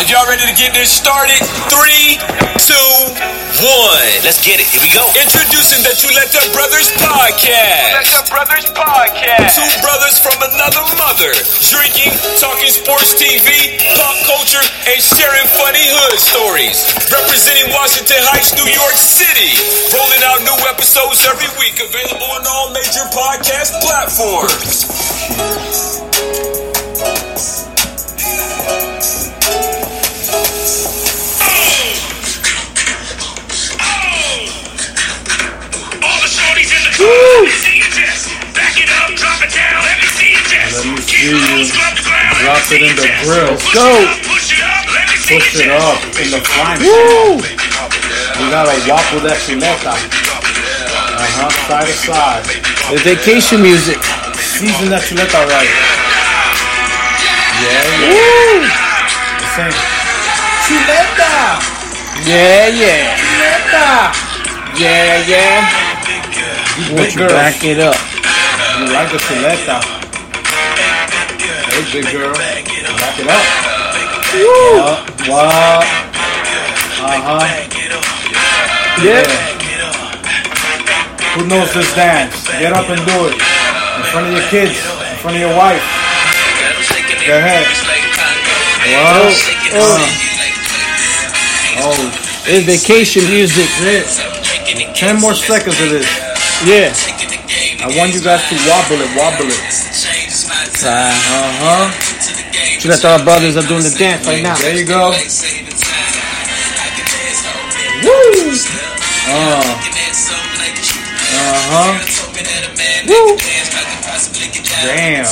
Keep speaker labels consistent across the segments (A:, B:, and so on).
A: Are y'all ready to get this started? Three, two, one. Let's get it. Here we go. Introducing the Chuleta Brothers Podcast. Chuleta Brothers Podcast. Two brothers from another mother. Drinking, talking sports TV, pop culture, and sharing funny hood stories. Representing Washington Heights, New York City. Rolling out new episodes every week. Available on all major podcast platforms.
B: Push up, drop it down let me see Push your
C: it up in the frying
D: Woo!
C: We gotta waffle that chuleta. Uh huh. Side to side.
D: The vacation music.
C: Season that chuleta right. Yeah, yeah.
D: Woo!
C: The same. Chuleta.
D: Yeah, yeah.
C: Chuleta.
D: Yeah, yeah.
C: Big
D: you
C: girl.
D: back it up?
C: You like the chuleta. Hey, big girl. Back it up.
D: Woo!
C: What? What? Uh huh.
D: Yeah.
C: Who knows this dance? Get up and do it. In front of your kids. In front of your wife. Go ahead. What?
D: Oh,
C: Oh,
D: it's vacation music.
C: shit. Ten more seconds of this.
D: Yeah.
C: I want you guys to wobble it, wobble it.
D: Uh,
C: Uh huh.
D: Chuleta our brothers are doing the dance right now.
C: There you go.
D: Woo!
C: Uh. Uh huh.
D: Woo!
C: Damn.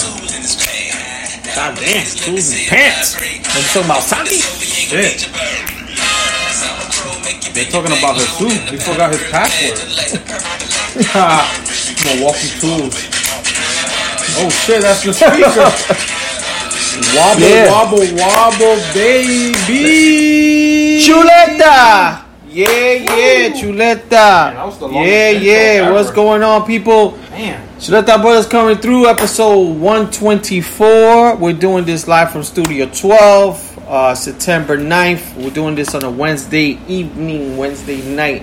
D: God damn, shoes and pants. Are you talking about Saki?
C: Shit. They're talking about his suit. He forgot his password. Milwaukee tools. Oh shit, that's the speaker. wobble,
D: Yeah.
C: wobble, wobble, baby.
D: Chuleta! Yeah, yeah, Chuleta.
C: was
D: Yeah, yeah. What's going on, people?
C: Man.
D: Chuleta Brothers coming through, episode 124. We're doing this live from Studio 12, uh, September 9th. We're doing this on a Wednesday evening, Wednesday night.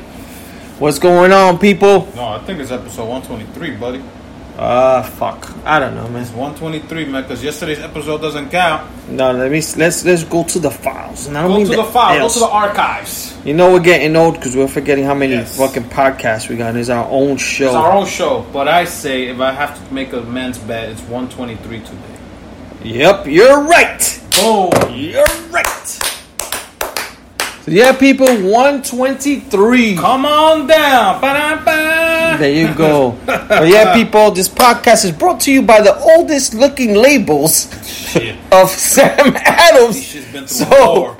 D: What's going on, people?
C: No, I think it's episode 123, buddy.
D: Uh, fuck. I don't know, man.
C: It's 123, man, because yesterday's episode doesn't count.
D: No, let me let's let's go to the files. And I don't
C: Go
D: mean
C: to the file, go to the archives.
D: You know we're getting old because we're forgetting how many
C: Yes.
D: fucking podcasts we got. It's our own show.
C: It's our own show, but I say if I have to make a man's bet, it's 123 today.
D: Yep, you're right.
C: Boom.
D: You're right. So yeah, people, 123.
C: Come on down. Ba-da-ba.
D: There you go. but yeah, people, this podcast is brought to you by the oldest looking labels
C: Shit.
D: of Sam Adams.
C: Been
D: So-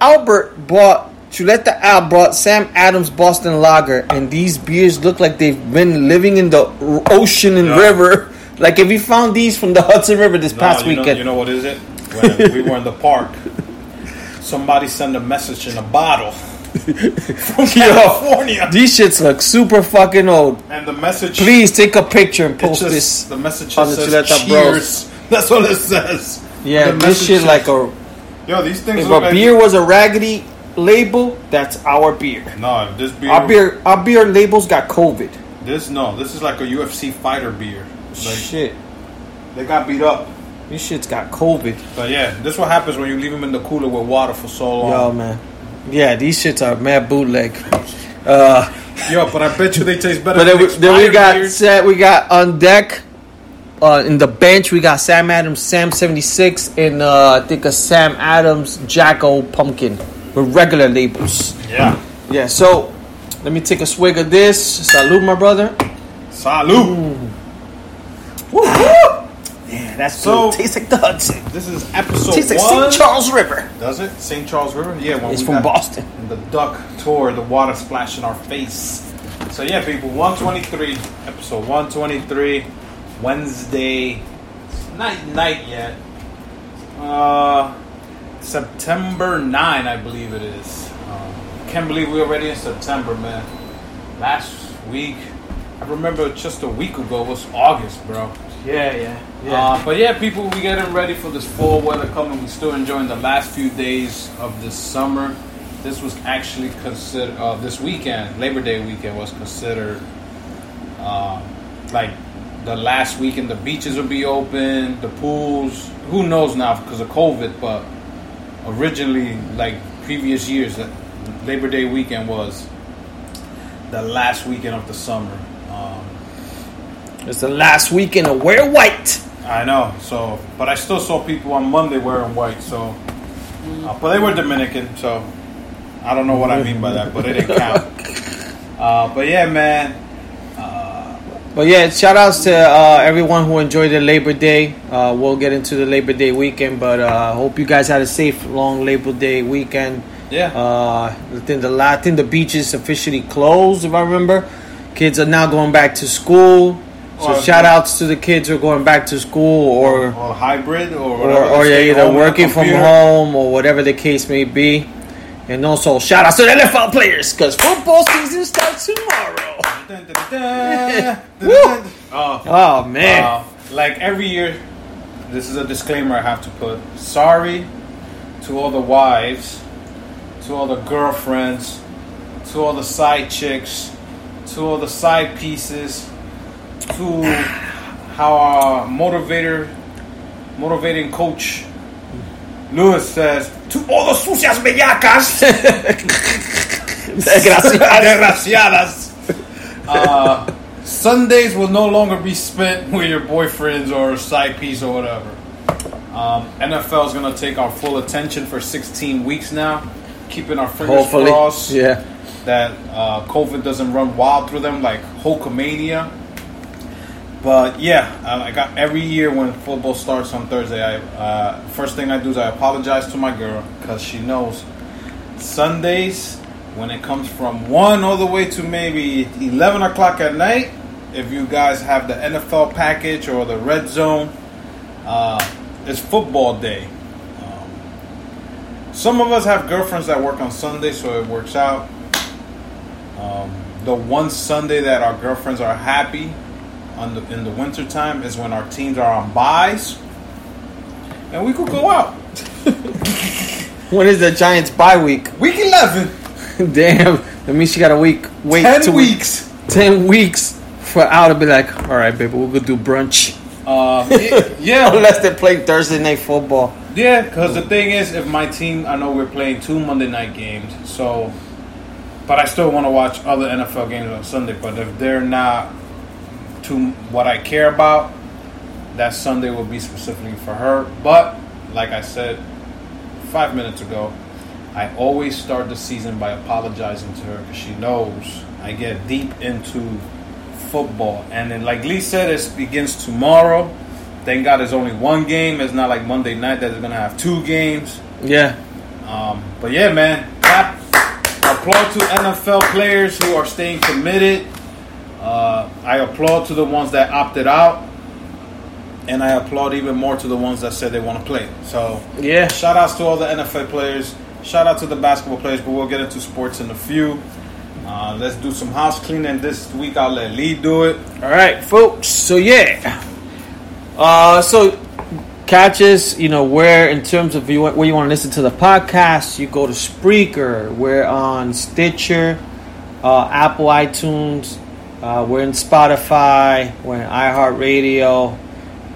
D: Albert bought Chuleta Al brought Sam Adams Boston Lager, and these beers look like they've been living in the ocean and
C: Yeah.
D: river. Like if you found these from the Hudson River this
C: No,
D: past
C: you know,
D: weekend.
C: you know what is it? When we were in the park, somebody sent a message in a bottle from California,
D: These shits look super fucking old.
C: and the message.
D: Please take a picture and post
C: just,
D: this.
C: the message
D: on
C: just
D: the
C: says cheers. That's what it says.
D: Yeah, this shit
C: says-
D: like a.
C: Yo, these things
D: If a
C: like
D: beer was a raggedy label, that's our beer.
C: No, this beer.
D: Our beer, our beer labels got COVID.
C: This no, this is like a UFC fighter beer. Like
D: Shit,
C: they got beat up.
D: These shits got COVID.
C: But yeah, this is what happens when you leave them in the cooler with water for so long.
D: Yo, man. Yeah, these shits are mad bootleg. Uh,
C: Yo, but I bet you they taste better.
D: but then
C: than
D: we, then we got
C: beers.
D: set. We got on deck. Uh, in the bench, we got Sam Adams, Sam seventy six, and uh, I think a Sam Adams Jacko Pumpkin with regular labels.
C: Yeah.
D: Yeah, so let me take a swig of this. Salute, my brother.
C: Salute.
D: Yeah, that's
C: So-
D: good. Tastes like the Hudson.
C: This is episode
D: Tastes like
C: one.
D: St. Charles River.
C: Does it? St. Charles River? Yeah, when
D: It's from Boston.
C: The duck tour, the water splash in our face. So yeah, people, 123, episode 123, Wednesday, it's not night yet. Uh, September 9, I believe it is. Um, can't believe we're already in September, man. Last week, I remember just a week ago was August, bro.
D: Yeah, yeah,
C: Uh, but yeah, people, we getting ready for this fall weather coming. We're still enjoying the last few days of this summer. This was actually considered uh, this weekend, Labor Day weekend, was considered uh, like the last weekend. The beaches will be open, the pools. Who knows now because of COVID? But originally, like previous years, that Labor Day weekend was the last weekend of the summer. Um,
D: It's the last weekend of wear white.
C: I know. So, but I still saw people on Monday wearing white. So, uh, but they were Dominican. So, I don't know what I mean by that, but it didn't count. Uh, but yeah, man.
D: But yeah, shout outs to uh, everyone who enjoyed the Labor Day. Uh, we'll get into the Labor Day weekend, but uh, hope you guys had a safe, long Labor Day weekend.
C: Yeah.
D: Uh, I think the I think the beaches officially closed, if I remember. Kids are now going back to school. So
C: Or-
D: shout outs to the kids who are going back to school or
C: or hybrid or
D: or,
C: whatever.
D: or you're either
C: home on a
D: working from home or whatever the case may be. And also shout outs to the NFL players because football season starts tomorrow.
C: Dun, dun, dun. Oh,
D: Oh man.
C: Uh, like every year, this is a disclaimer I have to put. Sorry to all the wives, to all the girlfriends, to all the side chicks, to all the side pieces, to how our motivator, motivating coach Lewis says, to all the sucias bellacas. Desgraciadas. Uh, Sundays will no longer be spent with your boyfriends or side piece or whatever. Um, NFL is going to take our full attention for 16 weeks now, keeping our fingers
D: Hopefully.
C: crossed
D: Yeah.
C: that uh, COVID doesn't run wild through them like Hulkamania. But yeah, I, got every year when football starts on Thursday. I uh, first thing I do is I apologize to my girl because she knows Sundays when it comes from one all the way to maybe eleven o'clock at night. If you guys have the NFL package or the red zone, uh, it's football day. Um, some of us have girlfriends that work on Sunday, so it works out. Um, the one Sunday that our girlfriends are happy the, in the wintertime is when our teams are on buys, and we could go out.
D: When is the Giants bye week?
C: Week eleven,
D: Damn. That means she got a week. Wait
C: ten weeks.
D: Ten weeks for out to be like, all right, baby, we'll go do brunch.
C: Um, yeah,
D: Unless they play Thursday night football.
C: yeah. Because the thing is, if my team, I know we're playing two Monday night games, so. But I still want to watch other NFL games on Sunday. But if they're not to what I care about, that Sunday will be specifically for her. But like I said five minutes ago, I always start the season by apologizing to her because she knows I get deep into football. And then, like Lee said, it begins tomorrow. Thank God there's only one game. It's not like Monday night that they're going to have two games.
D: Yeah.
C: Um, but yeah, man, clap. applaud to NFL players who are staying committed. I applaud to the ones that opted out, and I applaud even more to the ones that said they want to play. So,
D: Yeah.
C: shout outs to all the NFL players. Shout out to the basketball players, but we'll get into sports in a few. Uh, let's do some house cleaning this week. I'll let Lee do it.
D: All right, folks. So yeah. Uh, so catches. You know where in terms of you where you want to listen to the podcast, you go to Spreaker. We're on Stitcher, uh, Apple iTunes. Uh, we're in Spotify. We're in iHeartRadio.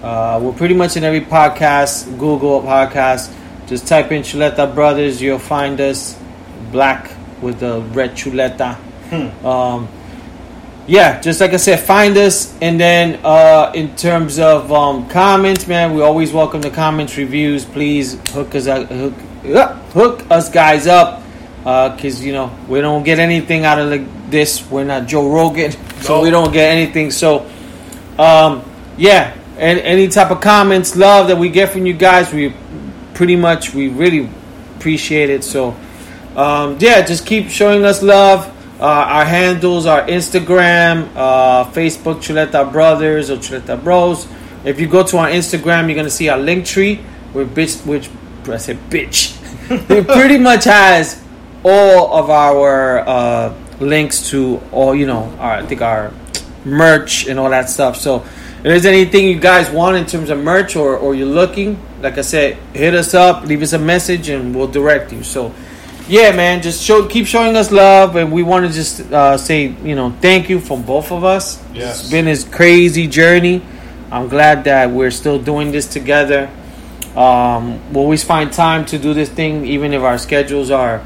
D: Uh, we're pretty much in every podcast, Google podcast. Just type in Chuleta Brothers, you'll find us. Black with the red chuleta. Um, yeah, just like I said, find us. And then uh, in terms of um, comments, man, we always welcome the comments, reviews. Please hook us up, hook, uh, hook us guys up, because you know we don't get anything out of like this. We're not Joe Rogan, so
C: No.
D: we don't get anything. So, um, yeah, and any type of comments, love that we get from you guys, we pretty much we really appreciate it. So, um, yeah, just keep showing us love. Uh, our handles are Instagram, uh, Facebook, Chuleta Brothers or Chuleta Bros. If you go to our Instagram, you're gonna see our link tree, where bitch, which I said bitch, it pretty much has all of our uh, links to all you know, our I think our merch and all that stuff. So if there's anything you guys want in terms of merch or, or you're looking, like I said, hit us up, leave us a message, and we'll direct you. So, yeah, man, just show keep showing us love, and we want to just uh, say, you know, thank you from both of us.
C: Yes.
D: It's been this crazy journey. I'm glad that we're still doing this together. Um, we always find time to do this thing, even if our schedules are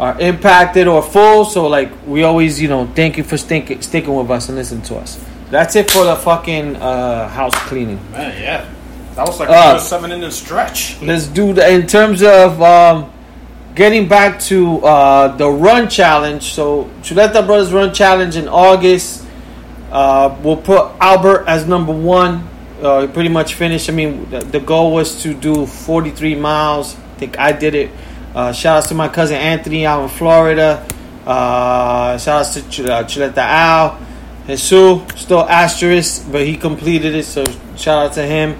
D: are impacted or full. So like we always, you know, thank you for sticking sticking with us and listening to us. That's it for the fucking uh, house cleaning.
C: Man, yeah. That was like
D: Uh,
C: a seven in inning stretch.
D: Let's do the in terms of um, getting back to uh, the run challenge. So Chuleta Brothers Run Challenge in August. Uh, we'll put Albert as number one. Uh, pretty much finished. I mean, the, the goal was to do 43 miles. I think I did it. Uh, shout outs to my cousin Anthony out in Florida. Uh, shout outs to Ch- uh, Chuleta Al. Jesus, still asterisk, but he completed it. So shout out to him.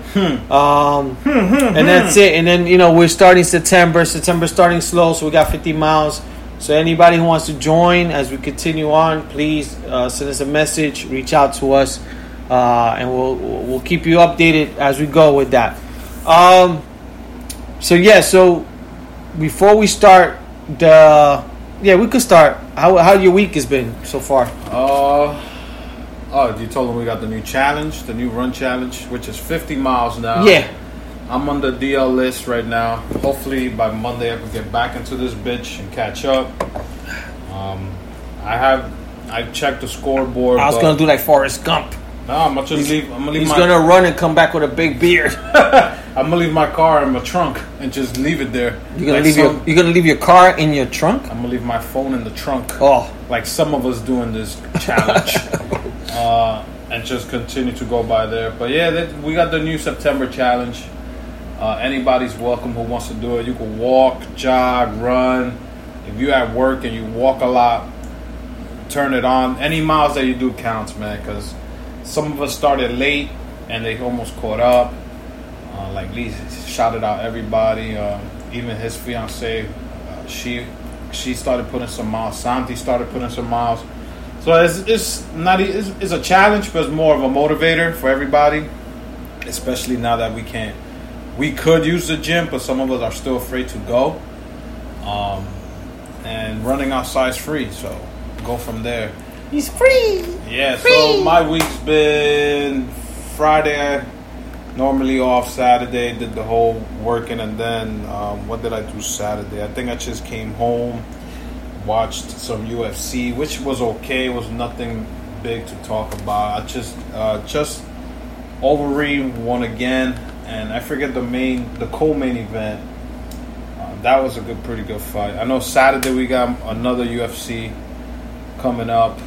D: Um, and that's it. And then you know we're starting September. September starting slow, so we got 50 miles. So anybody who wants to join as we continue on, please uh, send us a message, reach out to us, uh, and we'll we'll keep you updated as we go with that. Um, so yeah, so before we start the yeah, we could start. How how your week has been so far?
C: Uh, oh, you told them we got the new challenge, the new run challenge, which is 50 miles now.
D: Yeah,
C: I'm on the DL list right now. Hopefully by Monday I can get back into this bitch and catch up. Um, I have I checked the scoreboard.
D: I was gonna do like Forrest Gump.
C: No, I'm gonna just leave. I'm gonna leave
D: He's
C: my.
D: gonna run and come back with a big beard.
C: I'm gonna leave my car in my trunk and just leave it there.
D: You're gonna
C: Like
D: leave
C: some-
D: your you're gonna leave your car in your trunk.
C: I'm gonna leave my phone in the trunk.
D: Oh,
C: like some of us doing this challenge uh, and just continue to go by there but yeah that, we got the new september challenge uh, anybody's welcome who wants to do it you can walk jog run if you're at work and you walk a lot turn it on any miles that you do counts man because some of us started late and they almost caught up uh, like Lee shouted out everybody um, even his fiance uh, she she started putting some miles. Santi started putting some miles. So it's, it's not it's, it's a challenge, but it's more of a motivator for everybody. Especially now that we can't, we could use the gym, but some of us are still afraid to go. Um, and running outside is free, so go from there.
D: He's free.
C: Yeah, so my week's been Friday. I normally off Saturday, did the whole working, and then um, what did I do Saturday? I think I just came home, watched some UFC, which was okay. It was nothing big to talk about. I just uh, just Overeem won again, and I forget the main, the co-main event. Uh, that was a good, pretty good fight. I know Saturday we got another UFC coming up.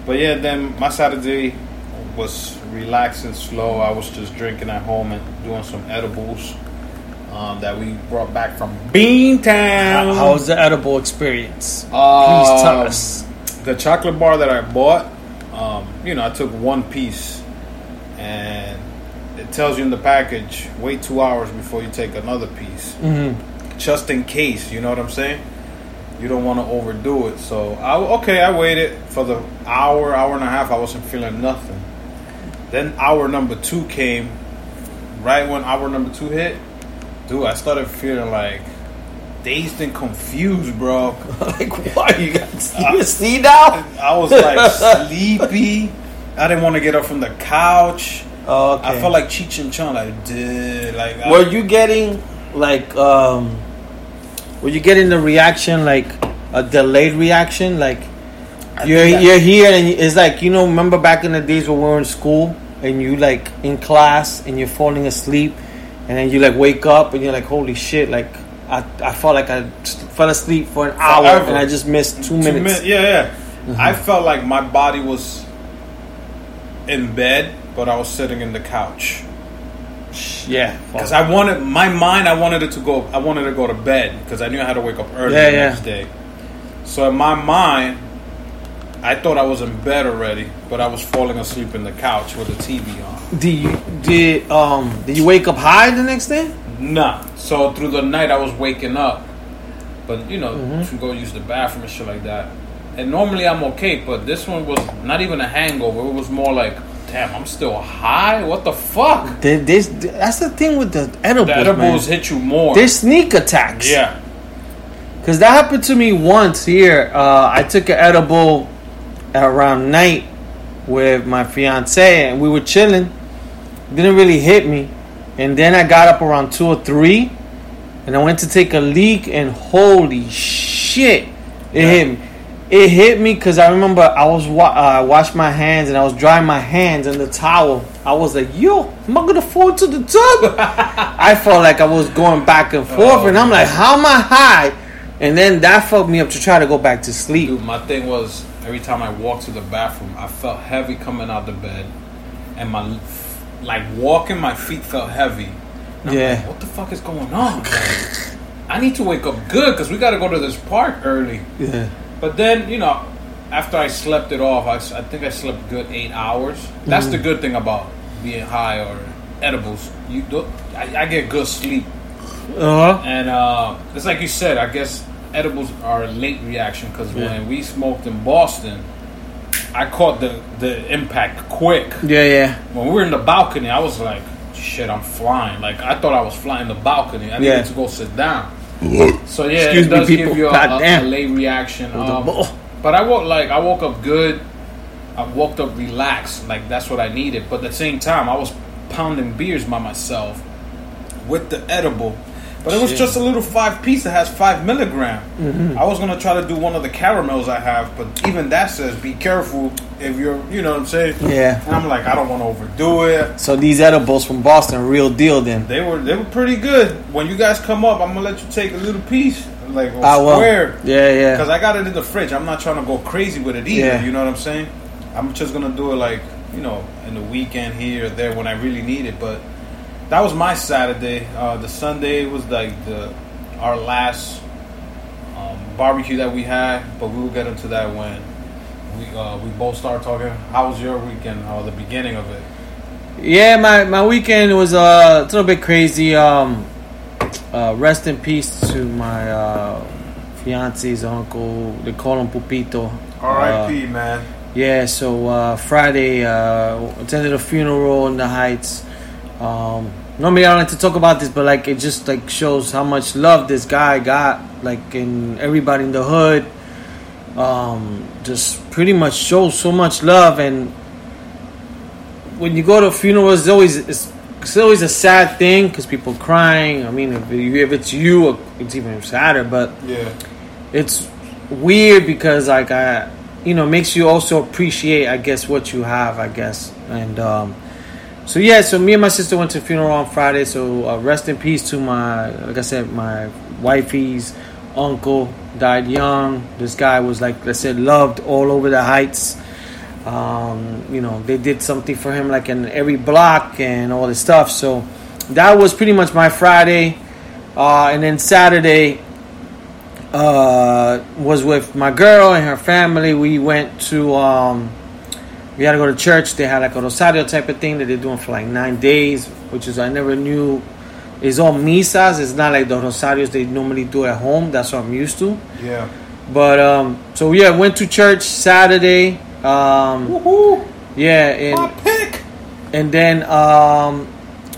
C: Um, but yeah, then my Saturday was relaxing, slow. I was just drinking at home and doing some edibles um, that we brought back from Beantown.
D: How was the edible experience?
C: Uh,
D: Please tell us.
C: The chocolate bar that I bought, um, you know, I took one piece, and it tells you in the package wait two hours before you take another piece,
D: Mm-hmm.
C: just in case. You know what I'm saying? You don't want to overdo it. So I okay, I waited for the hour, hour and a half. I wasn't feeling nothing. Then hour number two came. Right when hour number two hit, dude, I started feeling like dazed and confused, bro.
D: like, why you got you see now?
C: I was like sleepy. I didn't want to get up from the couch.
D: Oh, okay.
C: I felt like Cheech and Chong. Like, dude, like I-
D: Were you getting like um? Were you getting the reaction like a delayed reaction? Like you're you're here and it's like you know. Remember back in the days when we were in school and you like in class and you're falling asleep, and then you like wake up and you're like, holy shit! Like I I felt like I fell asleep for an hour
C: Forever.
D: and I just missed two,
C: Two
D: minutes.
C: min- yeah, yeah. Mm-hmm. I felt like my body was in bed, but I was sitting in the couch
D: Yeah,
C: because I wanted my mind. I wanted it to go. I wanted to go to bed because I knew I had to wake up early
D: Yeah,
C: the
D: yeah.
C: next day. So in my mind, I thought I was in bed already, but I was falling asleep in the couch with the TV on.
D: Did you did um did you wake up high the next day?
C: Nah. So through the night, I was waking up, but you know,
D: Mm-hmm.
C: to go use the bathroom and shit like that. And normally I'm okay, but this one was not even a hangover. It was more like damn, I'm still high. What the fuck?
D: They- this, that's the thing with the edibles,
C: The edibles
D: man.
C: hit you more.
D: They're sneak attacks.
C: yeah.
D: Because that happened to me once here. Uh, I took an edible around night with my fiance, and we were chilling. Didn't really hit me. And then I got up around 2 or 3, and I went to take a leak, and holy shit, it
C: Yeah.
D: hit me. It hit me because I remember I was wa- uh, washed my hands and I was drying my hands in the towel. I was like, "Yo, am I gonna fall to the tub?" I felt like I was going back and forth,
C: Oh,
D: and I'm like, "How am I high?" And then that fucked me up to try to go back to sleep.
C: Dude, my thing was every time I walked to the bathroom, I felt heavy coming out the bed, and my like walking, my feet felt heavy. And
D: Yeah.
C: like, what the fuck is going on? I need to wake up good because we got to go to this park early.
D: Yeah,
C: But then, you know, after I slept it off, I think I slept good eight hours. That's
D: Mm-hmm.
C: the good thing about being high or edibles. You do, I, I get good sleep,
D: uh huh.
C: and uh, it's like you said. I guess edibles are a late reaction because
D: Yeah.
C: when we smoked in Boston, I caught the the impact quick.
D: Yeah, yeah,
C: When we were in the balcony, I was like, "Shit, I'm flying!" Like I thought I was flying the balcony. I needed
D: Yeah.
C: to go sit down. So yeah,
D: Excuse
C: it
D: me,
C: does
D: people.
C: give you a, a, a late reaction. Um, but I woke like I woke up good. I woke up relaxed. Like that's what I needed. But at the same time, I was pounding beers by myself with the edible. But it was
D: Shit.
C: just a little five piece that has five milligram.
D: Mm-hmm.
C: I was gonna try to do one of the caramels I have, but even that says be careful if you're, you know what I'm saying.
D: Yeah.
C: And I'm like, I don't want to overdo it.
D: So these edibles from Boston, real deal. Then
C: They were they were pretty good. When you guys come up, I'm gonna let you take a little piece, like a
D: I will.
C: square.
D: Yeah, yeah.
C: Because I got it in the fridge. I'm not trying to go crazy with it either.
D: Yeah.
C: You know what I'm saying? I'm just gonna do it like you know in the weekend here or there when I really need it. But that was my Saturday. Uh, the Sunday was like the our last um, barbecue that we had. But we will get into that when we uh, we both start talking. How was your weekend? Or the beginning of it?
D: Yeah, my, my weekend was uh, a little bit crazy. Um, uh, rest in peace to my uh, fiance's uncle. They call him Pupito.
C: R.I.P. man.
D: Yeah, so uh, Friday uh, attended a funeral in the Heights. Um, normally I don't like to talk about this, but like it just like shows how much love this guy got, like in everybody in the hood. Um, just pretty much shows so much love, and when you go to funerals, it's always it's, it's always a sad thing because people crying. I mean, if, you, if it's you, it's even sadder. But
C: Yeah.
D: it's weird because like I, you know, makes you also appreciate, I guess, what you have, I guess, and um, so yeah. So me and my sister went to the funeral on Friday. So uh, rest in peace to my, like I said, my wifey's uncle died young. This guy was like I said, loved all over the heights. Um, you know, they did something for him like in every block and all this stuff. So that was pretty much my Friday. Uh, and then Saturday, uh, was with my girl and her family. We went to um, we had to go to church. They had like a rosario type of thing that they're doing for like nine days, which is I never knew. It's all misas. It's not like the rosarios they normally do at home. That's what I'm used to.
C: Yeah.
D: But um, so yeah, went to church Saturday. Um,
C: Woohoo!
D: yeah,
C: My
D: and
C: pick.
D: and then um,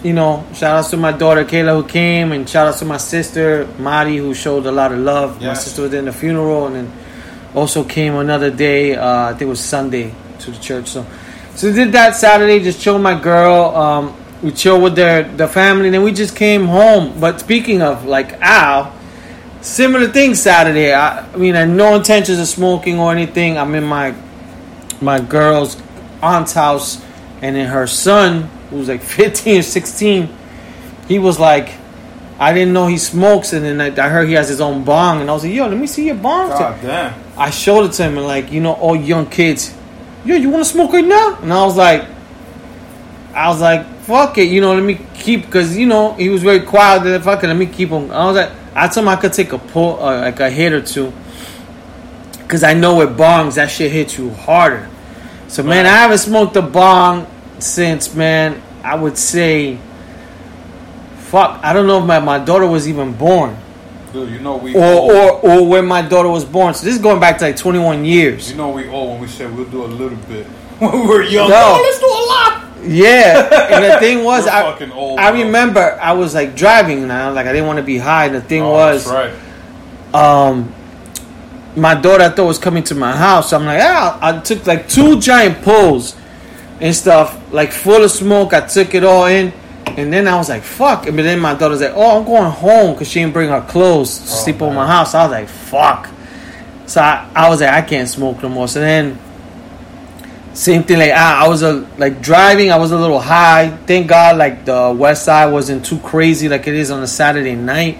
D: you know, shout out to my daughter Kayla who came, and shout out to my sister Mari who showed a lot of love. My sister was in the funeral, and then also came another day. Uh, I think it was Sunday to the church. So, so we did that Saturday. Just chill with my girl. Um, we chill with their the family, and then we just came home. But speaking of like Al, similar thing Saturday. I, I mean, I no intentions of smoking or anything. I'm in my my girl's aunt's house, and then her son, who's like 15 or 16, he was like, I didn't know he smokes, and then I, I heard he has his own bong, and I was like, yo, let me see your bong.
C: God damn.
D: I showed it to him, and like, you know, all young kids, yo, you want to smoke right now? And I was like, I was like, fuck it, you know, let me keep, because, you know, he was very quiet, fuck it, let me keep him. I was like, I told him I could take a pull, uh, like a hit or two, because I know with bongs, that shit hits you harder. So, man, I haven't smoked a bong since, man, I would say, fuck, I don't know if my, my daughter was even born.
C: Dude, you know we
D: Or,
C: old.
D: or, or when my daughter was born. So this is going back to like 21 years.
C: you know we old when we said we'll do a little bit. when we were young.
D: No.
C: Oh, let's do a lot.
D: Yeah, and the thing was, I,
C: fucking old,
D: I remember I was like driving now, like I didn't want to be high. And the thing
C: Oh,
D: was,
C: right.
D: um, my daughter I thought was coming to my house. So I'm like, ah, I took like two giant pulls and stuff, like full of smoke. I took it all in, and then I was like, fuck. But then my daughter's like, oh, I'm going home because she didn't bring her clothes to sleep over my house. I was like, fuck. So I, I was like, I can't smoke no more. So then. Same thing, like I, I was a like driving. I was a little high. Thank God, like the West Side wasn't too crazy like it is on a Saturday night.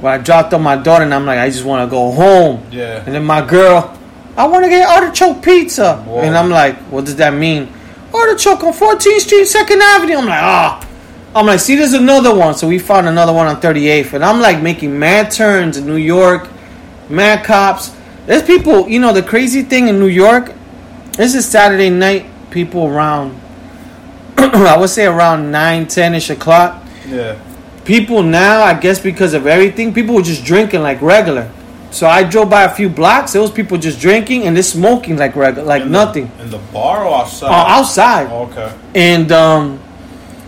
D: When I dropped off my daughter, and I'm like, I just want to go home.
C: Yeah.
D: And then my girl, I want to get artichoke pizza.
C: Whoa.
D: And I'm like, what does that mean? Artichoke on 14th Street, 2nd Avenue. I'm like, ah. I'm like, see, there's another one. So we found another one on 38th. And I'm like making mad turns in New York, mad cops. There's people, you know, the crazy thing in New York, this is Saturday night, people around, I would say around 9, 10 ish o'clock
C: Yeah.
D: people now, I guess because of everything, people were just drinking like regular. So I drove by a few blocks. There was people just drinking and they're smoking like regular, like
C: In the-
D: nothing.
C: in the bar or outside?
D: Uh, outside.
C: Okay.
D: And um,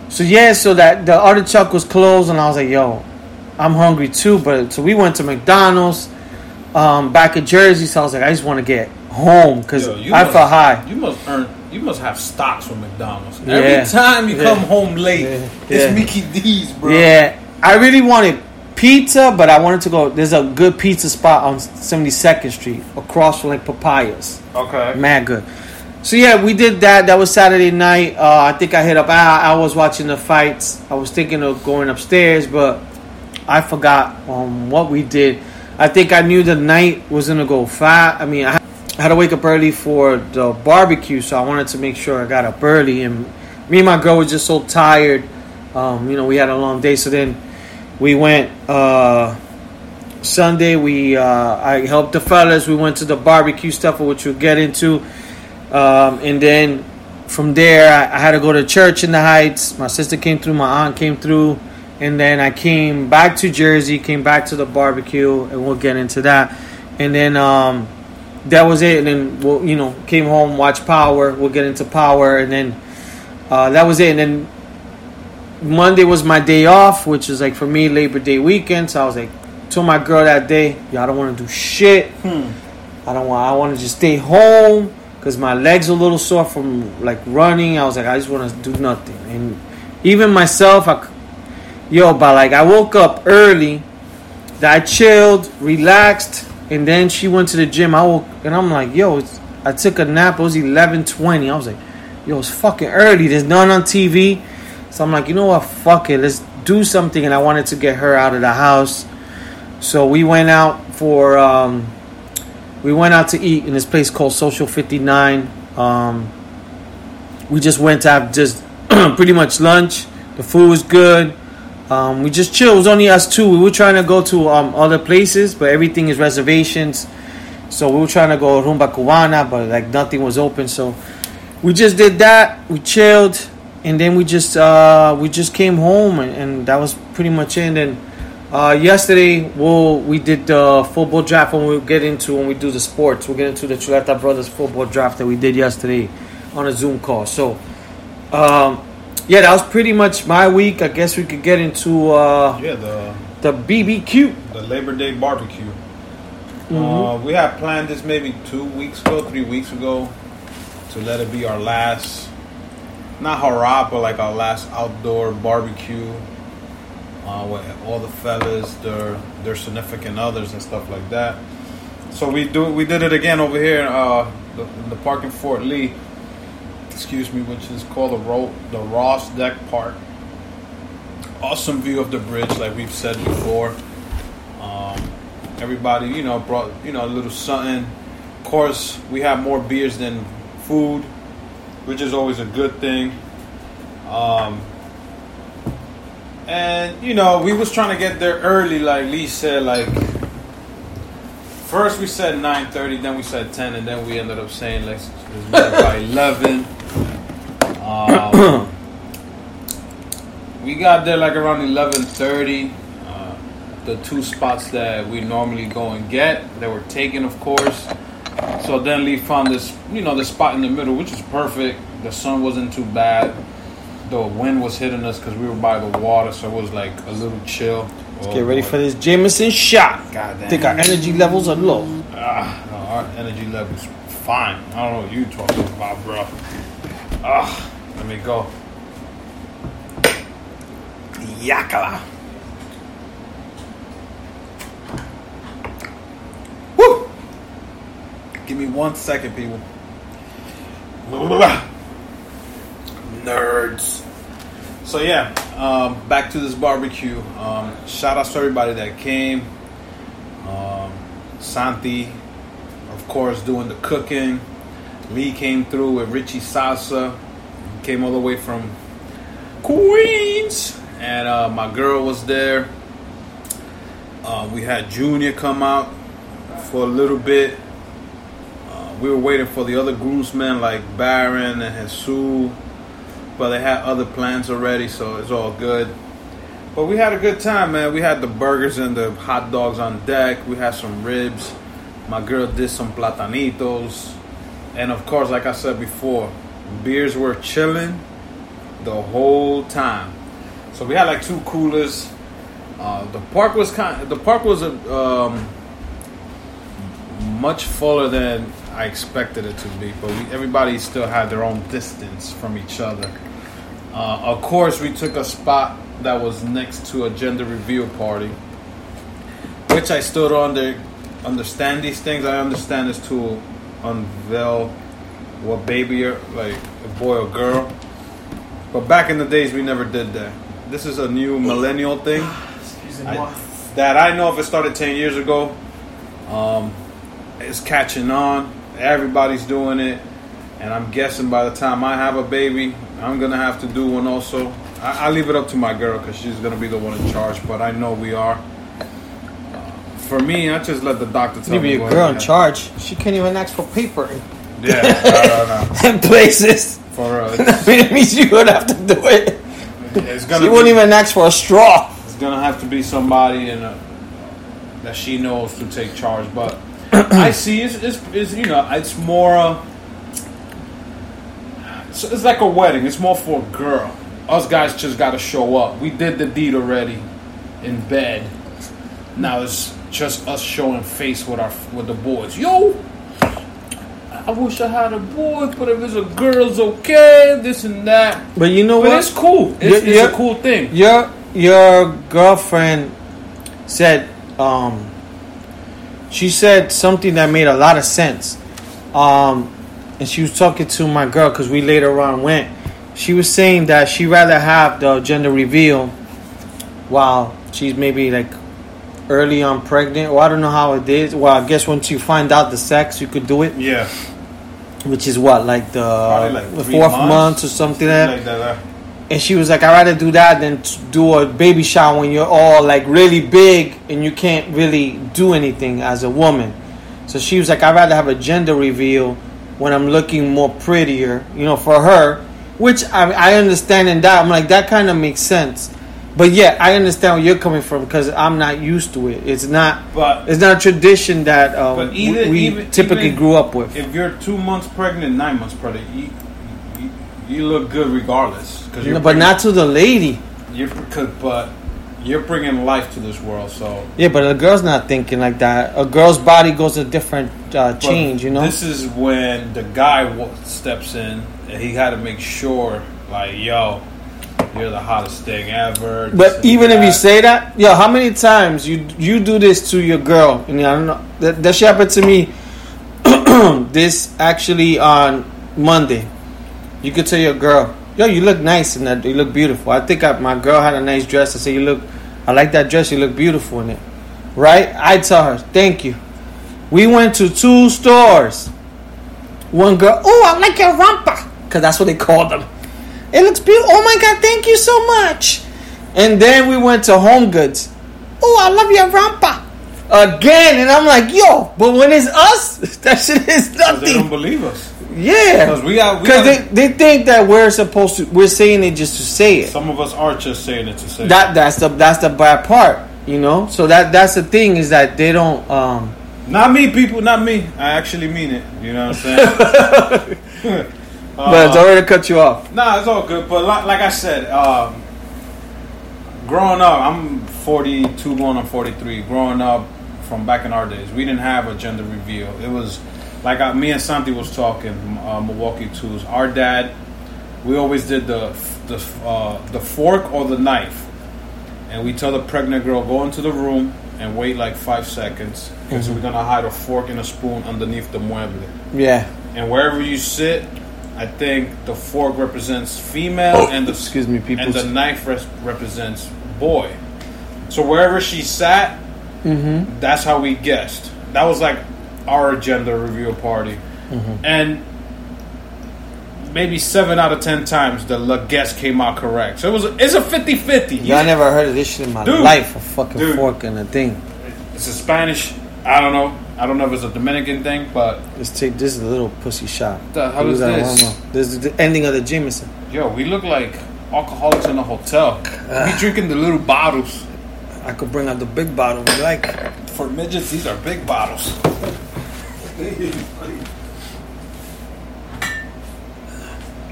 D: so yeah, so that the artichoke was closed, and I was like, "Yo, I'm hungry too." But so we went to McDonald's um, back in Jersey. So I was like, "I just want to get home because
C: Yo,
D: I
C: must-
D: felt high."
C: You must earn. You must have stocks from McDonald's.
D: Yeah.
C: Every time you
D: Yeah.
C: come home late,
D: Yeah.
C: it's
D: Yeah.
C: Mickey D's, bro.
D: Yeah, I really wanted pizza, but I wanted to go. There's a good pizza spot on 72nd Street across from like Papayas.
C: Okay.
D: Mad good. So yeah, we did that. That was Saturday night. Uh, I think I hit up. I, was watching the fights. I was thinking of going upstairs, but I forgot um, what we did. I think I knew the night was gonna go fat. I mean, I had to wake up early for the barbecue, so I wanted to make sure I got up early. And me and my girl were just so tired. Um, you know, we had a long day, so then we went. Uh, Sunday, we uh, I helped the fellas. We went to the barbecue stuff, which we'll get into. Um, and then from there, I, I had to go to church in the Heights. My sister came through, my aunt came through, and then I came back to Jersey, came back to the barbecue, and we'll get into that. And then um, that was it. And then we'll, you know, came home, watched Power. We'll get into Power, and then uh, that was it. And then Monday was my day off, which is like for me Labor Day weekend. So I was like, told my girl that day, I don't want to do shit. I don't want. I want to just stay home because my legs are a little sore from like running. I was like, I just want to do nothing. And even myself, I, yo, but like I woke up early, that I chilled, relaxed, and then she went to the gym. I woke and I'm like, yo, I took a nap. It was eleven twenty. I was like, yo, it's fucking early. There's none on TV. So I'm like, you know what? Fuck it. Let's do something. And I wanted to get her out of the house. So we went out for um, we went out to eat in this place called Social 59. Um, we just went to have just pretty much lunch. The food was good. Um, we just chilled. It was only us two. We were trying to go to um, other places, but everything is reservations. So we were trying to go Rumba Cubana, but like nothing was open. So we just did that. We chilled, and then we just uh, we just came home, and, and that was pretty much it. And then uh, yesterday, we'll, we did the football draft, and we'll get into when we do the sports. We'll get into the Chuleta Brothers football draft that we did yesterday on a Zoom call. So, um, yeah, that was pretty much my week. I guess we could get into uh,
C: Yeah, the
D: the BBQ.
C: the Labor Day barbecue.
D: Mm-hmm.
C: Uh, we had planned this maybe two weeks ago, three weeks ago, to let it be our last, not hurrah, but like our last outdoor barbecue. Uh, with all the fellas, their their significant others and stuff like that. So we do we did it again over here uh, the, the park in Fort Lee. Excuse me, which is called the Ro- the Ross Dock Park. Awesome view of the bridge, like we've said before. Um, everybody, you know, brought you know a little something. Of course, we have more beers than food, which is always a good thing. Um, and you know, we was trying to get there early, like Lee said. Like first we said nine thirty, then we said ten, and then we ended up saying it by eleven. Um, we got there like around eleven thirty. Uh, the two spots that we normally go and get, they were taken, of course. So then Lee found this, you know, the spot in the middle, which is perfect. The sun wasn't too bad. The wind was hitting us because we were by the water, so it was like a little chill. Oh,
D: Get ready for this Jameson shot.
C: God damn.
D: Think our energy levels are low.
C: Ah, no, our energy level's fine. I don't know what you're talking about, bro. Ah, let me go. Yakala. Woo! Give me one second, people. Nerds. So yeah, um, back to this barbecue. Um, shout out to everybody that came. Um, Santi, of course, doing the cooking. Lee came through with Richie Salsa. Came all the way from Queens, and uh, my girl was there. Uh, we had Junior come out for a little bit. Uh, we were waiting for the other groomsmen like Baron and Jesus, but they had other plans already, so it's all good. But we had a good time, man. We had the burgers and the hot dogs on deck. We had some ribs. My girl did some platanitos. And of course, like I said before, beers were chilling the whole time. So we had like two coolers. Uh, the park was kind. The park was um, much fuller than I expected it to be, but we, everybody still had their own distance from each other. Uh, of course, we took a spot that was next to a gender reveal party, which I still don't under, understand these things. I understand is to unveil what baby you're like a boy or girl. But back in the days, we never did that. This is a new millennial thing I- that I know if it started 10 years ago. Um, it's catching on. Everybody's doing it. And I'm guessing by the time I have a baby, I'm to have to do one also. I, I leave it up to my girl because she's to be the one in charge, but I know we are. Uh, for me, I just let the doctor tell
D: Leave
C: me.
D: your
C: what
D: girl
C: I
D: in charge. She can't even ask for paper
C: Yeah, no, no, no.
D: in places.
C: For
D: mean, it means you would have to do it.
C: It's gonna
D: She
C: be-
D: wouldn't even ask for a straw.
C: It's gonna have to be somebody in a, that she knows to take charge. But I see it's, it's, it's you know it's more. Uh, it's, it's like a wedding. It's more for a girl. Us guys just got to show up. We did the deed already in bed. Now it's just us showing face with our with the boys. Yo, I wish I had a boy, but if it's a girl, it's okay. This and that.
D: But you know
C: But
D: what?
C: it's cool. It's,
D: Yeah,
C: it's
D: yeah.
C: a cool thing.
D: Your your girlfriend said um she said something that made a lot of sense. Um and she was talking to my girl cuz we later on went. She was saying that she rather have the gender reveal while she's maybe like early on pregnant or I don't know how it is. Well, I guess once you find out the sex, you could do it,
C: Yeah.
D: which is what like the,
C: like
D: the fourth
C: months.
D: month or something like that. And she was like, I'd rather do that than do a baby shower when you're all like really big and you can't really do anything as a woman. So she was like, I'd rather have a gender reveal when I'm looking more prettier, you know, for her. Which I, I understand in that. I'm like, that kind of makes sense. But yeah, I understand where you're coming from because I'm not used to it. It's not.
C: But-
D: it's not a tradition that um, we-
C: even-
D: we
C: even-
D: typically
C: even
D: grew up with.
C: If you're two months pregnant, nine months pregnant, you you, you look good regardless. Cause
D: No, but not to the lady.
C: You're, cause, but you're bringing life to this world, so
D: Yeah, but a girl's not thinking like that. A girl's body goes a different uh, change, you know.
C: This is when the guy w- steps in, and he had to make sure, like, yo, you're the hottest thing ever.
D: but even if you say that, yo, how many times you you do this to your girl? And I don't know that that shit happened to me. this actually on Monday. You could tell your girl, yo, you look nice in that. You look beautiful. I think I, my girl had a nice dress. I say, you look, I like that dress. You look beautiful in it. Right? I tell her, thank you. We went to two stores. One girl, oh, I like your rampa. Because that's what they call them. It looks beautiful. Oh my God, thank you so much. And then we went to Home Goods. Oh, I love your rampa. Again. And I'm like, yo, but when it's us, that shit is
C: 'Cause they don't believe us.
D: Yeah.
C: Because we got,
D: Because they, they think that we're supposed to, we're saying it just to say it.
C: some of us are just saying it to say.
D: That that's the that's the bad part, you know. So that that's the thing is that they don't um
C: Not me, people. Not me. I actually mean it. You know what I'm saying?
D: but sorry to cut you off.
C: Nah, it's all good. But like, like I said, um, growing up, I'm 42, going on 43. Growing up from back in our days, we didn't have a gender reveal. It was like I, me and Santi was talking, uh, Milwaukee Twos. Our dad, we always did the the uh, the fork or the knife, and we tell the pregnant girl go into the room and wait like five seconds because we're gonna hide a fork and a spoon underneath the mueble.
D: Yeah.
C: And wherever you sit, I think the fork represents female and the
D: Excuse me, people.
C: and the knife res- represents boy. So wherever she sat,
D: Mm-hmm.
C: that's how we guessed. That was like our gender reveal party,
D: Mm-hmm.
C: and maybe seven out of ten times the guess came out correct. So it was it's a 50-50.
D: Y'all never heard of this shit in my
C: Dude.
D: life. A fucking
C: Dude.
D: fork and a thing.
C: It's a Spanish. I don't know. I don't know if it's a Dominican thing, but
D: Let's take this is a little pussy shot.
C: The hell is this?
D: This is the ending of the Jameson.
C: yo, we look like alcoholics in a hotel. we drinking the little bottles.
D: I could bring out the big bottle if you like.
C: For midgets, these are big bottles.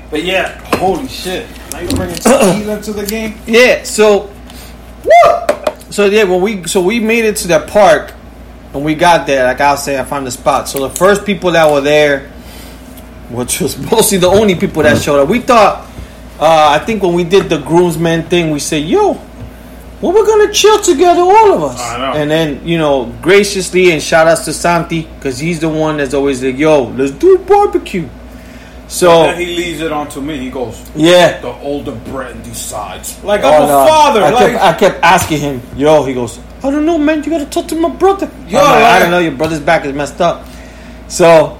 C: But yeah, holy shit! Now you bringing tequila to the game?
D: Yeah, so woo! so yeah, when we so we made it to that park and we got there, like I'll say I found the spot. So the first people that were there, which was mostly the only people that showed up, we thought uh, I think when we did the groomsmen thing, we said, yo, well we're gonna chill together all of us. And then, you know, graciously and shout outs to Santi, because he's the one that's always like, yo, let's do barbecue. So
C: Then he leaves it on to me. He goes,
D: yeah.
C: "The older Brett decides." Like
D: Oh,
C: I'm a
D: no.
C: father.
D: I
C: like
D: kept, I kept asking him, yo, he goes, I don't know, man. You gotta talk to my brother.
C: Yo,
D: like, I don't know. Your brother's back is messed up. So,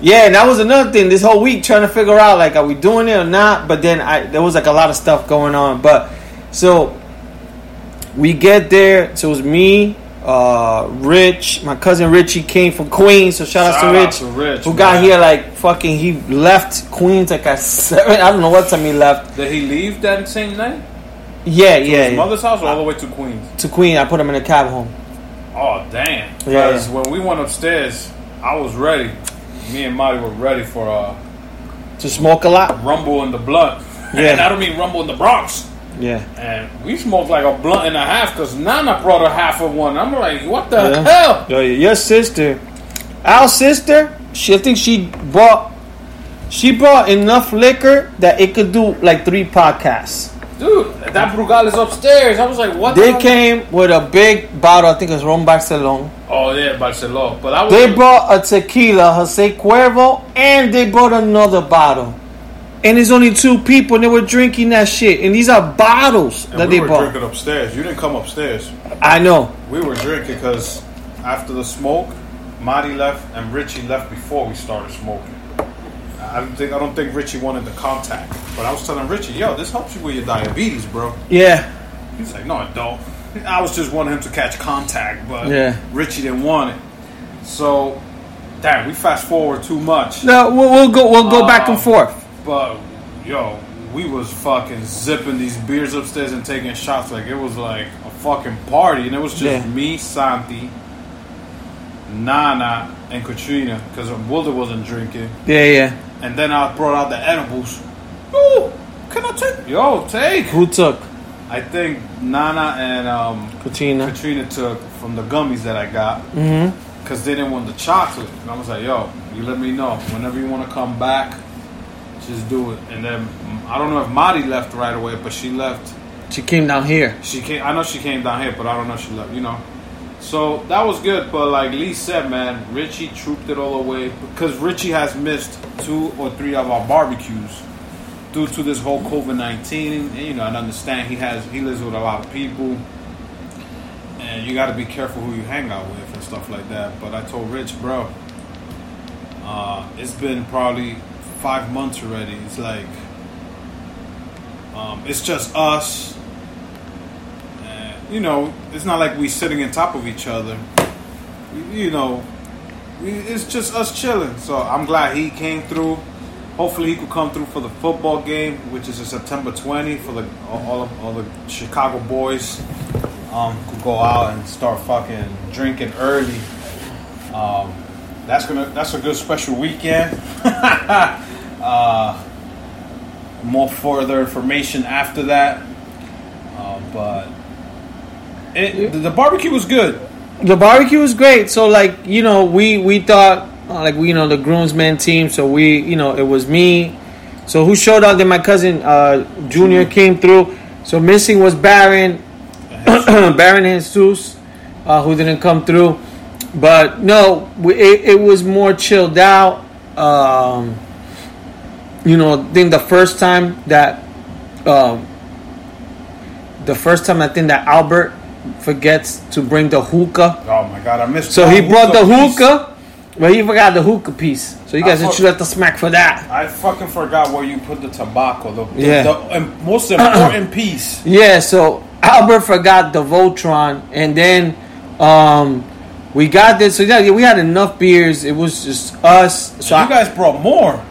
D: yeah, and that was another thing. This whole week trying to figure out like, are we doing it or not? But then I there was like a lot of stuff going on. But so we get there. So it was me, uh, Rich, my cousin Richie came from Queens. So shout,
C: Shout
D: out
C: out
D: to
C: to
D: Rich,
C: Rich,
D: who got here like fucking. He left Queens like at seven. I don't know what time he left.
C: did he leave that same night?
D: Yeah,
C: To
D: yeah,
C: his
D: yeah.
C: mother's house or all the way to Queens?
D: to Queen. I put him in a cab home.
C: Oh damn!
D: Yeah,
C: Because
D: yeah.
C: when we went upstairs, I was ready. Me and Marty were ready for a
D: To smoke a lot.
C: rumble in the blood.
D: Yeah.
C: and I don't mean rumble in the Bronx.
D: Yeah.
C: And we smoked like a blunt and a half because Nana brought a half of one. I'm like, what the
D: Yeah.
C: hell?
D: Yo, your sister, our sister, she I think she bought, she brought enough liquor that it could do like three podcasts.
C: Dude, that Brugal is upstairs. I was like, what
D: They
C: the
D: came with a big bottle. I think it was Ron Barcelona.
C: Oh, yeah, Barcelona. But I was
D: They brought a tequila, Jose Cuervo, and they brought another bottle. And there's only two people, and they were drinking that shit. And these are bottles
C: and
D: that
C: we
D: they
C: were
D: bought.
C: drinking upstairs. You didn't come upstairs.
D: I know.
C: We were drinking because after the smoke, Marty left and Richie left before we started smoking. I don't think I don't think Richie wanted the contact, but I was telling Richie, "Yo, this helps you with your diabetes, bro."
D: Yeah.
C: He's like, "No, it don't." I was just wanting him to catch contact, but
D: Yeah.
C: Richie didn't want it. So, damn, we fast forward too much.
D: No, we'll, we'll go. We'll go back and
C: Um,
D: forth.
C: But yo, we was fucking zipping these beers upstairs and taking shots like it was like a fucking party, and it was just
D: Yeah.
C: me, Santi, Nana, and Katrina because Wilder wasn't drinking,
D: Yeah, yeah.
C: and then I brought out the edibles. Yo, can I take? Yo, take.
D: Who took?
C: I think Nana and um,
D: Katrina.
C: Katrina took from the gummies that I got
D: Mm-hmm.
C: because they didn't want the chocolate. And I was like, yo, you let me know whenever you want to come back, just do it. And then I don't know if Madi left right away, but she left.
D: She came down here.
C: She came. I know she came down here, but I don't know if she left. You know. So that was good, but like Lee said, man, Richie trooped it all the way because Richie has missed two or three of our barbecues due to this whole COVID nineteen. And you know, and understand he has he lives with a lot of people, and you got to be careful who you hang out with and stuff like that. But I told Rich, bro, uh, it's been probably five months already. It's like um, it's just us. And, you know, it's not like we sitting on top of each other. You- know, it's just us chilling. So I'm glad he came through. Hopefully, he could come through for the football game, which is September 20 for the all of all the Chicago boys. Um, could go out and start fucking drinking early Um, that's gonna that's a good special weekend. uh, more further information after that, uh, but it, the, barbecue was good.
D: the barbecue was great. So like you know we we thought uh, like we you know the groomsmen team. So we you know it was me. So who showed up? Then my cousin uh, Junior came through. So missing was Baron, Baron and Jesus, uh, who didn't come through. But no, it, it was more chilled out. Um, you know, I think the first time that, um, the first time I think that Albert forgets to bring the hookah.
C: Oh my god, I missed.
D: So he brought the
C: piece.
D: hookah, but he forgot the hookah piece. So you guys should let the smack for that.
C: I fucking forgot where you put the tobacco. The, the-
D: Yeah.
C: the most important piece.
D: Yeah, so Albert forgot the Voltron, and then um, we got this. So yeah, we had enough beers. It was just us. So
C: So
D: I,
C: you guys brought more.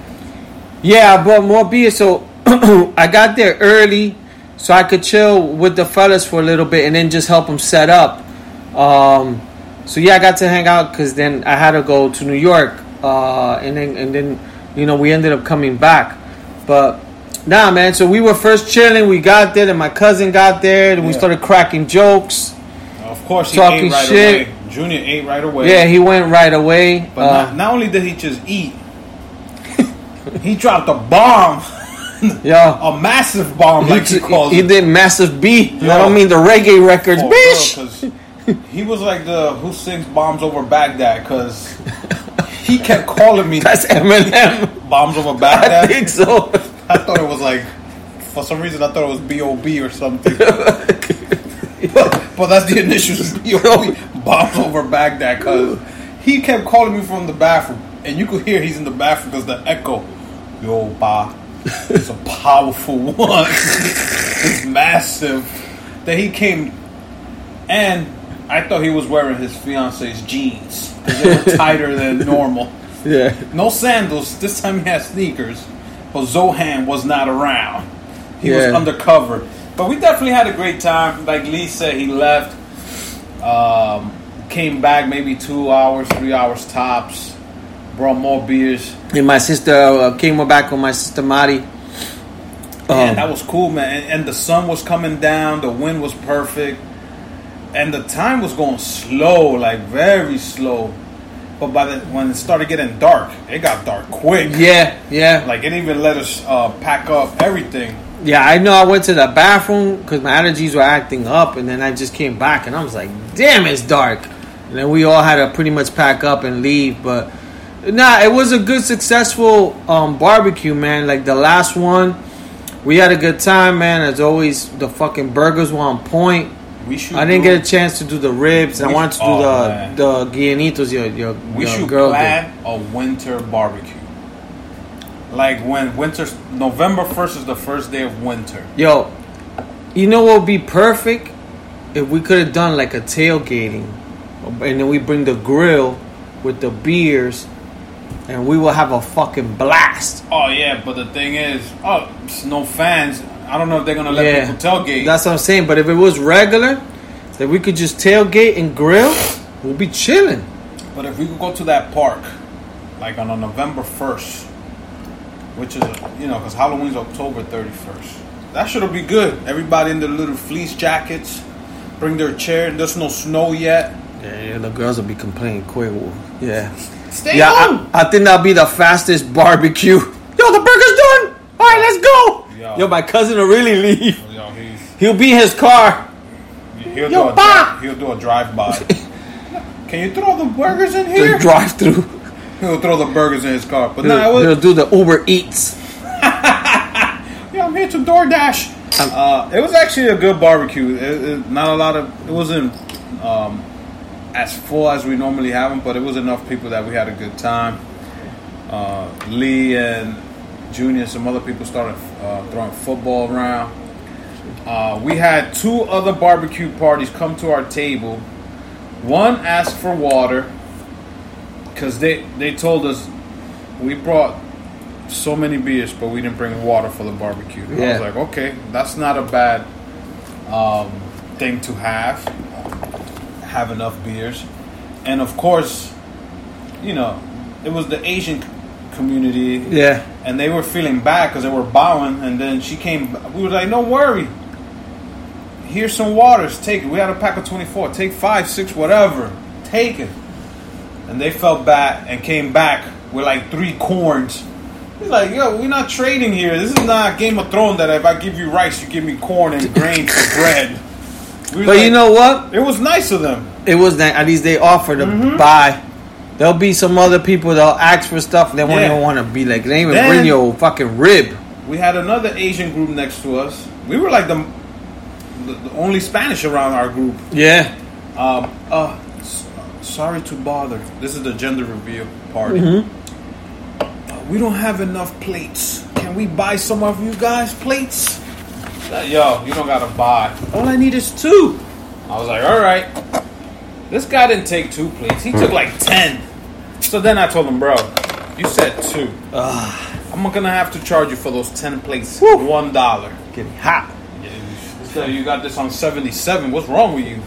D: yeah, I brought more beer. So I got there early, so I could chill with the fellas for a little bit, and then just help them set up. Um, so yeah, I got to hang out because then I had to go to New York, uh, and then and then you know we ended up coming back, but. Nah, man. So we were first chilling. We got there, and my cousin got there, and we started cracking jokes.
C: Of course, he
D: Talking
C: right
D: shit.
C: away. Junior ate right away.
D: Yeah, he went right away.
C: But
D: Uh,
C: not, not only did he just eat, he dropped a bomb,
D: yeah,
C: a massive bomb, like he,
D: he,
C: calls
D: he
C: it.
D: did massive B. I
C: Yo.
D: don't mean the reggae records,
C: For
D: bitch.
C: he was like the who sings bombs over Baghdad because he kept calling me
D: That's Eminem.
C: bombs over Baghdad.
D: I think so.
C: I thought it was like, for some reason, I thought it was B.O.B. or something. but, but that's the initials, B.O.B. Bombs over Baghdad, because he kept calling me from the bathroom, and you could hear he's in the bathroom because the echo. Yo, ba. It's a powerful one. it's massive. That he came, and I thought he was wearing his fiance's jeans because they were tighter than normal.
D: Yeah.
C: No sandals. This time he had sneakers. But Zohan was not around. He was undercover. But we definitely had a great time. Like Lee said, he left. Um, came back maybe two hours, three hours tops. Brought more beers.
D: And my sister uh, came back with my sister Mari.
C: Man,
D: Um,
C: that was cool, man. And, and the sun was coming down. The wind was perfect. And the time was going slow, like very slow. But by the when it started getting dark, it got dark quick.
D: yeah, yeah.
C: Like it even let us uh, pack up everything.
D: Yeah, I know I went to the bathroom because my allergies were acting up, and then I just came back and I was like, damn, it's dark. And then we all had to pretty much pack up and leave. But nah, it was a good, successful um, barbecue, man. Like the last one, we had a good time, man. As always, the fucking burgers were on point.
C: We should.
D: I didn't
C: do-
D: get a chance to do the ribs. I wanted to do
C: oh,
D: the
C: man.
D: the guianitos. Your your,
C: We
D: your
C: should
D: girl did.
C: plan a winter barbecue. Like when winter, November first is the first day of winter.
D: Yo, you know what would be perfect if we could have done like a tailgating, and then we bring the grill with the beers, and we will have a fucking blast.
C: Oh yeah, but the thing is, oh, no fans. I don't know if they're gonna let
D: yeah,
C: people tailgate.
D: That's what I'm saying. But if it was regular, that we could just tailgate and grill, we'll be chilling.
C: but if we could go to that park, like on a November first, which is you know, because Halloween's October thirty first, that should be good. Everybody in their little fleece jackets, bring their chair. There's no snow yet.
D: Yeah, yeah the girls will be complaining quick. Yeah.
C: Stay
D: yeah,
C: home.
D: I, I think that'll be the fastest barbecue. Yo, the burger's done. All right, let's go.
C: Yo.
D: Yo, my cousin will really leave.
C: Yo, he's,
D: He'll be in his car.
C: he'll,
D: Yo,
C: do a, he'll do a drive by. Can you throw the burgers in
D: The
C: here?
D: drive through.
C: He'll throw the burgers in his car. But
D: He'll,
C: nah, was,
D: he'll do the Uber Eats.
C: Yeah, I'm here to DoorDash. Uh, it was actually a good barbecue. It, it, not a lot of. It wasn't um, as full as we normally have them, but it was enough people that we had a good time. Uh, Lee and Junior, and some other people started uh, throwing football around. Uh, we had two other barbecue parties come to our table. One asked for water because they they told us we brought so many beers, but we didn't bring water for the barbecue. I was like, okay, that's not a bad um, thing to have. Have enough beers, and of course, you know, it was the Asian community.
D: Yeah.
C: And they were feeling bad because they were bowing. And then she came. We were like, "Don't worry. Here's some waters. Take it. We had a pack of 24. Take five, six, whatever. Take it." And they felt bad and came back with like three corns. He's like, "Yo, we're not trading here. This is not Game of Thrones that if I give you rice, you give me corn and grain for bread." We
D: But you know what?
C: it was nice of them.
D: It was that at least they offered to
C: Mm-hmm.
D: buy. There'll be some other people that'll ask for stuff they won't
C: Yeah.
D: even want to be like. They even
C: Then-
D: bring your fucking rib.
C: We had another Asian group next to us. We were like the, the, the only Spanish around our group.
D: Yeah.
C: Um, uh, sorry to bother. This is the gender reveal party.
D: Mm-hmm.
C: Uh, we don't have enough plates. Can we buy some of you guys plates? Uh, Yo, you don't gotta buy. All I need is two. I was like, all right. This guy didn't take two plates. He took like ten. So then I told him, bro, you said two. I'm gonna have to charge you for those ten plates
D: Woo.
C: one dollar.
D: Getting hot.
C: So you got this on seventy seven. What's wrong with you?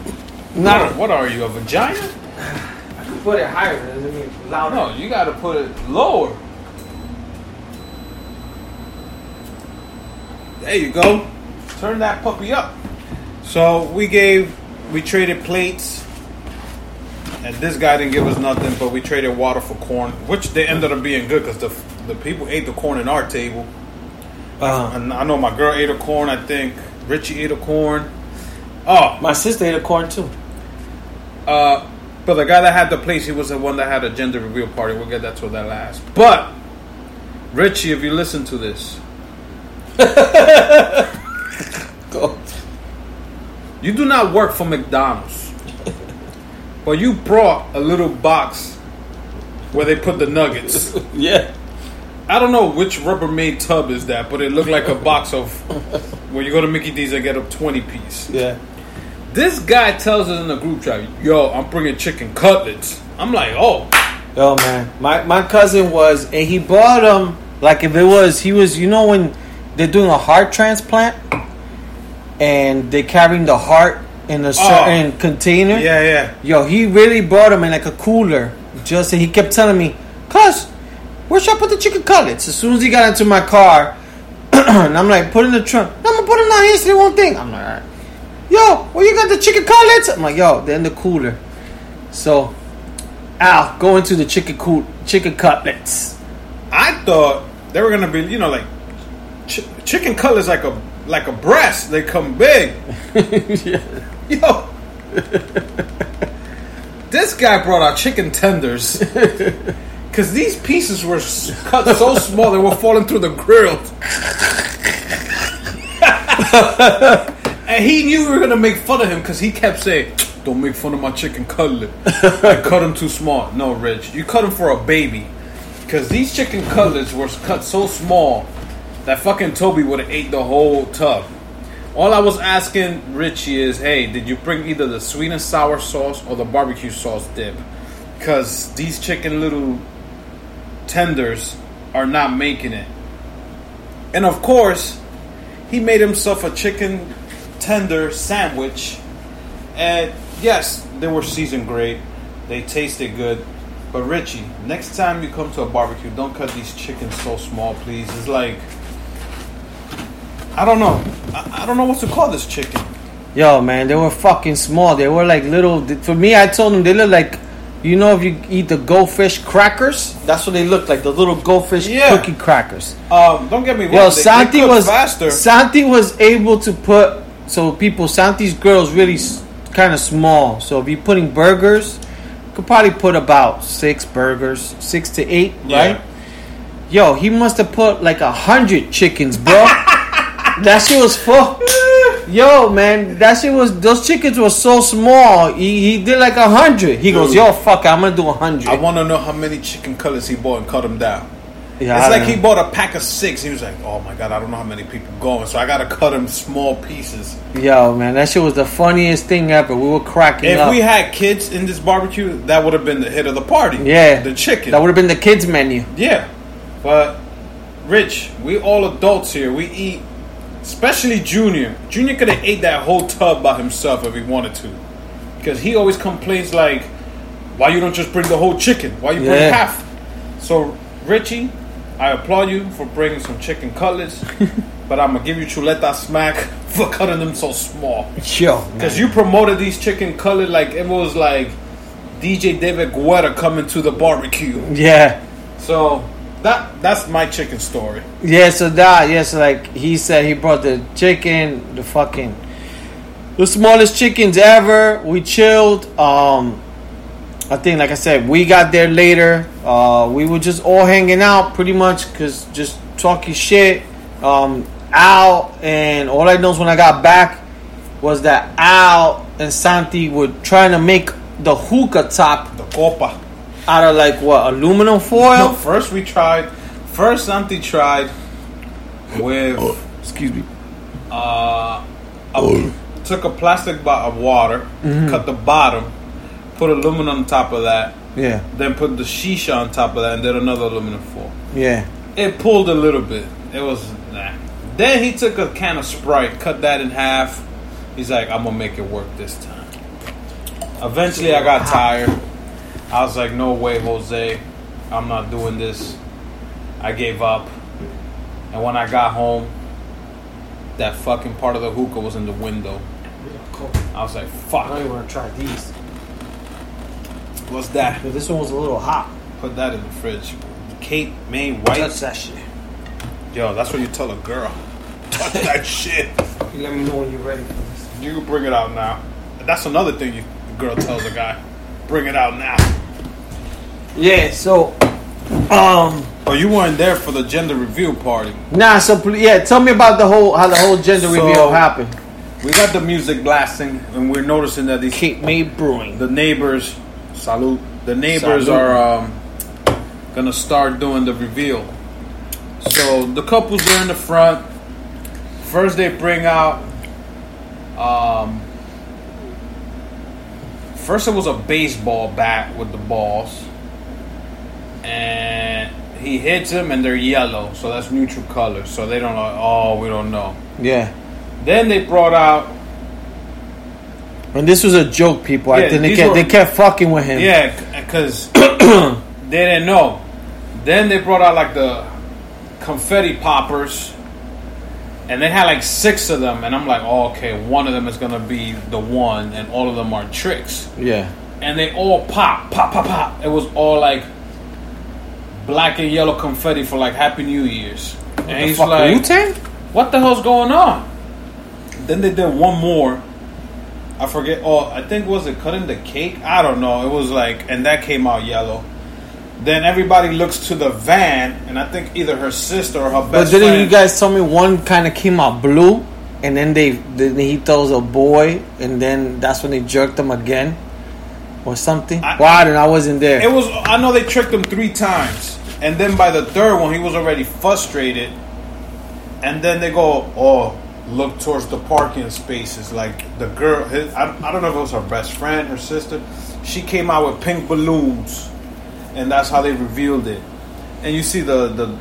D: No.
C: What, what are you, a vagina?
D: Put it higher. Doesn't mean louder.
C: No, you gotta put it lower. There you go. Turn that puppy up. So we gave, we traded plates, and this guy didn't give us nothing, but we traded water for corn, which they ended up being good because the the people ate the corn in our table.
D: Uh,
C: And I know my girl ate a corn. I think Richie ate a corn. Oh,
D: my sister ate a corn too.
C: Uh, but the guy that had the place, he was the one that had a gender reveal party. We'll get that to that last. But Richie, if you listen to this, you do not work for McDonald's, but you brought a little box where they put the nuggets.
D: Yeah.
C: I don't know which Rubbermaid tub is that, but it looked like a box of where you go to Mickey D's and get a twenty piece.
D: Yeah.
C: This guy tells us in the group chat, "Yo, I'm bringing chicken cutlets." I'm like, "Oh,
D: Yo, man, my my cousin was, and he bought them like if it was he was, you know, when they're doing a heart transplant, and they're carrying the heart in a oh. certain container.
C: yeah, yeah."
D: Yo, he really brought them in like a cooler. Just and he kept telling me, "Cuz, where should I put the chicken cutlets?" As soon as he got into my car, and I'm like, "Put in the trunk." No, I'm gonna put it down here so they won't think. I'm like, All right. "Yo, where you got the chicken cutlets?" I'm like, "Yo, they're in the cooler." So, Al, go into the chicken cool chicken cutlets.
C: I thought they were gonna be, you know, like ch- chicken cutlets, like a like a breast. They come big. Yo, this guy brought out chicken tenders because these pieces were cut so small they were falling through the grill. and he knew we were gonna make fun of him because he kept saying, "Don't make fun of my chicken cutlet. I cut him too small." No, Rich, you cut him for a baby. Because these chicken cutlets were cut so small that fucking Toby would have ate the whole tub. All I was asking Richie is, hey, did you bring either the sweet and sour sauce or the barbecue sauce dip? Because these chicken little tenders are not making it. And of course, he made himself a chicken tender sandwich. And yes, they were seasoned great. They tasted good. But Richie, next time you come to a barbecue, don't cut these chickens so small, please. It's like I don't know. I, I don't know what to call this chicken.
D: Yo, man, they were fucking small. They were like little. For me, I told them they look like, you know, if you eat the goldfish crackers, that's what they look like. The little goldfish
C: Yeah.
D: cookie crackers.
C: Um, don't get me wrong.
D: Yo,
C: they- they
D: Santi
C: cook
D: was
C: faster.
D: Santi was able to put so people. Santi's girls really kind of small. So if you're putting burgers, you could probably put about six burgers, six to eight,
C: Yeah.
D: right? Yo, he must have put like a hundred chickens, bro. that shit was full. Yo, man, that shit was. Those chickens were so small. He, he did like a hundred. He goes, "Yo, fuck, it, I'm gonna do a hundred.
C: I want to know how many chicken cutlets he bought and cut them down.
D: Yeah,
C: it's
D: I
C: like he bought a pack of six. He was like, "Oh my god, I don't know how many people going, so I gotta cut them small pieces."
D: Yo, man, that shit was the funniest thing ever. We were cracking
C: If
D: up.
C: we had kids in this barbecue, that would have been the hit of the party.
D: Yeah,
C: the chicken.
D: That would have been the kids' menu.
C: Yeah, but Rich, we all adults here. We eat, especially Junior. Junior could have ate that whole tub by himself if he wanted to, because he always complains like, why you don't just bring the whole chicken? Why you bring
D: Yeah.
C: half? So Richie, I applaud you for bringing some chicken cutlets, but I'm gonna give you chuleta smack for cutting them so small.
D: Yo,
C: Because you promoted these chicken cutlet like it was like DJ David Guetta coming to the barbecue.
D: yeah.
C: So that that's my chicken story.
D: Yeah, so that yeah, so like he said he brought the chicken, the fucking the smallest chickens ever. We chilled. Um I think like I said, we got there later. Uh we were just all hanging out pretty much cuz just talking shit. Um Al and all I know is when I got back was that Al and Santi were trying to make the hookah top
C: The copa.
D: out of like what aluminum foil.
C: No, first we tried. First, Santi tried with
D: Excuse me.
C: uh, a, took a plastic bottle of water, cut the bottom, put aluminum on top of that,
D: Yeah,
C: then put the shisha on top of that, and did another aluminum foil.
D: yeah.
C: It pulled a little bit. It was nah. Then he took a can of Sprite, cut that in half. He's like, I'm gonna make it work this time. Eventually, I got tired. I was like, No way, Jose. I'm not doing this. I gave up. And when I got home, that fucking part of the hookah was in the window. I was like, Fuck.
D: I don't even want to try these.
C: What's that?
D: But this one was a little hot.
C: Put that in the fridge. Cape May White.
D: Touch that shit.
C: Yo, that's what you tell a girl. Touch that shit.
D: You let me know when you're ready for this.
C: You bring it out now. That's another thing you the girl tells a guy. Bring it out now.
D: Yeah, so, um,
C: Oh, you weren't there for the gender reveal party.
D: nah, so pl- yeah, tell me about the whole how the whole gender
C: So-
D: reveal happened.
C: We got the music blasting, and we're noticing that these
D: Cape May Brewing.
C: the neighbors, salute. The neighbors
D: Salute.
C: are um, gonna start doing the reveal. So the couples are in the front. First, they bring out. Um, first, it was a baseball bat with the balls, and he hits them, and they're yellow, so that's neutral color. So they don't know. Oh, we don't know.
D: Yeah,
C: Then they brought out
D: and this was a joke, people. I
C: Yeah,
D: think they kept
C: were-
D: they kept fucking with him.
C: Yeah, because uh, they didn't know. Then they brought out like the confetti poppers, and they had like six of them. And I'm like, oh, okay, one of them is gonna be the one, and all of them are tricks.
D: yeah.
C: And they all pop, pop, pop, pop. It was all like black and yellow confetti for like Happy New Year's. And he's like,
D: Wu-Tang?
C: what the hell's going on? Then they did one more. I forget. Oh, I think was it cutting the cake? I don't know. It was like, and that came out yellow. Then everybody looks to the van, and I think either her sister or her
D: But didn't
C: friend.
D: you guys tell me one kind of came out blue, and then they then he throws a boy, and then that's when they jerked him again, or something?
C: I-
D: I don't. I wasn't there.
C: It was. I know they tricked him three times, and then by the third one, he was already frustrated. And then they go, "Oh, look towards the parking spaces." Like the girl, his, I, I don't know if it was her best friend, her sister. She came out with pink balloons, and that's how they revealed it. And you see the the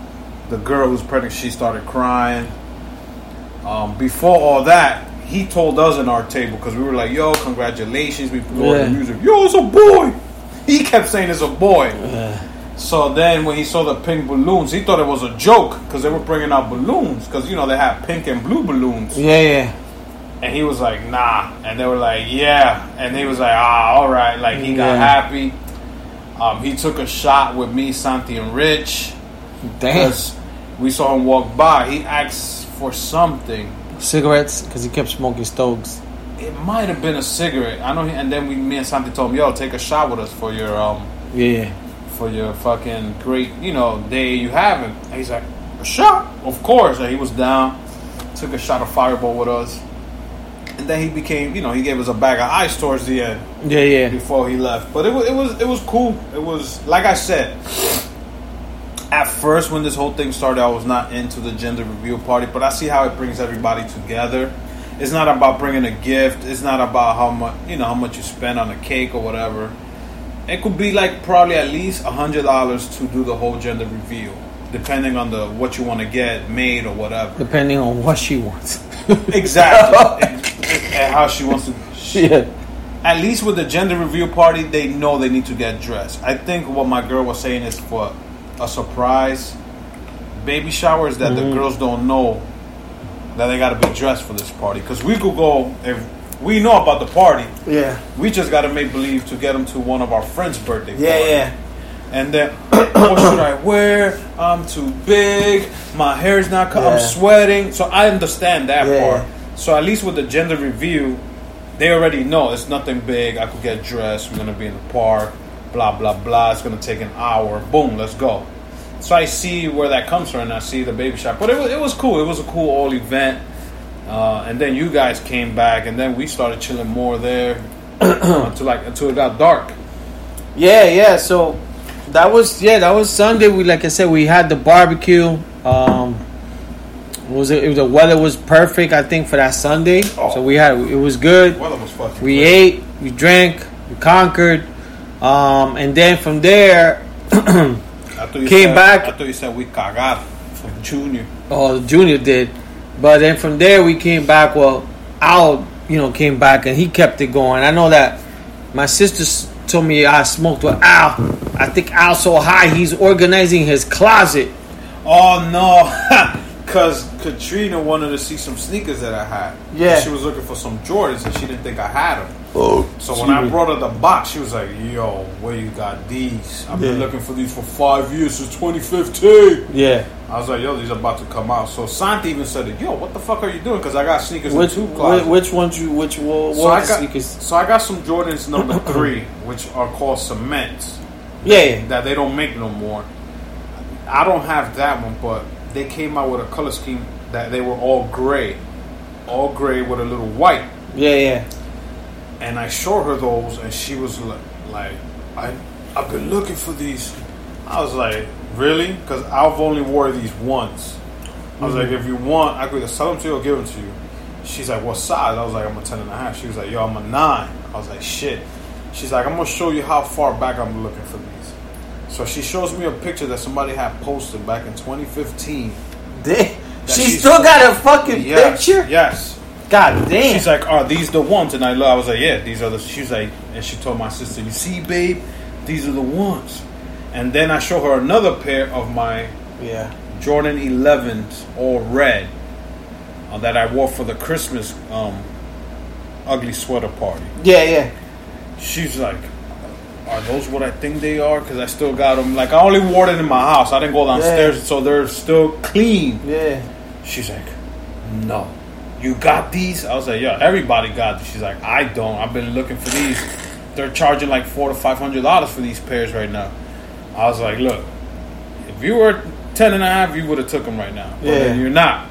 C: the girl who's pregnant. She started crying. Um, before all that, he told us in our table because we were like, "Yo, congratulations!" We put
D: Yeah.
C: the music. Yo, it's a boy. He kept saying it's a boy. So then, when he saw the pink balloons, he thought it was a joke because they were bringing out balloons because you know they have pink and blue balloons.
D: yeah, yeah.
C: And he was like, "Nah," and they were like, "Yeah," and he was like, "Ah, all right." Like he got
D: Yeah.
C: happy. Um, he took a shot with me, Santi, and Rich
D: Damn.
C: we saw him walk by. He asked for something.
D: Cigarettes, because he kept smoking stoves.
C: It might have been a cigarette. I know. He, and then we, me and Santi told him, "Yo, take a shot with us for your um
D: Yeah.
C: For your fucking great, you know, day you having." And he's like, "A shot, of course." And he was down, took a shot of Fireball with us, and then he became, you know, he gave us a bag of ice towards the end
D: Yeah, yeah.
C: before he left. But it was it was it was cool. It was like I said. At first, when this whole thing started, I was not into the gender reveal party, but I see how it brings everybody together. It's not about bringing a gift. It's not about how much you know how much you spend on a cake or whatever. It could be like probably at least a hundred dollars to do the whole gender reveal, depending on the what you want to get made or whatever.
D: Depending on what she wants.
C: Exactly, and, and how she wants to.
D: yeah.
C: at least with the gender reveal party, they know they need to get dressed. I think what my girl was saying is for a surprise baby shower is that
D: Mm-hmm.
C: the girls don't know that they got to be dressed for this party. Because we could go if we know about the party,
D: Yeah.
C: we just got to make believe to get them to one of our friends' birthday.
D: Yeah,
C: party.
D: yeah.
C: And then, what should I wear? I'm too big. My hair's not cut.
D: Yeah.
C: I'm sweating. So I understand that
D: Yeah.
C: part. So at least with the gender review, they already know it's nothing big. I could get dressed. We're gonna be in the park. Blah blah blah. It's gonna take an hour. Boom. Let's go. So I see where that comes from. and I see the baby shop, but it was, it was cool. It was a cool all event. Uh, and then you guys came back, and then we started chilling more there until like until it got dark.
D: Yeah, yeah. So that was yeah, that was Sunday. We like I said, we had the barbecue. Um, was it, the weather was perfect. I think for that Sunday.
C: Oh.
D: So we had it was good.
C: Weather was fucking.
D: We
C: great.
D: ate, we drank, we conquered, um, and then from there,
C: I thought you
D: Came
C: said,
D: back-
C: I thought you said we cagaron like Junior.
D: oh, Junior did, but then from there we came back. Well, Al, you know, came back and he kept it going. I know that my sister told me I smoked with Al. I think Al's so high he's organizing his closet.
C: Oh no, because Katrina wanted to see some sneakers that I had.
D: Yeah.
C: she was looking for some Jordans and she didn't think I had them.
D: Oh,
C: So when I brought her the box, she was like, "Yo, where you got these? I've been
D: Yeah.
C: looking for these for five years since 2015."
D: yeah,
C: I was like, "Yo, these are about to come out." So Santi even said, it, "Yo, what the fuck are you doing?" Because I got sneakers
D: which
C: in two
D: which,
C: closets.
D: which ones you which what,
C: so
D: what
C: I got
D: sneakers?
C: so I got some Jordans number three, which are called cements.
D: Yeah, yeah,
C: that they don't make no more. I don't have that one, but they came out with a color scheme that they were all gray, all gray with a little white.
D: yeah, yeah.
C: And I showed her those, and she was like, like I, I've been looking for these. I was like, really? Because I've only wore these once. I was like, mm-hmm. if you want, I could either sell them to you or give them to you. She's like, what size? I was like, I'm a 10 and a half. She was like, yo, I'm a 9. I was like, shit. She's like, I'm going to show you how far back I'm looking for. So she shows me a picture that somebody had posted back in 2015.
D: Damn. She still got a fucking
C: Yes,
D: picture.
C: Yes.
D: God damn.
C: She's like, are these the ones? And I I was like, yeah, these are the. She was like, and she told my sister, you see, babe, these are the ones. And then I show her another pair of my
D: yeah.
C: Jordan 11s, all red, uh, that I wore for the Christmas um, ugly sweater party.
D: Yeah, yeah.
C: She's like, are those what I think they are? Because I still got them. Like, I only wore them in my house. I didn't go downstairs,
D: Yeah.
C: so they're still clean.
D: Yeah.
C: She's like, no. You got these? I was like, yeah, everybody got these. She's like, I don't. I've been looking for these. They're charging like four to five hundred dollars for these pairs right now. I was like, look, if you were ten and a half, you would have took them right now. But
D: Yeah.
C: you're not.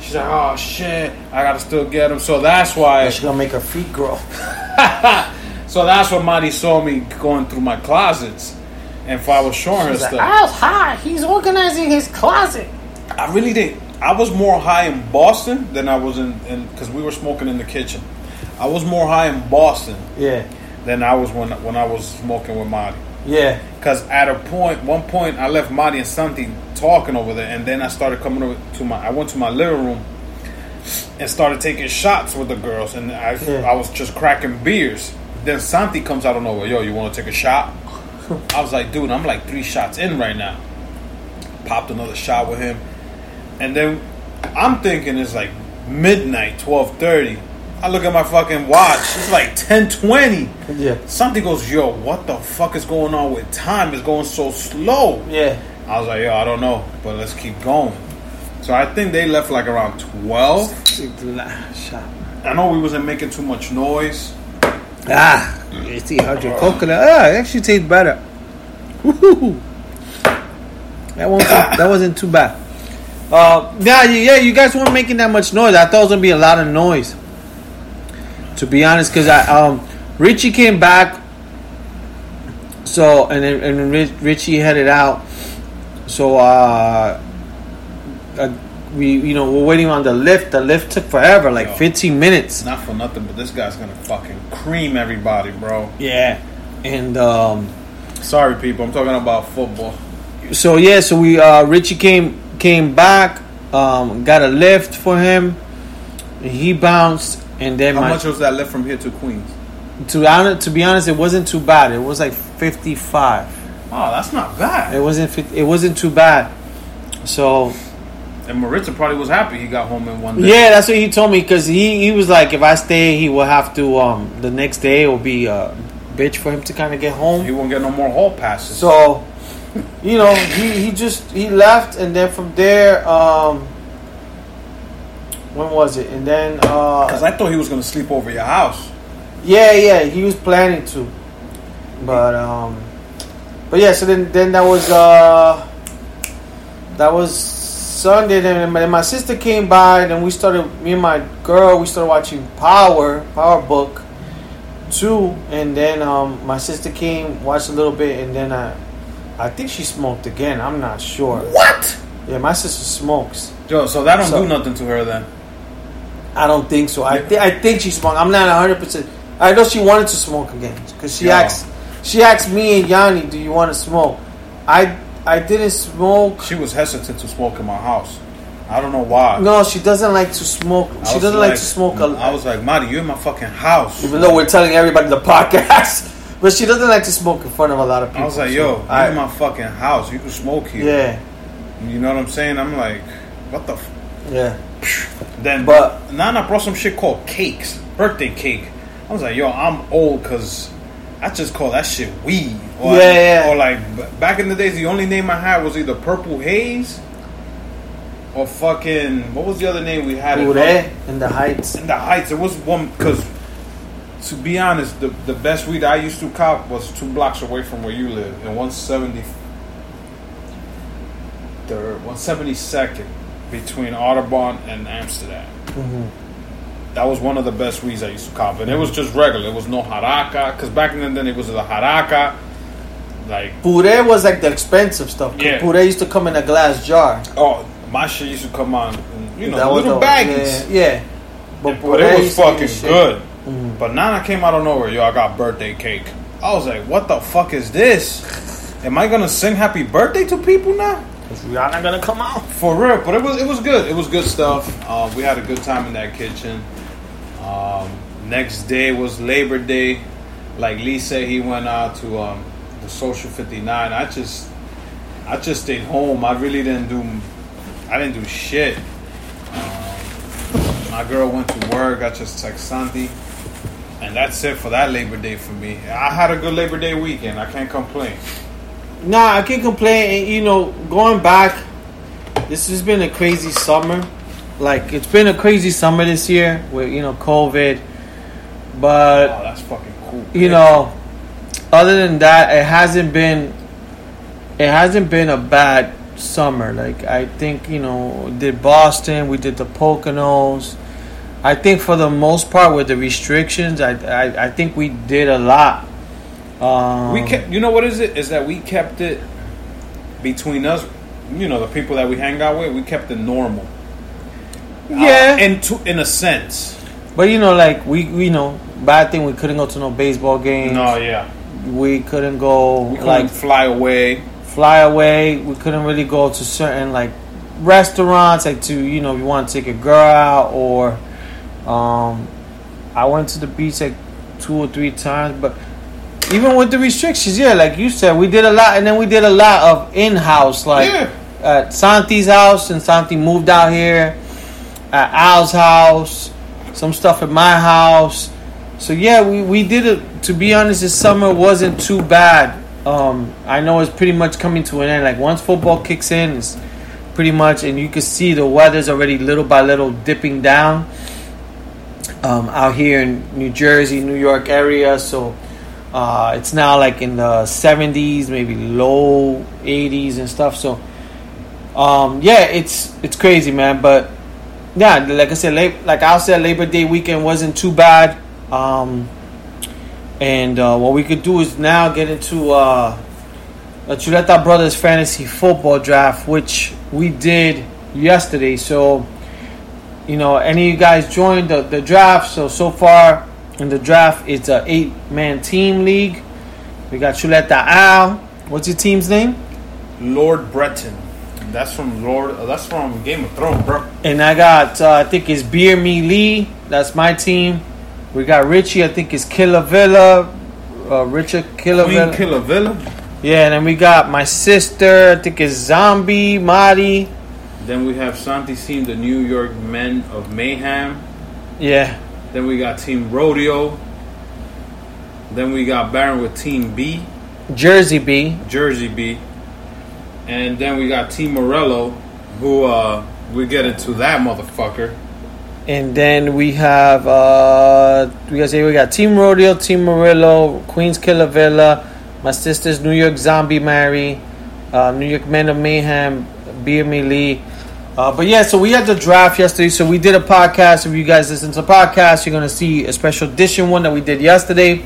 C: She's like, oh shit, I gotta still get them. So that's why.
D: She's gonna make her feet grow.
C: So that's what Marty saw me going through my closets, and if I was showing her
D: She's like,
C: stuff.
D: Oh, Al's high. He's organizing his closet.
C: I really did. I was more high in Boston than I was in, because we were smoking in the kitchen. I was more high in Boston
D: Yeah.
C: than I was when when I was smoking with Marty.
D: Yeah.
C: Because at a point, one point, I left Marty and Santi talking over there, and then I started coming over to my. I went to my living room and started taking shots with the girls, and I
D: Yeah.
C: I was just cracking beers. Then Santi comes out of nowhere. Yo, you want to take a shot? I was like, dude, I'm like three shots in right now. Popped another shot with him, and then I'm thinking it's like midnight, twelve thirty. I look at my fucking watch. It's like ten twenty.
D: Yeah.
C: Something goes, yo, what the fuck is going on with time? It's going so slow.
D: Yeah.
C: I was like, yo, I don't know, but let's keep going. So I think they left like around 12. I know we wasn't making too much noise.
D: Ah, see, hundred coconut. Ah, it actually tastes better. Woo-hoo. That one, that wasn't too bad. Uh, yeah, yeah, you guys weren't making that much noise. I thought it was gonna be a lot of noise. To be honest, because I um, Richie came back. So and then and Rich- Richie headed out. So uh, uh, we you know we're waiting on the Lyft. The Lyft took forever, like
C: Yo.
D: fifteen minutes.
C: Not for nothing, but this guy's gonna fucking cream everybody, bro.
D: Yeah, and um,
C: Sorry, people, I'm talking about football.
D: so yeah, so we uh, Richie came came back, um, got a lift for him. and He bounced, and then
C: How
D: my
C: much was that left from here to Queens?
D: To to be honest, it wasn't too bad. It was like 55.
C: Oh, that's not bad.
D: It wasn't. It wasn't too bad. So
C: And Maritza probably was happy he got home in one day.
D: yeah, that's what he told me because he, he was like, if I stay, he will have to. Um, the next day it will be a bitch for him to kind of get home.
C: He won't get no more hall passes.
D: So, you know, he, he just he left, and then from there, um, when was it? And then,
C: Because
D: uh,
C: I thought he was going to sleep over your house.
D: yeah, yeah, he was planning to, but um, but yeah. So then, then that was uh, that was Sunday. Then my, my sister came by, and then we started. Me and my girl, we started watching Power Power Book two, and then um, my sister came, watched a little bit, and then I, I think she smoked again. I'm not sure.
C: What?
D: Yeah, my sister smokes.
C: Yo, so that don't
D: So-
C: do nothing to her then.
D: I don't think so. I think I think she smoked. I'm not 100. percent I know she wanted to smoke again because she
C: Yeah.
D: asked she asked me and Yanni, "Do you want to smoke?" I I didn't smoke.
C: She was hesitant to smoke in my house. I don't know why.
D: No, she doesn't like to smoke.
C: I
D: She doesn't like, to smoke a
C: I was like, Marty, you're in my fucking house.
D: even though we're telling everybody the podcast, but she doesn't like to smoke in front of a lot of people.
C: I was like,
D: so
C: yo, you're
D: I-
C: in my fucking house. You can smoke here.
D: yeah,
C: You know what I'm saying? I'm like, what the f-?
D: yeah.
C: Then
D: But-
C: Nana brought some shit called cakes, birthday cake. I was like, yo, I'm old because I just call that shit weed. Or
D: Yeah, yeah.
C: Or like back in the days, the only name I had was either Purple Haze or fucking what was the other name we had? in-
D: Puree in the heights.
C: In the Heights, it was one because. To be honest, the, the best weed I used to cop was two blocks away from where you live, in 170, third, 172nd, between Audubon and Amsterdam. Mm-hmm. That was one of the best weeds I used to cop, and it was just regular. It was no haraka, because back then then it was the haraka, like
D: Puree was like the expensive stuff.
C: Yeah.
D: Puree used to come in a glass jar.
C: oh my shit used to come on, you know,
D: That was
C: little
D: the-
C: baggies.
D: Yeah, yeah.
C: But,
D: Puree
C: it was
D: used to be the
C: fucking
D: shit.
C: good. But Nana came out of nowhere. Yo, I got birthday cake. I was like, what the fuck is this? Am I gonna sing happy birthday to people now?
D: Is Rihanna gonna come out?
C: For real, but it was it was good. It was good stuff. Uh, we had a good time in that kitchen. Um, next day was Labor Day. Like Lee said, he went out to um, the Social 59. I just I just stayed home. I really didn't do I didn't do shit. Um, my girl went to work. I just text Santi. And that's it for that Labor Day for me. I had a good Labor Day weekend. I can't complain.
D: Nah, I can't complain. You know, going back, this has been a crazy summer. Like it's been a crazy summer this year with you know COVID, but
C: Oh, that's fucking cool.
D: you know, other than that, it hasn't been it hasn't been a bad summer. Like I think you know, did Boston, we did the Poconos. I think for the most part, with the restrictions, I I, I think we did a lot. Um,
C: We kept, you know what is it? Is that we kept it between us, you know, the people that we hang out with. We kept it normal.
D: Yeah,
C: Uh, in to, in a sense.
D: but you know, like we we know bad thing we couldn't go to no baseball games.
C: No, yeah,
D: we couldn't go
C: we couldn't
D: like
C: fly away.
D: fly away. We couldn't really go to certain like restaurants, like to you know, if you want to take a girl out or um, I went to the beach like two or three times, but even with the restrictions, yeah, like you said, we did a lot, and then we did a lot of in-house, like
C: Yeah.
D: at Santi's house, and Santi moved out here. At Al's house, some stuff at my house. So yeah, we, we did it. To be honest, this summer wasn't too bad. Um, I know it's pretty much coming to an end. Like once football kicks in, it's pretty much, and you can see the weather's already little by little dipping down. Um, out here in New Jersey, New York area, so uh, it's now like in the 70s, maybe low 80s and stuff. So um, yeah, it's it's crazy, man. But yeah, like I said, lab- like I said, Labor Day weekend wasn't too bad. Um, and uh, what we could do is now get into uh, the Chuleta Brothers Fantasy Football Draft, which we did yesterday. So, you know, any of you guys joined the, the draft. So, so far in the draft, it's a eight man team league. We got Chuleta Al. What's your team's name?
C: Lord Breton. That's from Lord. Uh, that's from Game of Thrones, bro.
D: And I got, uh, I think it's Beer Me Lee. That's my team. We got Richie, I think it's Killer Villa, uh, Richard Killer Villa.
C: Killer Villa.
D: Yeah, and then we got my sister, I think it's Zombie, Mari.
C: Then we have Santi Team, the New York Men of Mayhem.
D: Yeah,
C: Then we got Team Rodeo. Then we got Baron with Team B,
D: Jersey B.
C: Jersey B. And then we got Team Morello, who uh we get into that motherfucker.
D: And then we have uh we gotta we got Team Rodeo, Team Morello, Queens Killer Villa, my sister's New York Zombie Mary, uh, New York Men of Mayhem, BME Lee. Uh, but yeah, so we had the draft yesterday. So we did a podcast. If you guys listen to the podcast, you're gonna see a special edition one that we did yesterday.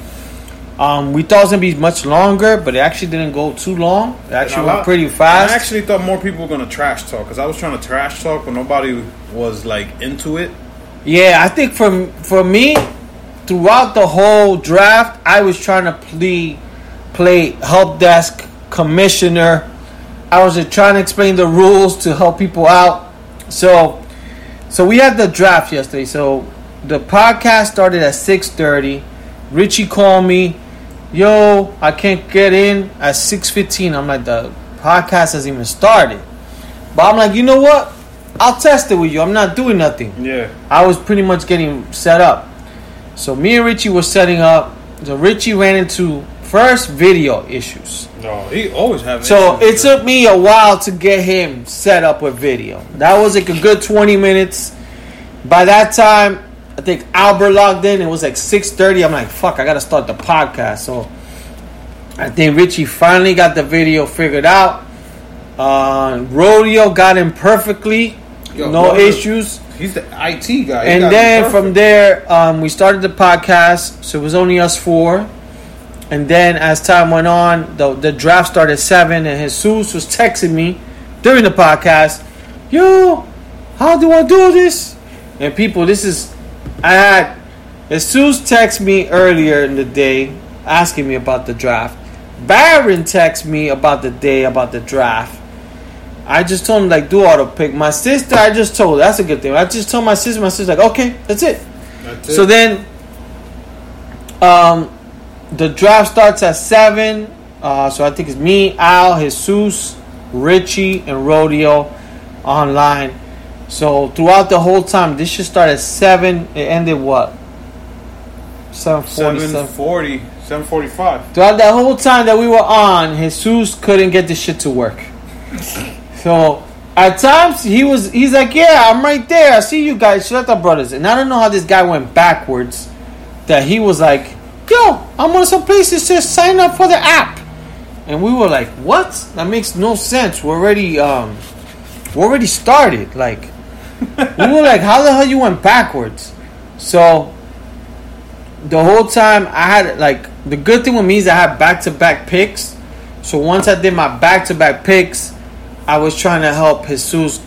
D: Um, we thought it was gonna be much longer, but it actually didn't go too long. It actually went
C: lot-
D: pretty fast.
C: I actually thought more people were gonna trash talk because I was trying to trash talk, but nobody was like into it.
D: Yeah, I think for for me, throughout the whole draft, I was trying to play play help desk commissioner. I was just trying to explain the rules to help people out. So, so we had the draft yesterday. So the podcast started at six thirty. Richie called me, "Yo, I can't get in at six fifteen. I'm like, the podcast hasn't even started. But I'm like, you know what? I'll test it with you. I'm not doing nothing.
C: Yeah.
D: I was pretty much getting set up. So me and Richie were setting up. So Richie ran into first video issues.
C: No, he always have.
D: So it took me a while to get him set up with video. That was like a good 20 minutes. By that time, I think Albert logged in. It was like 6:30. I'm like, fuck, I gotta start the podcast. So I think Richie finally got the video figured out. Uh, Rodeo got in perfectly,
C: Yo,
D: no
C: Rodeo-
D: issues.
C: He's the IT guy. He
D: And then from there, um, we started the podcast. So it was only us four. And then as time went on, the, the draft started seven, and Jesus was texting me during the podcast, "Yo, how do I do this?" And people, this is I had Jesus text me earlier in the day asking me about the draft. Baron text me about the day about the draft. I just told him like do auto pick. My sister, I just told that's a good thing. I just told my sister. My sister's like, okay, that's it.
C: That's
D: So
C: it.
D: then, um, the draft starts at seven. Uh, so I think it's me, Al, Jesus, Richie, and Rodeo online. So throughout the whole time, this should start at seven. It ended what? Seven forty.
C: 740, 745.
D: Throughout that whole time that we were on, Jesus couldn't get this shit to work. So at times he was he's like, Yeah, I'm right there. I see you guys. Up, brothers. And I don't know how this guy went backwards. That he was like, Yo, I'm on some places to sign up for the app. And we were like, What? That makes no sense. We're already um we're already started. Like we were like, How the hell you went backwards? So the whole time I had like the good thing with me is I had back to back picks. So once I did my back to back picks, I was trying to help Jesus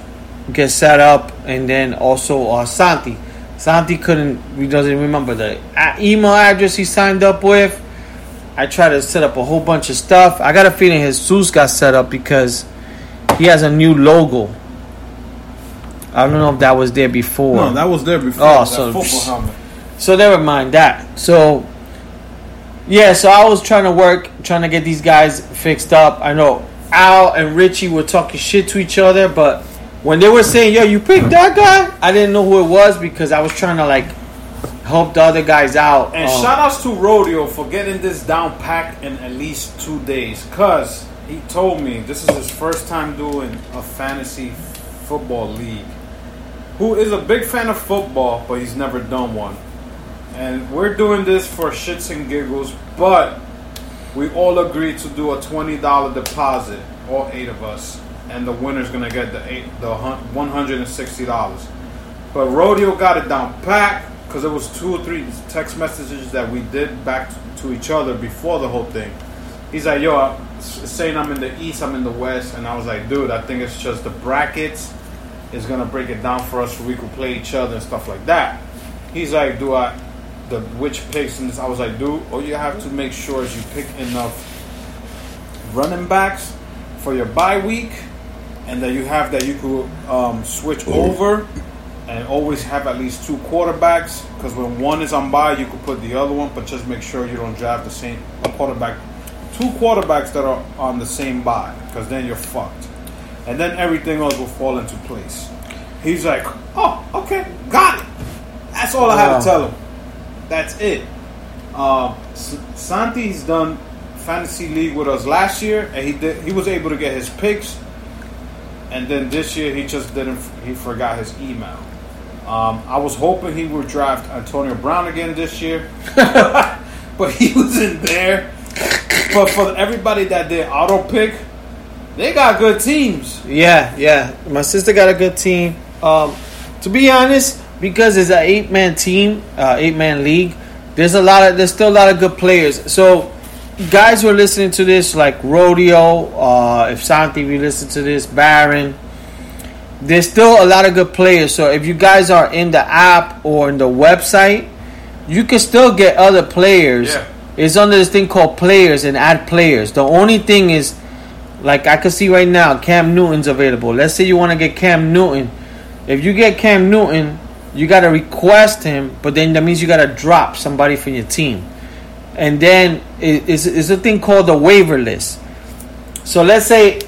D: get set up, and then also uh, Santi. Santi couldn't. He doesn't remember the email address he signed up with. I tried to set up a whole bunch of stuff. I got a feeling Jesus got set up because he has a new logo. I don't know if that was there before.
C: No, that was there before.
D: Oh, so-
C: football helmet.
D: So never mind that. So yeah, so I was trying to work, trying to get these guys fixed up. I know Al and Richie were talking shit to each other, but when they were saying, "Yo, you picked that guy," I didn't know who it was because I was trying to like help the other guys out.
C: And
D: Um,
C: shout outs to Rodeo for getting this down packed in at least two days. Cause he told me this is his first time doing a fantasy football league. Who is a big fan of football, but he's never done one. And we're doing this for shits and giggles, but we all agreed to do a twenty dollar deposit, all eight of us, and the winner's gonna get the eight, the one hundred and sixty dollars. But Rodeo got it down pat because it was two or three text messages that we did back to each other before the whole thing. He's like, "Yo, saying I'm in the east, I'm in the west," and I was like, "Dude, I think it's just the brackets is gonna break it down for us so we could play each other and stuff like that." He's like, "Do I?" The which picks and this, I was like, dude, all you have to make sure is you pick enough running backs for your bye week, and that you have that you could um, switch over and always have at least two quarterbacks. Because when one is on bye, you could put the other one, but just make sure you don't draft the same quarterback, two quarterbacks that are on the same bye, because then you're fucked. And then everything else will fall into place. He's like, oh, okay, got it. That's all I had
D: Wow.
C: to tell him. That's it. Um, S- Santi's done fantasy league with us last year, and he did. He was able to get his picks, and then this year he just didn't. He forgot his email. Um, I was hoping he would draft Antonio Brown again this year, but he wasn't there. But for everybody that did auto pick, they got good teams.
D: Yeah, yeah. My sister got a good team. Um, to be honest, because it's an eight man team, uh, eight man league. There's a lot of there's still a lot of good players. So, guys who are listening to this, like Rodeo, uh, if Santi, if you listen to this, Baron, there's still a lot of good players. So if you guys are in the app or in the website, you can still get other players.
C: Yeah.
D: It's under this thing called players and add players. The only thing is, like I can see right now, Cam Newton's available. Let's say you want to get Cam Newton. If you get Cam Newton, you got to request him, but then that means you got to drop somebody from your team. And then it's, it's a thing called the waiver list. So let's say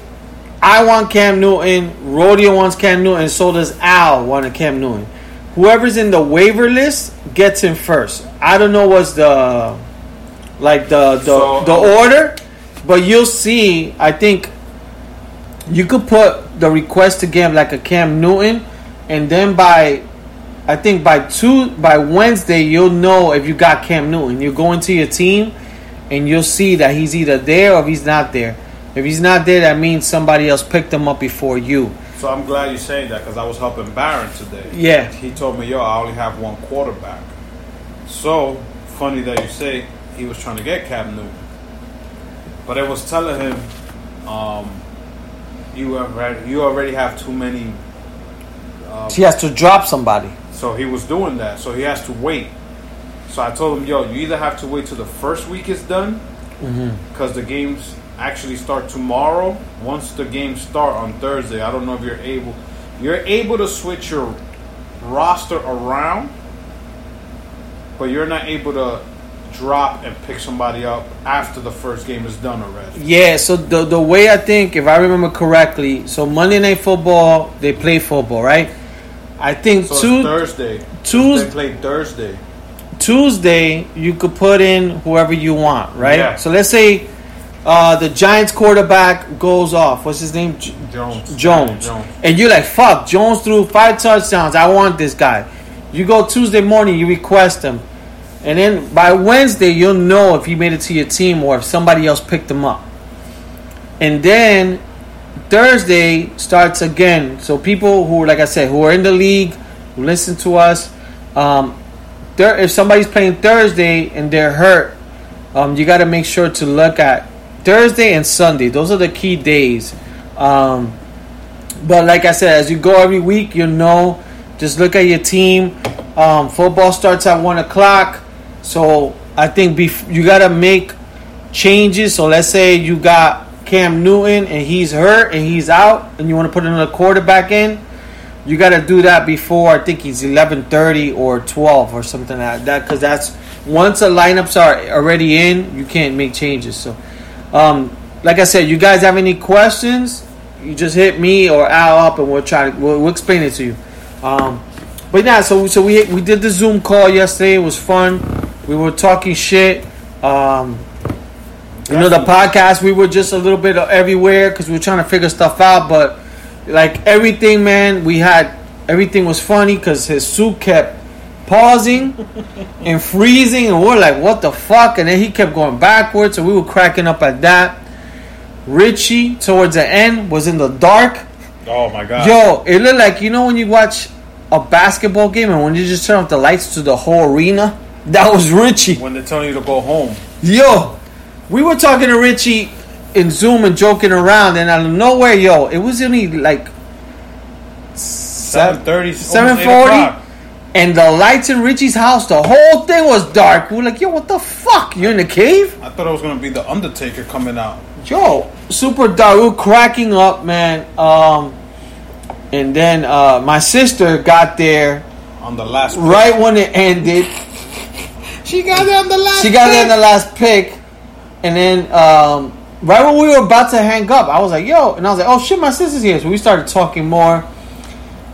D: I want Cam Newton, Rodeo wants Cam Newton, and so does Al want a Cam Newton. Whoever's in the waiver list gets him first. I don't know what's the like the the,
C: So,
D: the
C: um,
D: order, but you'll see. I think you could put the request to get like a Cam Newton, and then by I think by two by Wednesday you'll know if you got Cam Newton. You go into your team, and you'll see that he's either there or he's not there. If he's not there, that means somebody else picked him up before you.
C: So I'm glad you're saying that because I was helping Barron today.
D: Yeah.
C: He told me, yo, I only have one quarterback. So funny that you say he was trying to get Cam Newton, but I was telling him, um, you already you already have too many. Uh,
D: He has to drop somebody.
C: so he was doing that. So he has to wait. So I told him, yo, you either have to wait till the first week is done, because the games actually start tomorrow. Once the games start on Thursday, I don't know if you're able. You're able to switch your roster around, but you're not able to drop and pick somebody up after the first game is done already.
D: Yeah, so the the way I think, if I remember correctly, so Monday Night Football, they play football, right? I think
C: So
D: two,
C: Thursday.
D: Tues-
C: They play Thursday.
D: Tuesday you could put in whoever you want, right?
C: Yeah.
D: So let's say uh, the Giants quarterback goes off. What's his name? J-
C: Jones.
D: Jones.
C: Jones.
D: And you're like, fuck, Jones threw five touchdowns. I want this guy. You go Tuesday morning, you request him. And then by Wednesday, you'll know if he made it to your team or if somebody else picked him up. And then Thursday starts again. So people who, like I said, who are in the league, who listen to us, um, if somebody's playing Thursday and they're hurt, um, you got to make sure to look at Thursday and Sunday. Those are the key days. Um, but like I said, as you go every week, you know, just look at your team. Um, football starts at one o'clock, so I think bef- you got to make changes. So let's say you got Cam Newton and he's hurt and he's out, and you want to put another quarterback in. You got to do that before I think he's eleven thirty or twelve or something like that. Because that's once the lineups are already in, you can't make changes. So, um, like I said, you guys have any questions? You just hit me or Al up, and we'll try to we'll, we'll explain it to you. Um, but yeah, so so we we did the Zoom call yesterday. It was fun. We were talking shit. Um, you know, the podcast, we were just a little bit everywhere because we were trying to figure stuff out. But like everything, man, we had everything was funny because his suit kept pausing and freezing, and we're like, what the fuck? And then he kept going backwards, so we were cracking up at that. Richie, towards the end, was in the dark.
C: Oh my god.
D: Yo, it looked like you know when you watch a basketball game and when you just turn off the lights to the whole arena. That was Richie.
C: When they're telling you to go home.
D: Yo, we were talking to Richie in Zoom and joking around, and out of nowhere, yo, it was only like
C: Seven thirty.
D: seven forty, and the lights in Richie's house, the whole thing was dark. We were like, yo, what the fuck? You're in the cave?
C: I thought it was gonna be the Undertaker coming out.
D: Yo, super dark. We were cracking up, man. Um, and then uh, my sister got there
C: On the last
D: right when it ended.
C: She got there on the last
D: She got there in
C: pick.
D: the last pick, and then um, right when we were about to hang up, I was like, "Yo," and I was like, "Oh shit, my sister's here." So we started talking more,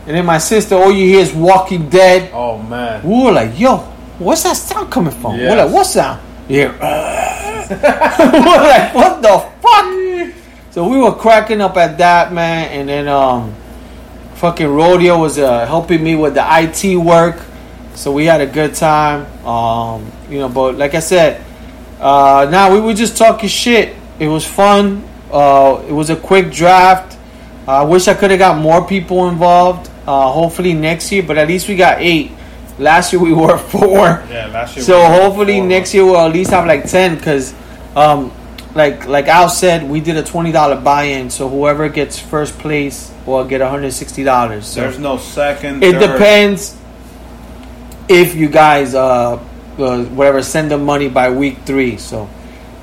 D: and then my sister, all you hear is "Walking Dead."
C: Oh man.
D: We were like, "Yo, what's that sound coming from?" We're like, "What sound?" Yeah. we're like, "What the fuck?" So we were cracking up at that, man, and then um, fucking rodeo was uh, helping me with the IT work, so we had a good time. Um, you know, but like I said, uh, now we were just talking shit. It was fun. Uh, it was a quick draft. I wish I could have got more people involved. Uh, hopefully next year, but at least we got eight. Last year we were four.
C: Yeah, last year.
D: So
C: we
D: hopefully
C: four.
D: next year we'll at least have like ten because, um, like like Al said, we did a twenty dollar buy in. So whoever gets first place will get one hundred sixty dollars. So
C: There's no second.
D: it
C: third.
D: depends if you guys uh, uh whatever send them money by week three. So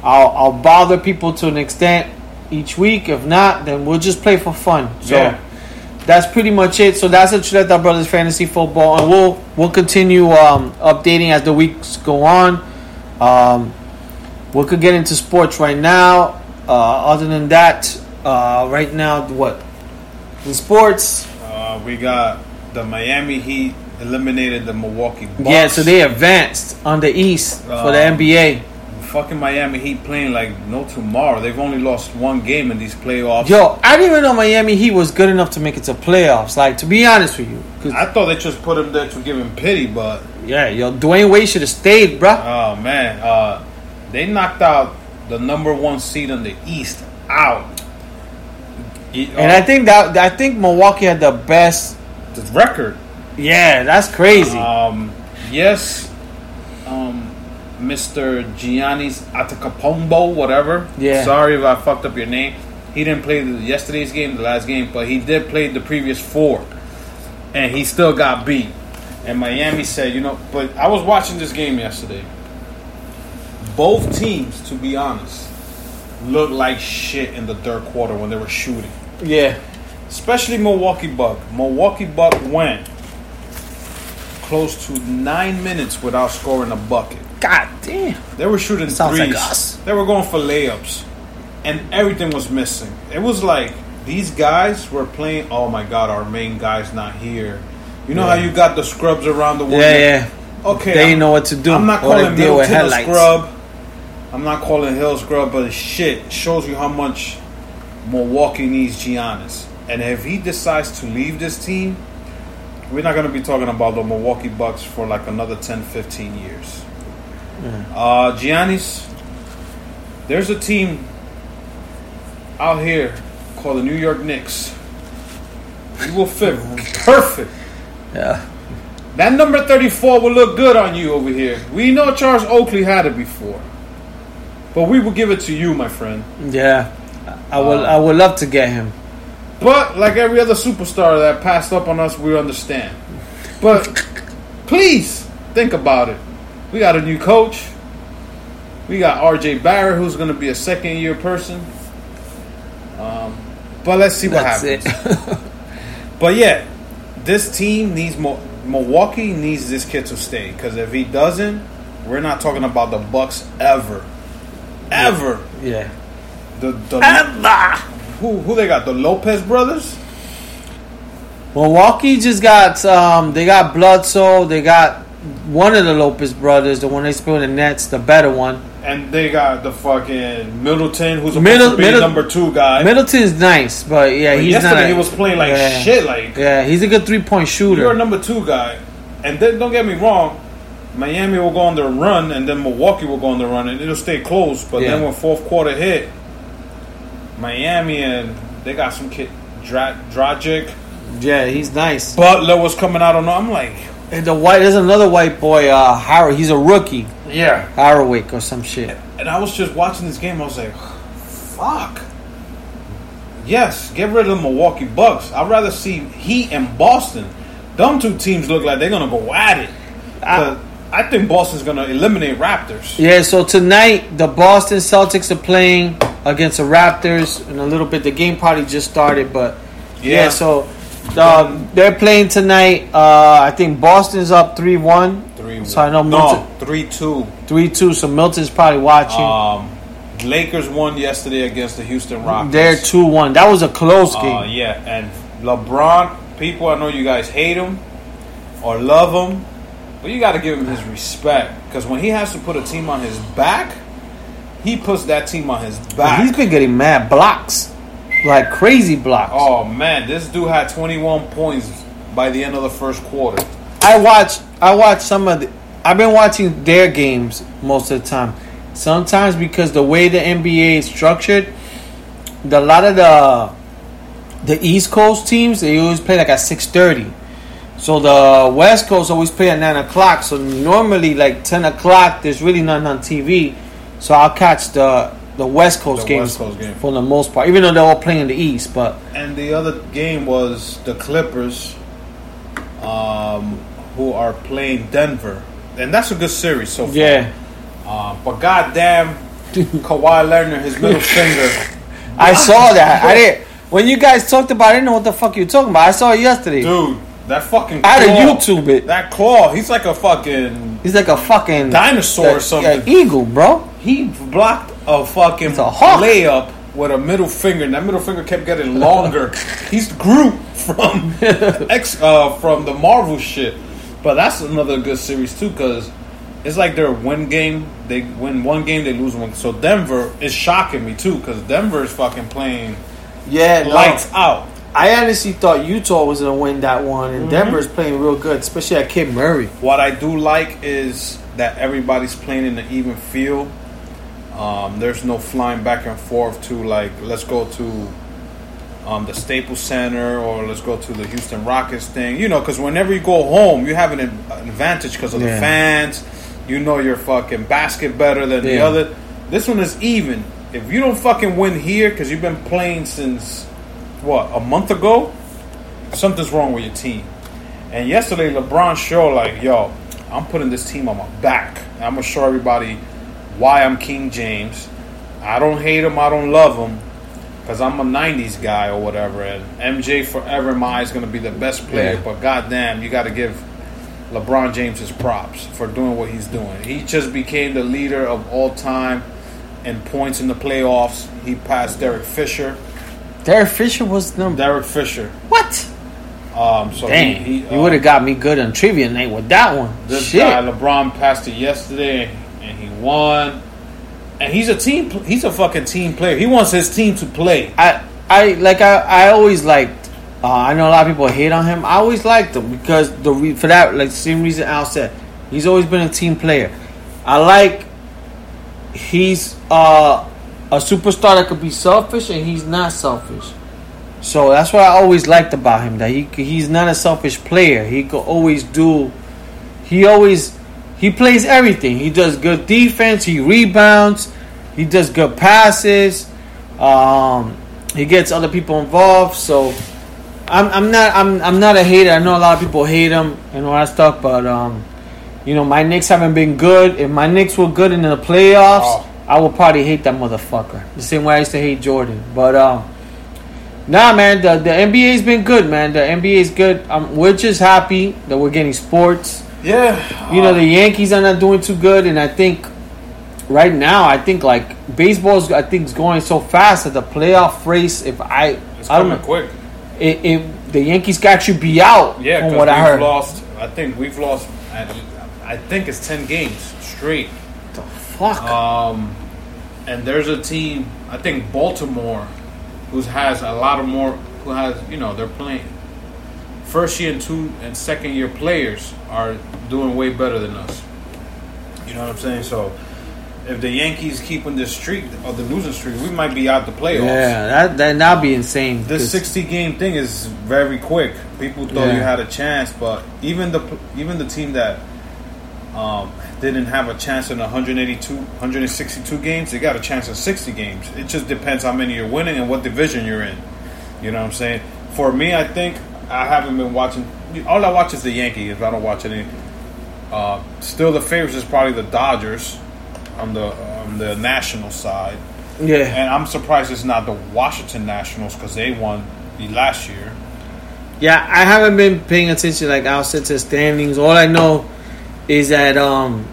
D: I'll I'll bother people to an extent each week. If not, then we'll just play for fun. So
C: Yeah.
D: that's pretty much it. So that's a Chuleta Brothers fantasy football, and we'll we'll continue um, updating as the weeks go on. Um, we could get into sports right now. Uh, other than that, uh, right now, what in sports?
C: Uh, we got the Miami Heat eliminated the Milwaukee Bucks.
D: Yeah, so they advanced on the East for the
C: Um,
D: NBA.
C: fucking Miami Heat playing like no tomorrow. They've only lost one game in these playoffs.
D: Yo, I didn't even know Miami Heat was good enough to make it to playoffs. Like to be honest with you,
C: I thought they just put him there to give him pity, but
D: yeah, yo, Dwyane Wade should have stayed, bro.
C: oh man, uh, they knocked out the number one seed in the East out.
D: And
C: uh,
D: I think that I think Milwaukee had the best.
C: the record.
D: Yeah, that's crazy.
C: Um, yes, um, Mr. Giannis Atacapombo, whatever.
D: Yeah.
C: Sorry if I fucked up your name. He didn't play the, yesterday's game, the last game, but he did play the previous four, and he still got beat. And Miami said, you know, but I was watching this game yesterday. Both teams, to be honest, looked like shit in the third quarter when they were shooting
D: yeah,
C: especially Milwaukee Buck. Milwaukee Buck went close to nine minutes without scoring a bucket.
D: god damn.
C: They were shooting
D: Sounds like
C: threes.
D: us.
C: They were going for layups, and everything was missing. It was like these guys were playing. Oh my god, our main guy's not here. You know
D: Yeah.
C: how you got the scrubs around the
D: Yeah, yeah.
C: Okay,
D: They
C: I'm-
D: didn't know what to do.
C: I'm not calling Middleton a scrub. I'm not calling Hill scrub, but shit shows you how much Milwaukee needs Giannis. And if he decides to leave this team, we're not going to be talking about the Milwaukee Bucks for like another 10, 15 years. Uh, Giannis, there's a team out here called the New York Knicks. You will fit perfect.
D: Yeah,
C: That number 34 will look good on you over here. We know Charles Oakley had it before. But we will give it to you, my friend.
D: yeah. I will
C: Uh,
D: I would love to get him.
C: But like every other superstar that passed up on us, we understand. But please think about it. We got a new coach. We got RJ Barrett, who's going to be a second year person. Um, but let's see what
D: That's
C: happens. But yeah, this team needs more. Milwaukee needs this kid to stay because if he doesn't, we're not talking about the Bucks ever, ever.
D: yeah.
C: The, the who who they got the Lopez brothers.
D: Milwaukee just got um they got Bledsoe, they got one of the Lopez brothers, the one they spilled the Nets, the better one.
C: And they got the fucking Middleton, who's supposed
D: Middle- Middle-
C: number two guy.
D: Middleton's nice, but yeah,
C: But
D: he's
C: yesterday
D: not. a-
C: he was playing like
D: yeah.
C: shit. Like
D: Yeah, he's a good three point shooter.
C: you're a number two guy, and then don't get me wrong, Miami will go on their run, and then Milwaukee will go on the run, and it'll stay close. But then
D: Yeah.
C: when fourth quarter hit, Miami and they got some kid Dra- Dragic.
D: yeah, he's nice.
C: Butler was coming out on. I'm like,
D: And the white, there's another white boy, uh, Howard. He's a rookie,
C: yeah.
D: Harwick or some shit.
C: And I was just watching this game. I was like, fuck. Yes, get rid of the Milwaukee Bucks. I'd rather see Heat and Boston. Them two teams look like they're gonna go at it.
D: I-
C: I think Boston's gonna eliminate Raptors.
D: Yeah, so tonight the Boston Celtics are playing against the Raptors in a little bit. The game probably just started, but yeah.
C: Yeah.
D: so Um, they're playing tonight. Uh, I think Boston's up three one,
C: Three.
D: So I know
C: no
D: Milton-
C: three two.
D: three two. So Milton's probably watching.
C: Um, Lakers won yesterday against the Houston Rockets.
D: they're two one. That was a close game.
C: Uh, yeah, and LeBron, people, I know you guys hate him or love him, but you got to give him his respect because when he has to put a team on his back, he puts that team on his back.
D: He's been getting mad blocks, like crazy blocks.
C: oh man, this dude had 21 points by the end of the first quarter.
D: I watch. I watch some of the. I've been watching their games most of the time. Sometimes because the way the NBA is structured, the, a lot of the the East Coast teams they always play like at six thirty. So the West Coast always play at nine o'clock. So normally like ten o'clock, there's really nothing on TV. So I'll catch the the West Coast
C: The
D: games
C: West Coast game.
D: for the most part, even though they're all playing in the East. But
C: And the other game was the Clippers, um, who are playing Denver, and that's a good series so far.
D: yeah,
C: Uh, but goddamn, Kawhi Leonard, his middle finger.
D: I saw that. I didn't. When you guys talked about, it, I didn't know what the fuck you were talking about. I saw it yesterday.
C: Dude, that fucking
D: I had to
C: claw-
D: YouTube it.
C: That claw, he's like a fucking
D: He's like a fucking
C: dinosaur or something.
D: like eagle, bro.
C: he blocked a fucking
D: It's a hawk.
C: layup with a middle finger, and that middle finger kept getting longer. he's Groot from X uh, from the Marvel shit. But that's another good series too, because it's like their win game. They win one game, they lose one. So Denver is shocking me too, because Denver is fucking playing
D: Yeah, no.
C: lights out.
D: I honestly thought Utah was gonna win that one,
C: Mm-hmm.
D: and Denver's playing real good, especially at Kid Murray.
C: What I do like is that everybody's playing in an even field. Um, there's no flying back and forth to like let's go to um, the Staples Center or let's go to the Houston Rockets thing. You know, because whenever you go home, you have an, an advantage because of the fans. You know your fucking basket better than the other. This one is even. If you don't fucking win here because you've been playing since what a month ago, something's wrong with your team. And yesterday, LeBron showed like, yo, I'm putting this team on my back. And I'm gonna show everybody why I'm King James. I don't hate him. I don't love him because I'm a '90s guy or whatever. And MJ forever in my eyes gonna be the best player.
D: Yeah.
C: But goddamn, you got to give LeBron James his props for doing what he's doing. He just became the leader of all time in points in the playoffs. He passed Derek Fisher.
D: Derek Fisher was number
C: Derek Fisher.
D: what?
C: Um, so
D: Dang,
C: he,
D: he,
C: he, uh,
D: would have got me good on trivia night with that one.
C: This
D: Shit.
C: guy LeBron passed it yesterday, and he won. And he's a team. He's a fucking team player. He wants his team to play.
D: I I like I, I always liked. Uh, I know a lot of people hate on him. I always liked him because the re- for that like same reason Al said, he's always been a team player. I like he's uh, a superstar that could be selfish and he's not selfish. So that's what I always liked about him that he he's not a selfish player. He could always do. He always he plays everything. He does good defense. He rebounds. He does good passes. Um, he gets other people involved. So I'm I'm not I'm I'm not a hater. I know a lot of people hate him and all that stuff, but um, you know my Knicks haven't been good. If my Knicks were good in the playoffs,
C: Oh.
D: I would probably hate that motherfucker. The same way I used to hate Jordan. But um. Nah, man, the, the NBA's been good, man. The NBA's good. Um, we're just happy that we're getting sports.
C: Yeah,
D: You know, the Yankees are not doing too good, and I think right now, I think like baseball's, I think is going so fast that the playoff race. If I,
C: it's
D: I don't
C: coming
D: know,
C: quick.
D: it, it, the Yankees got actually be out.
C: Yeah,
D: from what
C: we've
D: I heard.
C: lost. I think we've lost. I think it's ten games straight.
D: Fuck.
C: Um, and there's a team. I think Baltimore, who has a lot of more. Who has you know they're playing. First year and two and second year players are doing way better than us. You know what I'm saying? So, if the Yankees keeping this streak of the losing streak, we might be out the playoffs.
D: yeah, that that that'd be insane.
C: This 60 game thing is very quick. People thought
D: Yeah.
C: you had a chance, but even the even the team that um, didn't have a chance in 182, 162 games, they got a chance in 60 games. It just depends how many you're winning and what division you're in. You know what I'm saying? For me, I think I haven't been watching. All I watch is the Yankees. I don't watch any. Uh, still, the favorites is probably the Dodgers on the on the national side.
D: yeah,
C: And I'm surprised it's not the Washington Nationals because they won the last year.
D: Yeah, I haven't been paying attention like Al said to standings. All I know is that um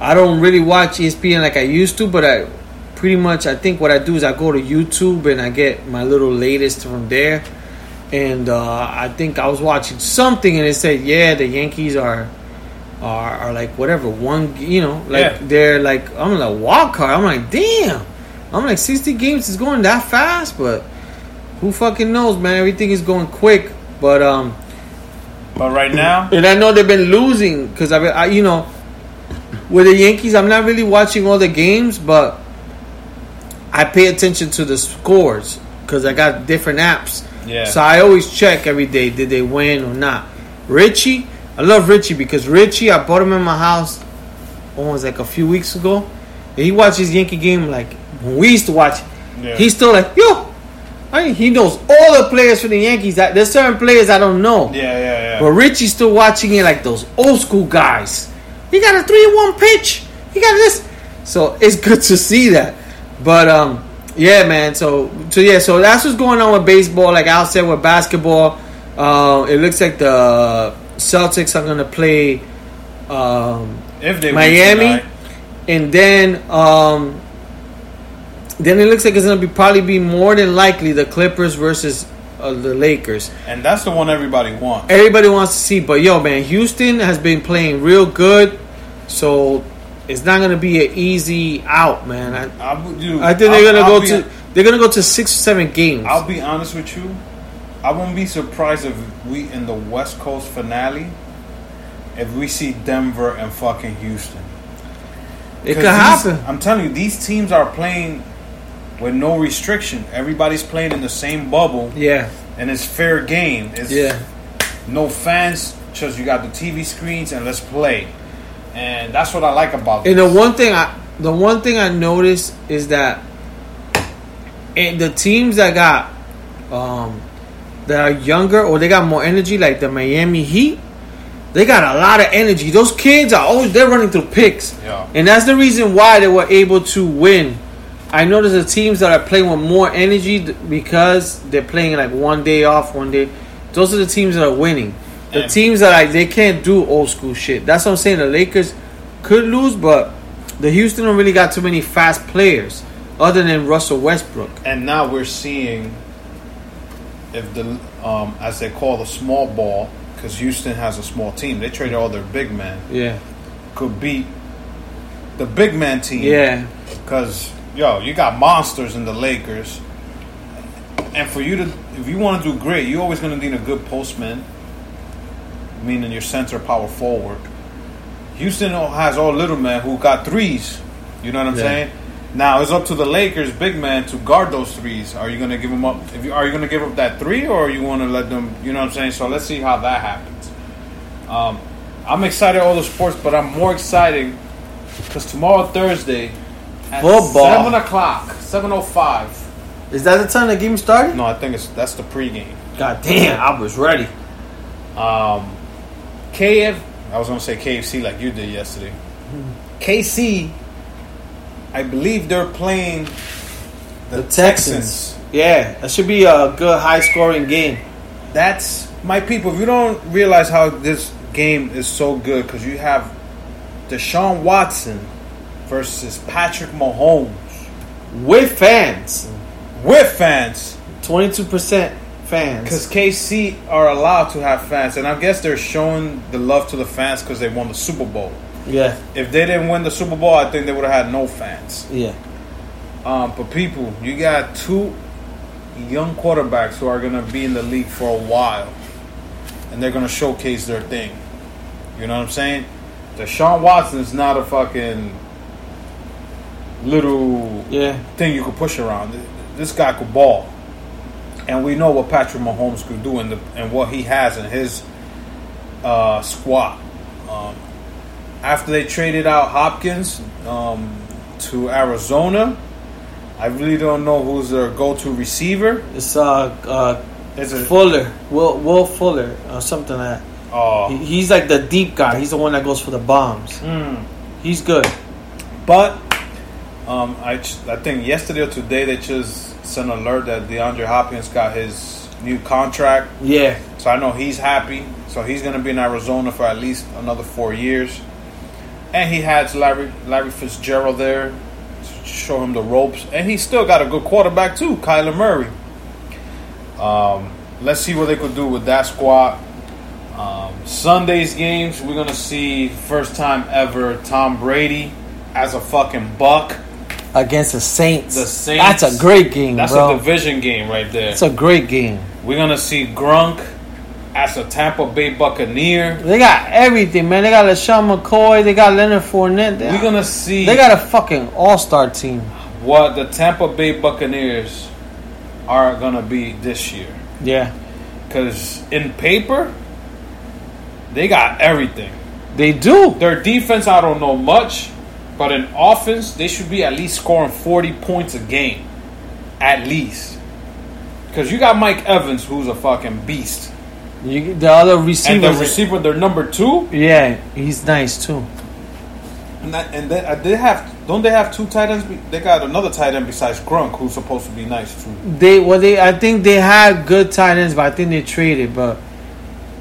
D: I don't really watch ESPN like I used to, but I pretty much I think what I do is I go to YouTube and I get my little latest from there. And uh, I think I was watching something and it said, yeah, the Yankees are are, are like whatever one, you know, like
C: Yeah.
D: they're like I'm like wild card. I'm like, damn. I'm like 60 games is going that fast, but who fucking knows, man? Everything is going quick, but um,
C: But right now,
D: and I know they've been losing because I, I, you know, with the Yankees, I'm not really watching all the games, but I pay attention to the scores because I got different apps.
C: Yeah.
D: So I always check every day did they win or not. Richie, I love Richie because Richie, I bought him in my house. Almost like a few weeks ago. And he watches Yankee game like we used to watch.
C: Yeah.
D: He's still like yo. I mean, he knows all the players for the Yankees. That there's certain players I don't know.
C: yeah, yeah, yeah.
D: But Richie's still watching it like those old school guys. He got a three one pitch. He got this. So it's good to see that. But um, yeah, man. So so yeah. So that's what's going on with baseball. Like Al said with basketball, uh, it looks like the Celtics are gonna play um,
C: if they
D: Miami, and then um, then it looks like it's gonna be probably be more than likely the Clippers versus uh, the Lakers.
C: and that's the one everybody wants.
D: Everybody wants to see, but yo, man, Houston has been playing real good, so it's not gonna be an easy out, man. I,
C: I, do-
D: I think they're
C: I'll-
D: gonna
C: I'll
D: go to they're gonna go to six or seven games.
C: I'll be honest with you. I won't be surprised if we in the West Coast finale, if we see Denver and fucking Houston.
D: It could
C: these-
D: happen.
C: I'm telling you, these teams are playing with no restriction. Everybody's playing in the same bubble,
D: Yeah,
C: and it's fair game. It's
D: yeah,
C: no fans, just you got the TV screens, and let's play. And that's what I like about
D: and the
C: this.
D: one thing I the one thing I noticed is that in the teams that got um that are younger or they got more energy, like the Miami Heat, they got a lot of energy. Those kids are always they're running through picks.
C: Yeah.
D: And that's the reason why they were able to win. I noticed the teams that are playing with more energy because they're playing like one day off, one day. Those are the teams that are winning. The
C: And-
D: teams that like they can't do old school shit. That's what I'm saying. The Lakers could lose, but the Houston don't really got too many fast players other than Russell Westbrook.
C: and now we're seeing if the um, as they call the small ball because Houston has a small team. They traded all their big men.
D: Yeah,
C: Could beat the big man team.
D: yeah,
C: Because yo, you got monsters in the Lakers, and for you to if you want to do great, you're always going to need a good postman, meaning your center power forward. Houston has all little men who got threes. You know what I'm
D: Yeah.
C: saying? Now it's up to the Lakers big man to guard those threes. Are you going to give them up? If you, are you going to give up that three, or you want to let them? You know what I'm saying? So let's see how that happens. Um, I'm excited all the sports, but I'm more excited because tomorrow Thursday
D: Football.
C: seven o'clock, seven o five.
D: is that the time the game started?
C: No, I think it's that's the pregame.
D: God damn, I was ready.
C: Um, KF, I was gonna say KFC like you did yesterday. KC, I believe they're playing the,
D: The Texans. Yeah, that should be a good high scoring game.
C: That's my people. If you don't realize how this game is so good, because you have Deshaun Watson versus Patrick Mahomes
D: With fans.
C: with fans.
D: 22% fans.
C: Because KC are allowed to have fans, and I guess they're showing the love to the fans because they won the Super Bowl.
D: Yeah,
C: If they didn't win the Super Bowl, I think they would have had no fans.
D: yeah.
C: Um, but people, you got two young quarterbacks who are going to be in the league for a while, and they're going to showcase their thing. You know what I'm saying? Deshaun Watson is not a fucking little
D: Yeah.
C: thing you could push around. This guy could ball, and we know what Patrick Mahomes could do and the and what he has in his uh, squad. Um, after they traded out Hopkins um, to Arizona, I really don't know who's their go-to receiver.
D: It's uh, uh
C: Is it?
D: Fuller. Will Will Fuller or something like that.
C: Oh,
D: He, he's like the deep guy. He's the one that goes for the bombs.
C: Hmm.
D: He's good.
C: But um, I I think yesterday or today they just sent an alert that DeAndre Hopkins got his new contract.
D: Yeah.
C: So I know he's happy. So he's going to be in Arizona for at least another four years. And he has Larry Larry Fitzgerald there to show him the ropes. And he's still got a good quarterback too, Kyler Murray. Um, let's see what they could do with that squad. Um, Sunday's games, we're gonna see first time ever Tom Brady as a fucking buck.
D: Against the Saints.
C: The Saints.
D: That's a great game,
C: That's
D: bro.
C: a division game right there.
D: It's a great game.
C: We're gonna see Gronk as a Tampa Bay Buccaneer.
D: They got everything, man. They got LeSean McCoy. They got Leonard Fournette. They,
C: We're gonna see
D: they got a fucking all star team.
C: what the Tampa Bay Buccaneers are gonna be this year.
D: Yeah.
C: Because in paper, they got everything.
D: They do.
C: Their defense, I don't know much, but in offense, they should be at least scoring 40 points a game. At least. Because you got Mike Evans, who's a fucking beast.
D: You, the other
C: And
D: receivers.
C: the receiver, their number two,
D: yeah, he's nice too.
C: and, that, and they, uh, they have, don't they have two tight ends? They got another tight end besides Gronk, who's supposed to be nice too.
D: They well, they I think they had good tight ends, but I think they traded. But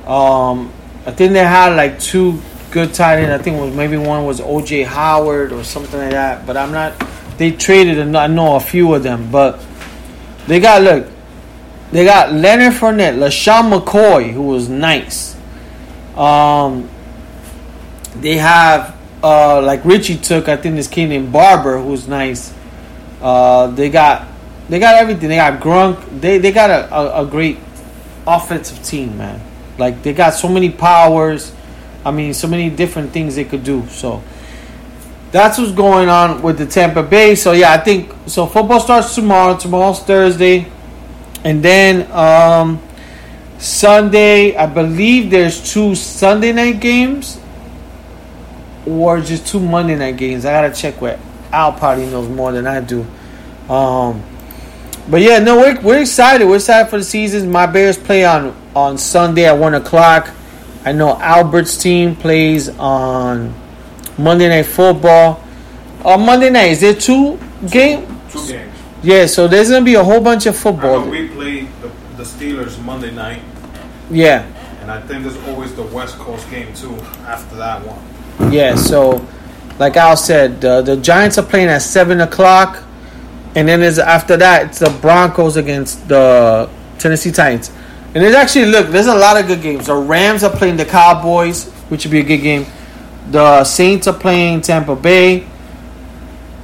D: um, I think they had like two good tight ends. I think was maybe one was OJ Howard or something like that. But I'm not. They traded, and I know a few of them. But they got look. They got Leonard Fournette, LeSean McCoy, who was nice. Um, they have uh, like Richie took. I think this kid named Barber, who's nice. Uh, they got they got everything. They got Gronk. They they got a, a, a great offensive team, man. Like they got so many powers. I mean, so many different things they could do. So that's what's going on with the Tampa Bay. So yeah, I think so. Football starts tomorrow. Tomorrow's Thursday, and then um, Sunday. I believe there's two Sunday night games, or just two Monday night games. I gotta check with Al. Probably knows more than I do. Um, but yeah, no, we're, we're excited. We're excited for the season. My Bears play on on Sunday at one o'clock. I know Albert's team plays on Monday Night Football. On Monday night, is there two game?
C: Two games.
D: Yeah, so there's gonna be a whole bunch of football.
C: we play the, the Steelers Monday night,
D: Yeah,
C: and I think there's always the West Coast game too after that one.
D: yeah. So, like Al said, the the Giants are playing at seven o'clock, and then there's after that it's the Broncos against the Tennessee Titans. And there's actually look, there's a lot of good games. The Rams are playing the Cowboys, which would be a good game. The Saints are playing Tampa Bay.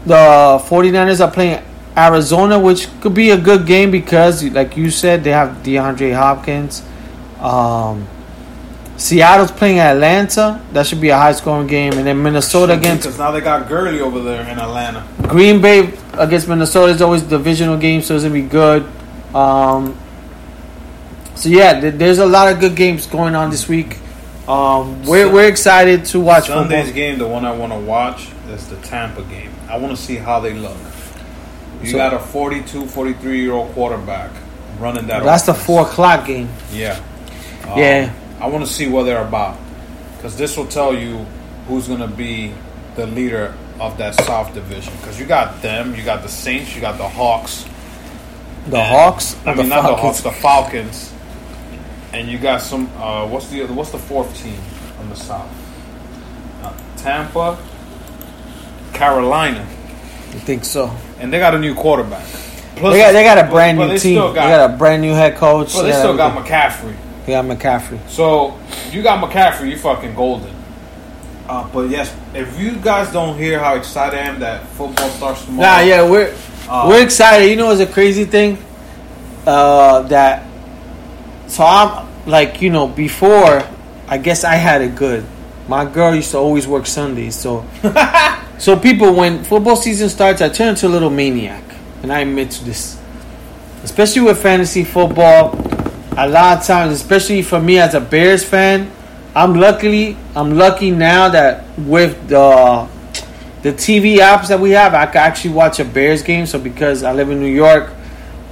D: The 49ers are playing Arizona, which could be a good game because, like you said, they have DeAndre Hopkins. Um, Seattle's playing Atlanta. That should be a high scoring game. And then Minnesota against
C: because now they got Gurley over there in Atlanta.
D: Green Bay against Minnesota is always a divisional game, so it's gonna be good. Um, so yeah, th- there's a lot of good games going on this week. Um, we're
C: Sun-
D: we're excited to watch
C: Sunday's
D: football.
C: game, the one I want to watch, is the Tampa game. I want to see how they look. You
D: So-
C: got a 42, 43 year old quarterback running that.
D: That's the four o'clock game.
C: Yeah. Um,
D: Yeah.
C: I want to see what they're about. Because this will tell you who's going to be the leader of that South division. Because you got them, you got the Saints, you got the Hawks.
D: The Hawks,
C: I mean,
D: the
C: not the Hawks, the Falcons. And you got some. Uh, what's the other, What's the fourth team from the South? Uh, Tampa, Carolina,
D: You think so.
C: and they got a new quarterback. Plus,
D: They got they got a brand
C: but
D: new
C: they
D: team.
C: Still got,
D: they got a brand new head coach.
C: but they
D: got
C: still got
D: everything.
C: McCaffrey.
D: They got McCaffrey.
C: So you got McCaffrey, you fucking golden. Uh, but yes, if you guys don't hear how excited I am that football starts tomorrow,
D: Nah, yeah, we're
C: Uh,
D: we're excited. You know, it's a crazy thing uh, that. So I'm like, you know, before I guess I had it good. My girl used to always work Sundays, so so people when football season starts, I turn into a little maniac, and I admit to this. Especially with fantasy football, a lot of times, especially for me as a Bears fan, I'm luckily I'm lucky now that with the the TV apps that we have, I can actually watch a Bears game. So because I live in New York,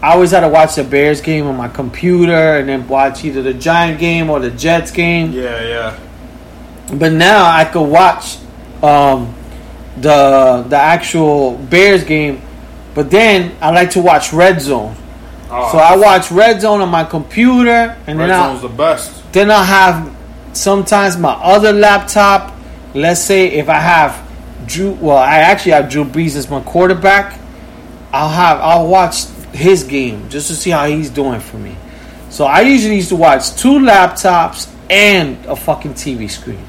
D: I always had to watch the Bears game on my computer and then watch either the Giant game or the Jets game.
C: yeah, yeah.
D: But now I could watch um, the the actual Bears game. But then I like to watch Red Zone.
C: Oh,
D: So I watch Red Zone on my computer, and
C: Red
D: then I
C: the best.
D: then I'll have sometimes my other laptop. Let's say if I have Drew, well, I actually have Drew Brees as my quarterback. I'll have I'll watch his game just to see how he's doing for me. So I usually used to watch two laptops and a fucking TV screen.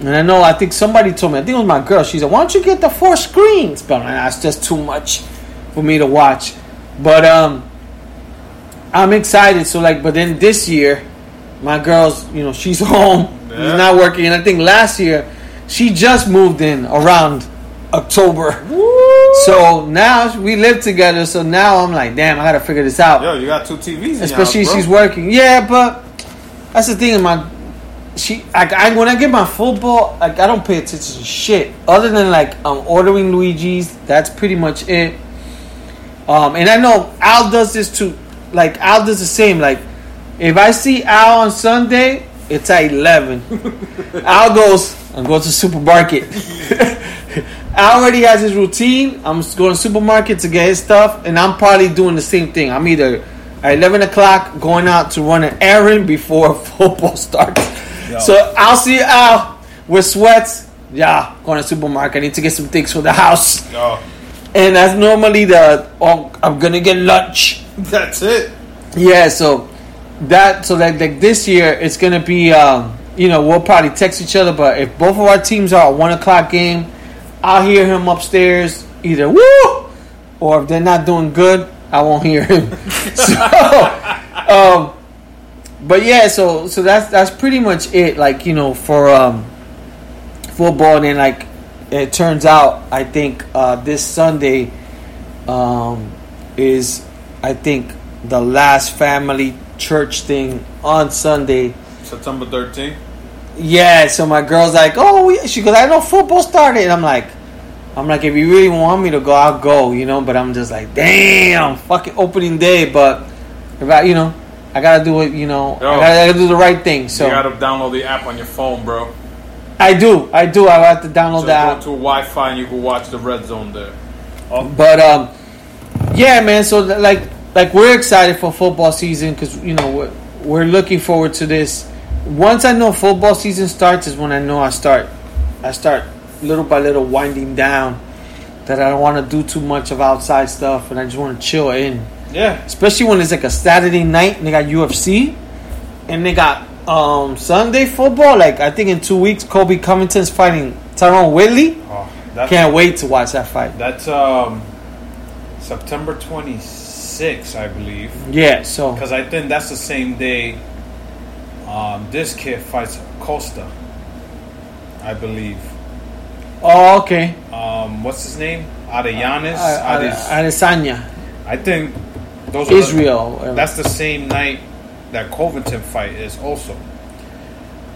D: And I know I think somebody told me I think it was my girl. She said, "Why don't you get the four screens?" But man, that's just too much for me to watch. But um, I'm excited. So like, but then this year, my girl's, you know, she's home.
C: Yeah.
D: She's not working. And I think last year, she just moved in around October. So now we live together. So now I'm like, damn, I gotta figure this out.
C: Yo, you got two TVs.
D: Especially
C: house,
D: she's working. Yeah, but that's the thing. My she, I, I when I get my football, like I don't pay attention to shit other than like I'm ordering Luigi's. That's pretty much it. Um, and I know Al does this too. Like Al does the same. Like if I see Al on Sunday, it's at eleven. Al goes, I'm going to supermarket. Al already has his routine. I'm going to supermarket to get his stuff, and I'm probably doing the same thing. I'm either at 11 o'clock going out to run an errand before football starts.
C: Yo.
D: So I'll see Al with sweats. Yeah, going to supermarket. I need to get some things for the house,
C: Yo,
D: and that's normally the oh I'm gonna get lunch.
C: that's it.
D: Yeah, so that so like like this year it's gonna be um, you know we'll probably text each other, but if both of our teams are a one o'clock game, I'll hear him upstairs either woo or if they're not doing good, I won't hear him. so, um, but yeah, so so that's that's pretty much it. Like you know for um, football, and then like it turns out, I think uh, this Sunday um, is I think the last family church thing on Sunday.
C: September 13th.
D: Yeah, so my girl's like, "Oh, we-" she goes, I know football started." And I'm like, "I'm like, if you really want me to go, I'll go," you know. But I'm just like, "Damn, fucking opening day." But if I, you know, I gotta do it. You know, I gotta, I gotta do the right thing. So
C: you gotta download the app on your phone, bro.
D: I do, I do. I have to download
C: So
D: the
C: go to Wi-Fi and you can watch the red zone there.
D: But um, yeah, man. So like, like we're excited for football season because you know we're, we're looking forward to this. Once I know football season starts is when I know I start, I start little by little winding down. That I don't want to do too much of outside stuff, and I just want to chill in.
C: Yeah,
D: Especially when it's like a Saturday night and they got UFC, and they got um Sunday football. Like I think in two weeks, Colby Covington's fighting Tyron Woodley.
C: oh,
D: Can't wait to watch that fight.
C: that's um September 26th, I believe.
D: Yeah, so
C: Because I think that's the same day um, this kid fights Costa. I believe.
D: oh okay.
C: Um, what's his name? Adeyanis.
D: Uh, Adesanya,
C: I think those are the-
D: Israel. whatever.
C: that's the same night that Covington fight is also.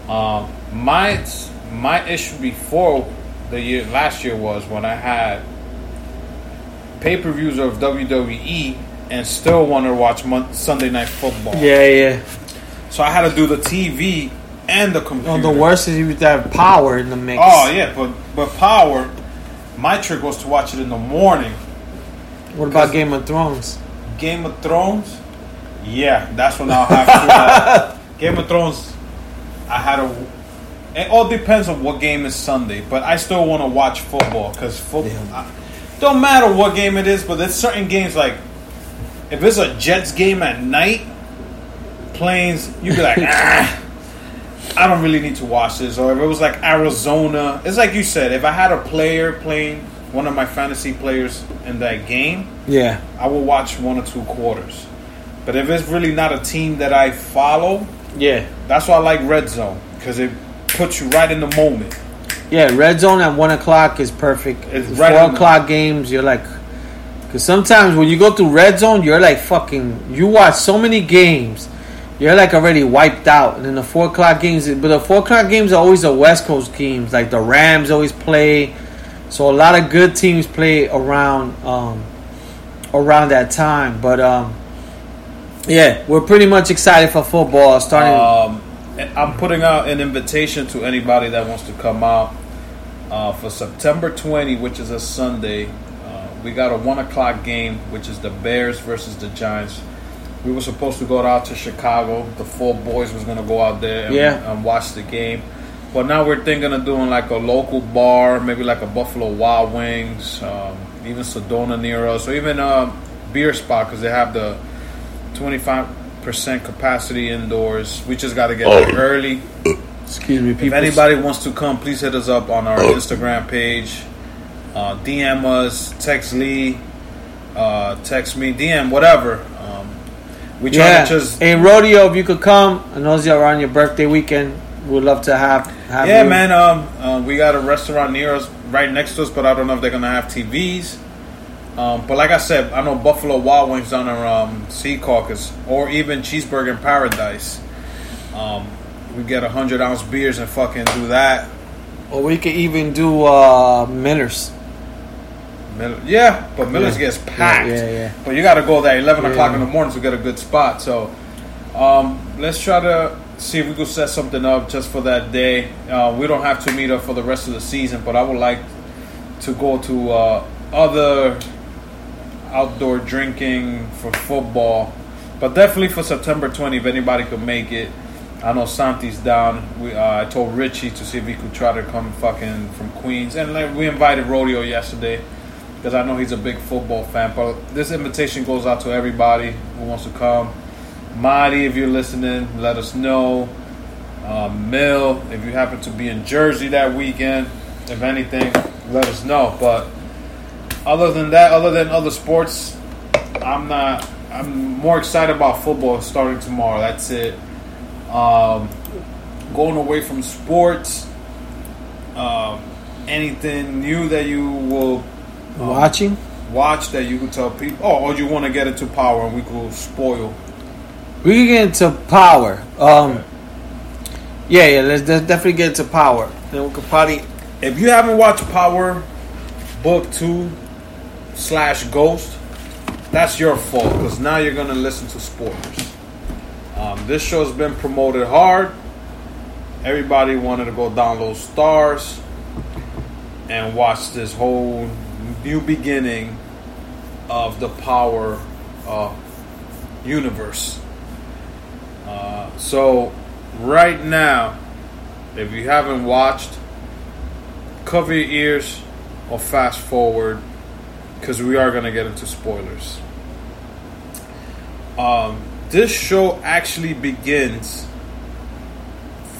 C: Um, my my issue before the year last year was when I had pay per views of WWE and still want to watch Mon- Sunday Night Football.
D: yeah, yeah.
C: So I had to do the TV and the computer.
D: No, the worst is you have have power in the mix.
C: Oh yeah, but but Power. My trick was to watch it in the morning.
D: What about Game of Thrones?
C: Game of Thrones. Yeah, that's when I'll have to. Uh, Game of Thrones. I had a. It all depends on what game is Sunday, but I still want to watch football because football.
D: Yeah.
C: Don't matter what game it is, but there's certain games like if it's a Jets game at night, planes, you'd be like, ah, I don't really need to watch this. Or if it was like Arizona, it's like you said, if I had a player playing one of my fantasy players in that game,
D: Yeah,
C: I will watch one or two quarters. But if it's really not a team that I follow,
D: yeah,
C: that's why I like Red Zone because it puts you right in the moment.
D: yeah. Red zone at one o'clock is perfect.
C: It's
D: Four
C: right in the-
D: o'clock games, you're like, because sometimes when you go through red zone, you're like fucking. You watch so many games, you're like already wiped out. And then the four o'clock games, but the four o'clock games are always the West Coast games. Like the Rams always play, so a lot of good teams play around um, around that time. But um, yeah, we're pretty much excited for football starting.
C: Um, I'm putting out an invitation to anybody that wants to come out uh, for September 20, which is a Sunday. Uh, we got a one o'clock game, which is the Bears versus the Giants. We were supposed to go out to Chicago. The four boys was gonna go out there and,
D: Yeah.
C: and watch the game. But now we're thinking of doing like a local bar, maybe like a Buffalo Wild Wings, um, even Sedona near us, or even a beer spot because they have the 25% capacity indoors. We just got to get there early.
D: Excuse me,
C: If anybody wants to come, please hit us up on our Instagram page. Uh, DM us, text Lee, uh, text me, DM, whatever. We try
D: yeah.
C: to just.
D: Hey, rodeo, if you could come, I know it's around your birthday weekend. We'd love to have. have
C: Yeah,
D: you.
C: man. Um, uh, we got a restaurant near us, right next to us, but I don't know if they're gonna have TVs. Um, but like I said, I know Buffalo Wild Wings down in um, Secaucus, or even Cheeseburger in Paradise. Um, we get a hundred ounce beers and fucking do that.
D: Or we could even do uh, Miller's.
C: Miller, yeah, but Miller's
D: Yeah.
C: gets packed.
D: Yeah, yeah, yeah.
C: But you got to go there eleven o'clock in the morning to get a good spot. So, um, let's try to see if we could set something up just for that day. Uh, we don't have to meet up for the rest of the season, but I would like to go to uh, other outdoor drinking for football. But definitely for September 20, if anybody could make it. I know Santi's down. We uh, I told Richie to see if he could try to come fucking from Queens, and like, we invited Rodeo yesterday because I know he's a big football fan. But this invitation goes out to everybody who wants to come. Marty, if you're listening, let us know. Um, Mill, if you happen to be in Jersey that weekend, if anything, let us know. But other than that, other than other sports, I'm not. I'm more excited about football starting tomorrow. That's it. Um, going away from sports. Um, anything new that you will um,
D: Watching?
C: watch that you could tell people? Oh, or you want to get into power and we could spoil.
D: We can get into power. Um, yeah, yeah. Let's, let's definitely get into power. Then we could probably.
C: If you haven't watched Power Book Two slash Ghost, that's your fault because now you're gonna listen to spoilers. Um, this show's been promoted hard. Everybody wanted to go download Starz and watch this whole new beginning of the Power uh, universe. Uh, so, right now, if you haven't watched, cover your ears or fast forward because we are going to get into spoilers. Um, this show actually begins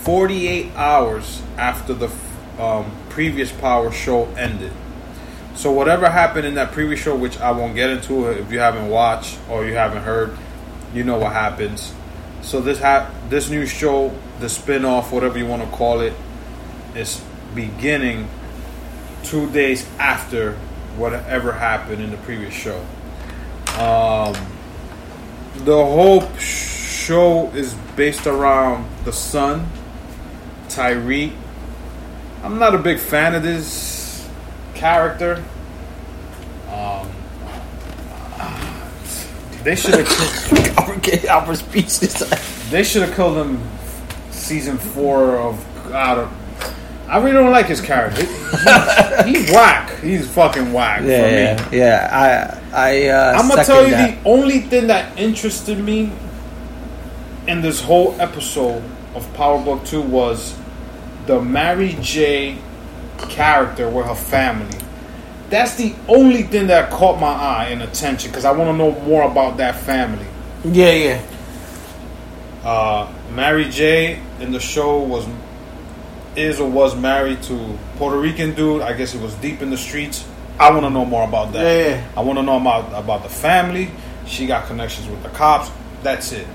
C: 48 hours after the um, previous Power show ended. So whatever happened in that previous show, which I won't get into if you haven't watched or you haven't heard, you know what happens. So this ha- this new show, the spin-off, whatever you want to call it, is beginning two days after whatever happened in the previous show. Um, the whole show is based around the son, Tariq. I'm not a big fan of this character. Um, they should have
D: Albert, speechless.
C: they should have killed him season four of God. I really don't like his character. He- He's whack. He's fucking whack for me.
D: yeah, yeah. I, I. Uh,
C: I'm gonna tell you
D: that.
C: the only thing that interested me in this whole episode of Power Book Two was the Mary J character with her family. That's the only thing that caught my eye and attention because I want to know more about that family.
D: Yeah, yeah.
C: Uh, Mary J in the show was is or was married to Puerto Rican dude. I guess it was deep in the streets. I want to know more about that.
D: Yeah, yeah.
C: I want to know about about the family. She got connections with the cops. That's it.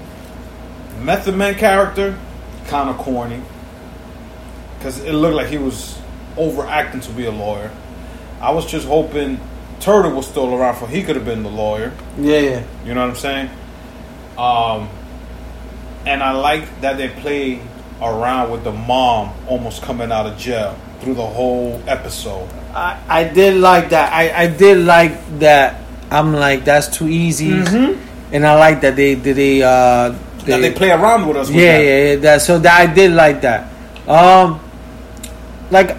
C: Method Man character, kind of corny, because it looked like he was overacting to be a lawyer. I was just hoping Turtle was still around for he could have been the lawyer.
D: Yeah, yeah.
C: You know what I'm saying? Um, and I like that they play around with the mom almost coming out of jail through the whole episode.
D: I, I did like that. I, I did like that. I'm like that's too easy, and I like that they did they uh
C: That they play around with us. With
D: yeah,
C: that.
D: yeah, yeah. That so that I did like that. Um, like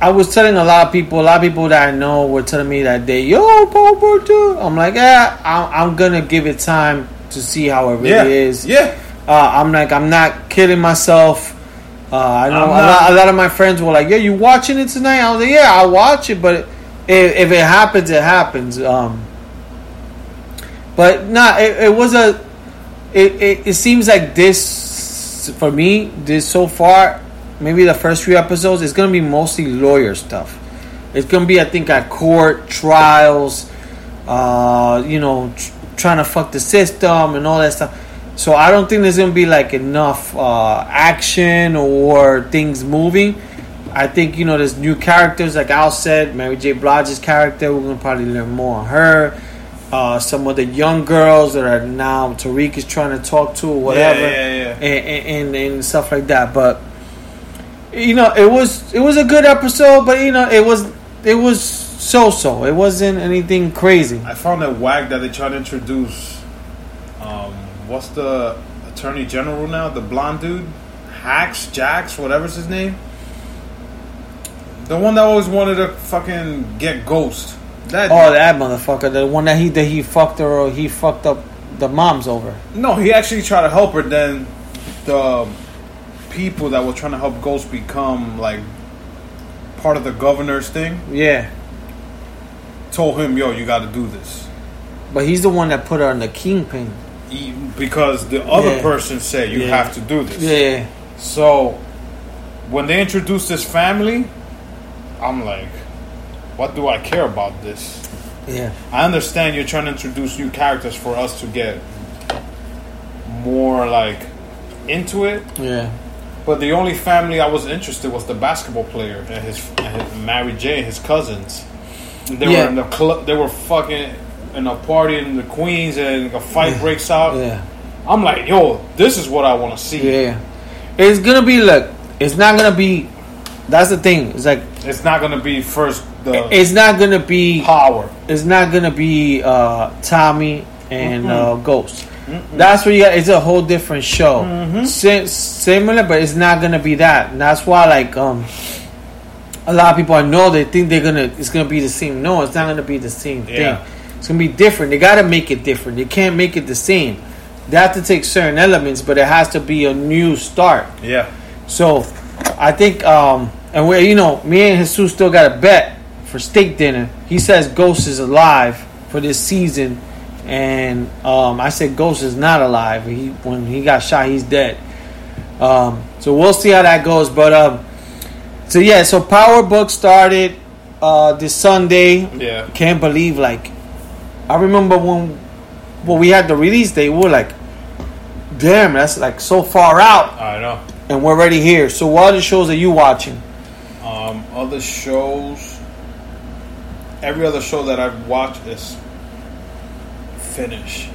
D: I was telling a lot of people, a lot of people that I know were telling me that day, yo, Paul Porter. I'm like, yeah, I'm, I'm gonna give it time to see how it really
C: yeah,
D: is.
C: yeah.
D: Uh, I'm like, I'm not kidding myself. Uh, I know a lot, a lot of my friends were like, "Yeah, you watching it tonight?" I was like, "Yeah, I'll watch it, but if, if it happens, it happens." Um, but nah, it, it was a. It, it, it seems like this for me. This so far, maybe the first few episodes is gonna be mostly lawyer stuff. It's gonna be, I think, at court trials. Uh, you know, tr- trying to fuck the system and all that stuff. So I don't think there's gonna be like enough uh, action or things moving. I think you know there's new characters like Al said, Mary J. Blige's character. We're gonna probably learn more on her. Uh, some of the young girls that are now Tariq is trying to talk to or whatever,
C: Yeah, yeah, yeah.
D: And, and and stuff like that. But you know, it was it was a good episode, but you know, it was it was so so. It wasn't anything crazy.
C: I found it whack that they tried to introduce. Um, what's the attorney general now? The blonde dude, Hacks, Jacks, whatever's his name. The one that always wanted to fucking get Ghost. That
D: Oh, that motherfucker, the one that he that he fucked her or he fucked up the moms over.
C: no, he actually tried to help her. Then the people that were trying to help Ghost become like part of the governor's thing
D: Yeah,
C: told him, "Yo, you got to do this."
D: but he's the one that put her on the kingpin.
C: He- Because the other
D: Yeah.
C: person said you
D: Yeah.
C: have to do this.
D: Yeah,
C: So when they introduced this family, I'm like, what do I care about this?
D: yeah,
C: I understand you're trying to introduce new characters for us to get more like into it,
D: yeah,
C: but the only family I was interested was the basketball player and his, and his Mary J and his cousins. They
D: Yeah.
C: were in the club. They were fucking in a party in the Queens, and a fight breaks out.
D: yeah,
C: I'm like, yo, this is what I want to see.
D: yeah. It's gonna be look. It's not gonna be. That's the thing. It's like
C: It's not gonna be first the
D: it's not gonna be.
C: power.
D: It's not gonna be uh, Tommy and uh, Ghost. That's where you got. It's a whole different show. Si- similar, but it's not gonna be that. And that's why, like, um, a lot of people I know they think they're gonna. It's gonna be the same. No, it's not gonna be the same
C: Yeah.
D: thing. It's gonna be different. They gotta make it different. They can't make it the same. They have to take certain elements, but it has to be a new start.
C: Yeah.
D: So, I think, um, and we, you know, me and Jesus still got a bet for steak dinner. He says Ghost is alive for this season, and um, I said Ghost is not alive. He when he got shot, he's dead. Um, so we'll see how that goes. But um, so yeah, so Power Book started uh, this Sunday.
C: Yeah.
D: Can't believe like I remember when when we had the release date, we were like, damn, that's like so far out
C: I know.
D: and we're already here. So what other shows are you watching?
C: Um, other shows. Every other show that I've watched is finished.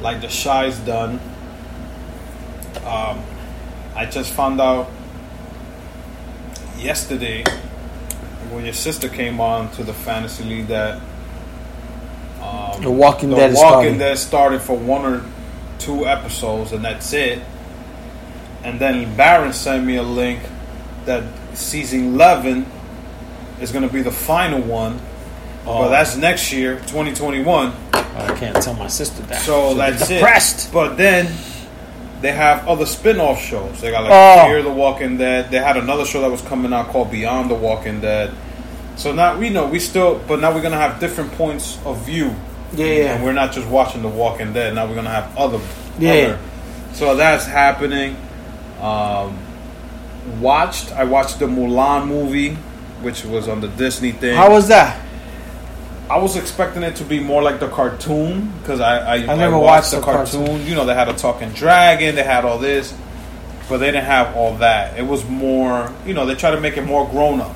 C: Like The Shy's done. Um, I just found out yesterday when your sister came on to the fantasy league that um,
D: The Walking
C: the
D: Dead
C: Walking. Dead started for one or two episodes, and that's it. And then Baron sent me a link that season eleven is going to be the final one,
D: Oh.
C: but that's next year, twenty twenty one.
D: I can't tell my sister that.
C: So
D: She'll
C: that's
D: depressed.
C: it. But then they have other spin-off shows. They got like
D: Oh.
C: Fear the Walking Dead. They had another show that was coming out called Beyond the Walking Dead. So now we know we still, but now we're gonna have different points of view.
D: Yeah, yeah.
C: And we're not just watching The Walking Dead. Now we're gonna have other.
D: Yeah.
C: Other. So that's happening. Um, watched. I watched the Mulan movie, which was on the Disney thing.
D: How was that?
C: I was expecting it to be more like the cartoon because I I, I
D: never
C: watched,
D: watched
C: the, cartoon.
D: cartoon.
C: You know, they had a talking dragon, they had all this, but they didn't have all that. It was more, you know, they tried to make it more grown up.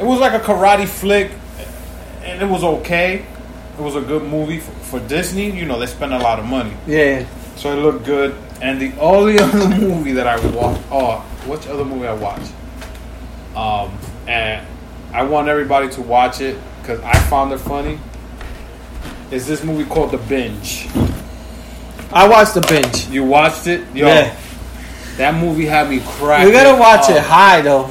C: It was like a karate flick, and it was okay. It was a good movie for, for Disney. You know, they spend a lot of money,
D: Yeah.
C: so it looked good. And the only other movie that I watched, oh, which other movie I watched? Um, and I want everybody to watch it because I found it funny. Is this movie called The Binge?
D: I watched the binge.
C: You watched it? Yo,
D: Yeah.
C: that movie had me crying.
D: You gotta watch it high though.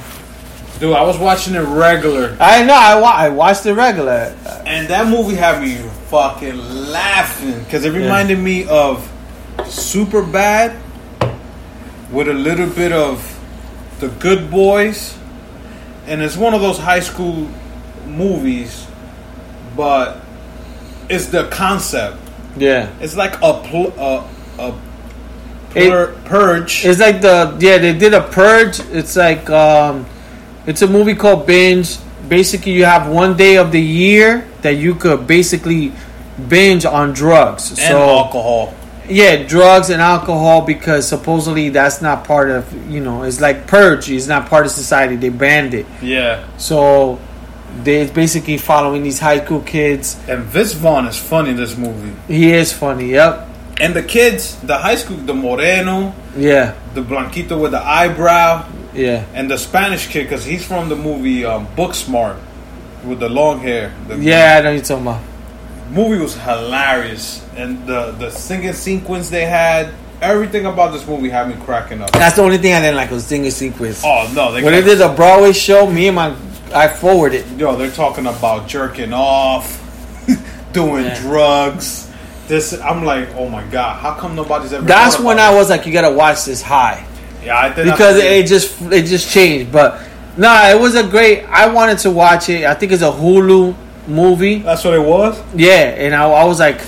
C: Dude, I was watching it regular,
D: I know. I, wa- I watched the regular.
C: and that movie had me fucking laughing because it reminded me of Superbad with a little bit of The Good Boys, and it's one of those high school movies, but it's the concept.
D: Yeah.
C: It's like a pl- a, a
D: It-
C: purge.
D: It's like the yeah they did a purge. It's like um, it's a movie called Binge. Basically, you have one day of the year that you could basically binge on drugs.
C: and
D: so
C: alcohol.
D: yeah, drugs and alcohol because supposedly that's not part of you know it's like purge. It's not part of society. They banned it.
C: Yeah.
D: So they it's basically following these high school kids.
C: And Vince Vaughn is funny in this movie.
D: He is funny. Yep.
C: And the kids, the high school, the Moreno,
D: Yeah.
C: the Blanquito with the eyebrow,
D: Yeah.
C: and the Spanish kid, because he's from the movie um, Booksmart with the long hair. The
D: Yeah, I know you're talking about.
C: movie was hilarious. And the, the singing sequence they had, everything about this movie had me cracking up.
D: That's the only thing I didn't like was singing sequence.
C: Oh, no. They
D: When they did the Broadway show, me and my I forwarded.
C: Yo, they're talking about jerking off, doing
D: Yeah.
C: drugs. This, I'm like, oh my god, how come nobody's ever?
D: That's when I was like, you gotta watch this high?
C: Yeah, I think
D: because
C: I-
D: it just it just changed. But nah, it was a great. I wanted to watch it. I think it's a Hulu movie.
C: That's what it was.
D: Yeah, and I, I was like,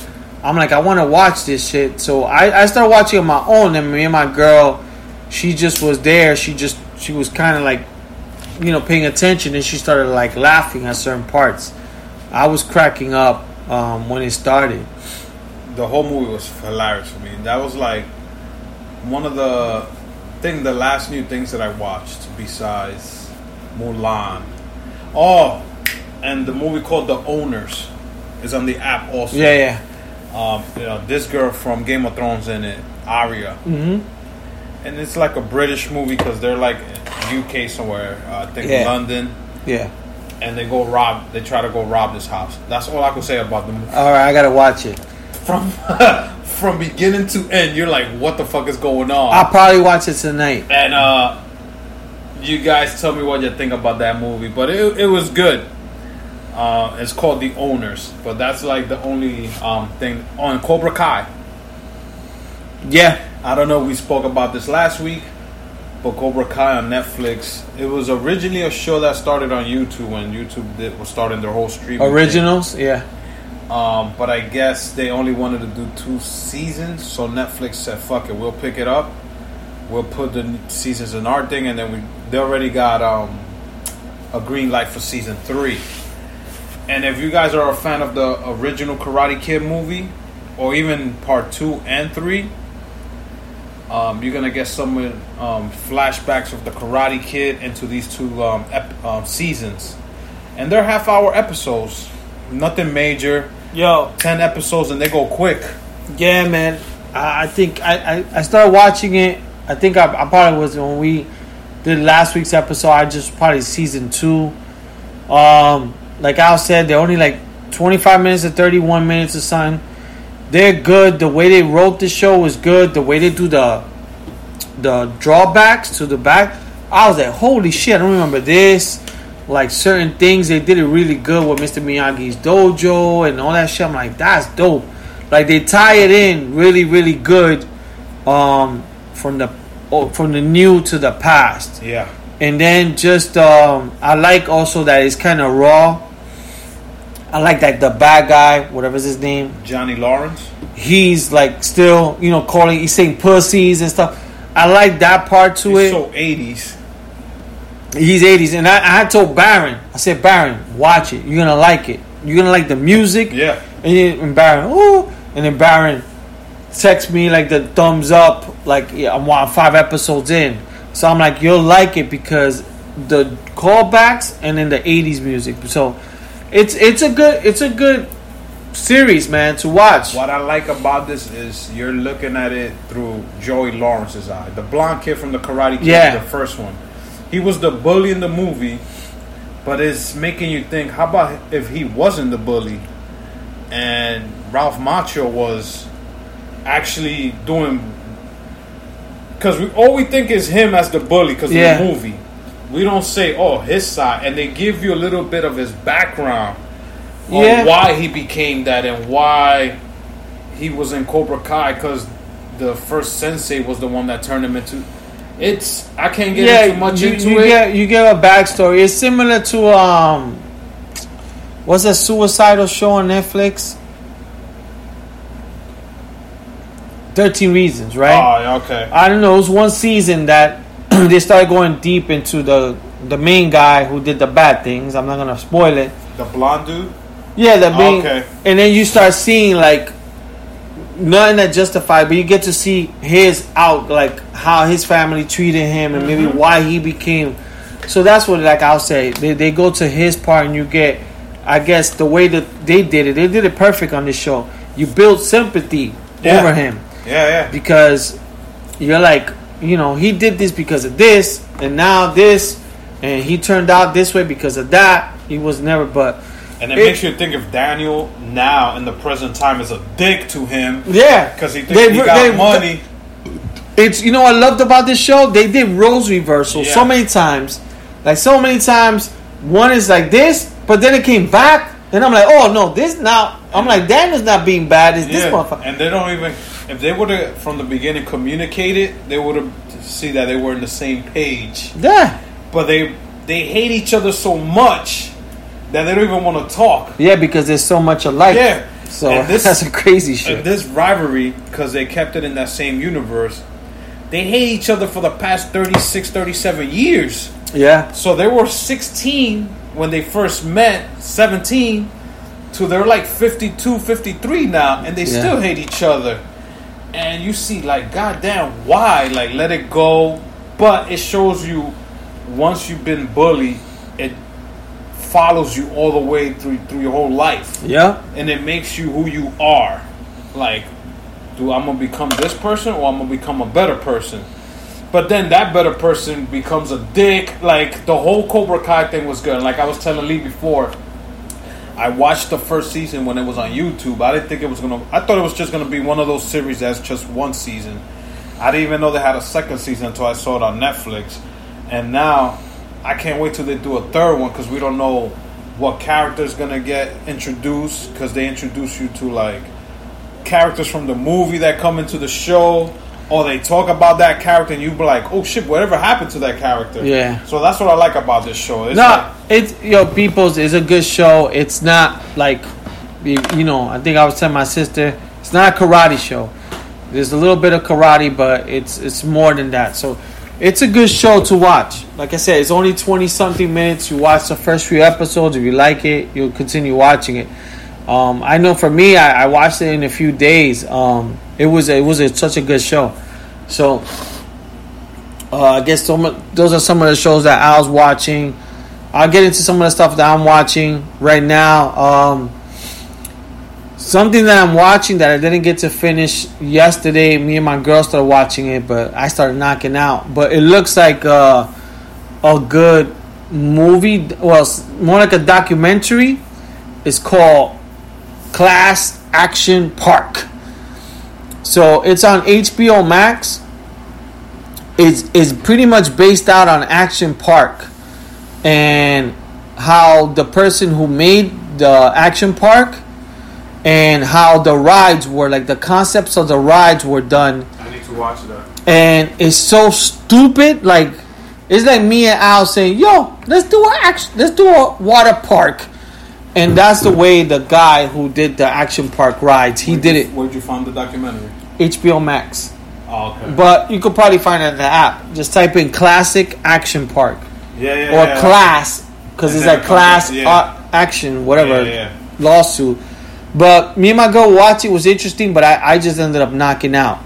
D: I'm like, I want to watch this shit. So I, I started watching on my own, and me and my girl, she just was there. She just she was kind of like, you know, paying attention, and she started like laughing at certain parts. I was cracking up um, when it started.
C: The whole movie was hilarious for me. That was like one of the thing, the last new things that I watched besides Mulan. Oh, and the movie called The Owners is on the app also.
D: Yeah, yeah.
C: um, you know, this girl from Game of Thrones in it, Arya.
D: Mm-hmm.
C: And it's like a British movie because they're like UK somewhere, uh, I think
D: Yeah.
C: London,
D: Yeah.
C: and they go rob. They try to go rob this house. That's all I can say about the movie.
D: All right, I gotta watch it.
C: From from beginning to end, you're like, what the fuck is going on?
D: I'll probably watch it tonight.
C: and uh, you guys tell me what you think about that movie. But it, it was good. Uh, it's called The Owners, but that's like the only um, thing on Cobra Kai.
D: Yeah.
C: I don't know. We spoke about this last week, but Cobra Kai on Netflix. It was originally a show that started on YouTube when YouTube did, was starting their whole streaming. thing.
D: Originals. Yeah.
C: Um, but I guess they only wanted to do two seasons, so Netflix said, "Fuck it, we'll pick it up. We'll put the seasons in our thing, and then we they already got um, a green light for season three. And if you guys are a fan of the original Karate Kid movie, or even part two and three, um, you're gonna get some um, flashbacks of the Karate Kid into these two um, ep- um, seasons, and they're half-hour episodes, nothing major.
D: Yo.
C: 10 episodes and they go quick.
D: Yeah, man. I, I think I, I, I started watching it. I think I, I probably was when we did last week's episode. I just probably season two. Um, like Al said, they're only like twenty five minutes to thirty one minutes or something. They're good. The way they wrote the show was good. The way they do the the drawbacks to the back, I was like, holy shit! I don't remember this. Like certain things, they did it really good with Mr. Miyagi's dojo and all that shit. I'm like, that's dope. Like they tie it in really, really good. Um, from the oh, from the new to the past,
C: Yeah.
D: and then just um, I like also that it's kind of raw. I like that the bad guy, whatever's his name,
C: Johnny Lawrence.
D: he's like still, you know, calling, he's saying pussies and stuff. I like that part to
C: He's
D: it.
C: so 80s.
D: He's 80s. And I, I told Baron, I said, Baron, watch it. You're going to like it. You're going to like the music.
C: Yeah.
D: And, then, and Baron, ooh. And then Baron text me like the thumbs up, like, yeah, I'm five episodes in. So I'm like, you'll like it because the callbacks and then the 80s music. So it's it's a good it's a good series, man, to watch.
C: What I like about this is you're looking at it through Joey Lawrence's eye. The blonde kid from the Karate Kid,
D: Yeah.
C: the first one. He was the bully in the movie, but it's making you think, how about if he wasn't the bully and Ralph Macchio was actually doing because we all we think is him as the bully because
D: Yeah.
C: of the movie. We don't say oh his side, and they give you a little bit of his background on
D: Yeah.
C: why he became that and why he was in Cobra Kai because the first sensei was the one that turned him into. It's I can't get
D: yeah,
C: too much
D: you,
C: into
D: you
C: it.
D: get you get a backstory. It's similar to um, what's that suicidal show on Netflix? Thirteen Reasons, right?
C: Oh, okay.
D: I don't know. It was one season that they started going deep into the the main guy who did the bad things. I'm not gonna spoil it.
C: The blonde dude.
D: Yeah, the main,
C: Okay.
D: and then you start seeing like nothing that justified, but you get to see his out, like how his family treated him, and maybe mm-hmm. why he became. So that's what, like I'll say, they they go to his part, and you get, I guess, the way that they did it. They did it perfect on this show. You build sympathy
C: Yeah.
D: over him
C: Yeah, yeah.
D: because you're like, you know, he did this because of this, and now this, and he turned out this way because of that. He was never, but
C: And it,
D: It-
C: makes you think if Daniel now in the present time is a dick to him
D: yeah,
C: because he thinks
D: They-
C: he got
D: they-
C: money.
D: It's you know what I loved about this show. They did roles reversal so many times, like so many times. One is like this, but then it came back, and I'm like, oh no, this now. I'm like, Daniel's not being bad. Is this
C: Yeah,
D: motherfucker?
C: and they don't even. If they would have from the beginning communicated, they would have see that they were in the same page.
D: Yeah,
C: But they they hate each other so much that they don't even want to talk.
D: yeah, because there's so much alike.
C: Yeah.
D: so
C: And this-
D: that's a crazy shit.
C: This rivalry, because they kept it in that same universe, they hate each other for the past 36, 37 years.
D: yeah,
C: So they were 16 when they first met, 17, to they're like 52, 53 now, and they
D: Yeah.
C: still hate each other. And you see, like, goddamn, why? Like, let it go. But it shows you once you've been bullied, it follows you all the way through through your whole life
D: yeah,
C: and it makes you who you are. Like, do I'm gonna become this person or I'm gonna become a better person? But then that better person becomes a dick. Like the whole Cobra Kai thing was good. Like I was telling Lee before, I watched the first season when it was on YouTube. I didn't think it was gonna. I thought it was just gonna be one of those series that's just one season. I didn't even know they had a second season until I saw it on Netflix. And now I can't wait till they do a third one because we don't know what character's gonna get introduced because they introduce you to like characters from the movie that come into the show or they talk about that character and you be like oh shit whatever happened to that character
D: Yeah.
C: so that's what i like about this show it's
D: no,
C: like,
D: it's yo, people's is a good show. It's not like you, you know. I think I was telling my sister, it's not a karate show. There's a little bit of karate, but it's it's more than that. So it's a good show to watch. Like I said, it's only twenty something minutes. You watch the first few episodes. If you like it, you'll continue watching it. Um, I know for me, I, I watched it in a few days. Um, it was it was a, such a good show. So uh, I guess some those are some of the shows that I was watching. I'll get into some of the stuff that I'm watching right now. Um, something that I'm watching that I didn't get to finish yesterday. Me and my girl started watching it, but I started knocking out. But it looks like uh, a good movie. Well, more like a documentary. It's called Class Action Park. So it's on HBO Max. It's, it's pretty much based out on Action Park and how the person who made the Action Park and how the rides were like the concepts of the rides were done
C: i need to watch that
D: and it's so stupid like it's like me and Al saying yo let's do a action let's do a water park and that's the way the guy who did the action park rides he did it.
C: where'd you find the documentary?
D: HBO Max.
C: Oh, okay.
D: But you could probably find it in the app. Just type in classic action park.
C: Yeah yeah
D: or
C: yeah.
D: class because it's like class
C: yeah.
D: uh, action whatever
C: Yeah, yeah.
D: lawsuit. But me and my girl watched it was interesting but I, I just ended up knocking out.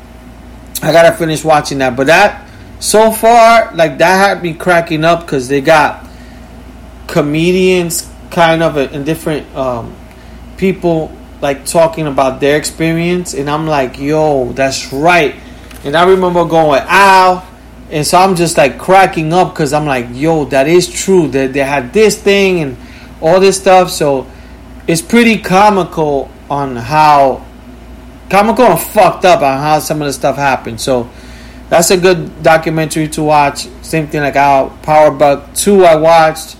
D: I gotta finish watching that. But that so far like that had me cracking up because they got comedians kind of and different um, people like talking about their experience and i'm like yo that's right and i remember going ow and so i'm just like cracking up because i'm like yo that is true that they had this thing and all this stuff so it's pretty comical on how comical and fucked up on how some of the stuff happened so that's a good documentary to watch. Same thing like our Power Book Two. I watched.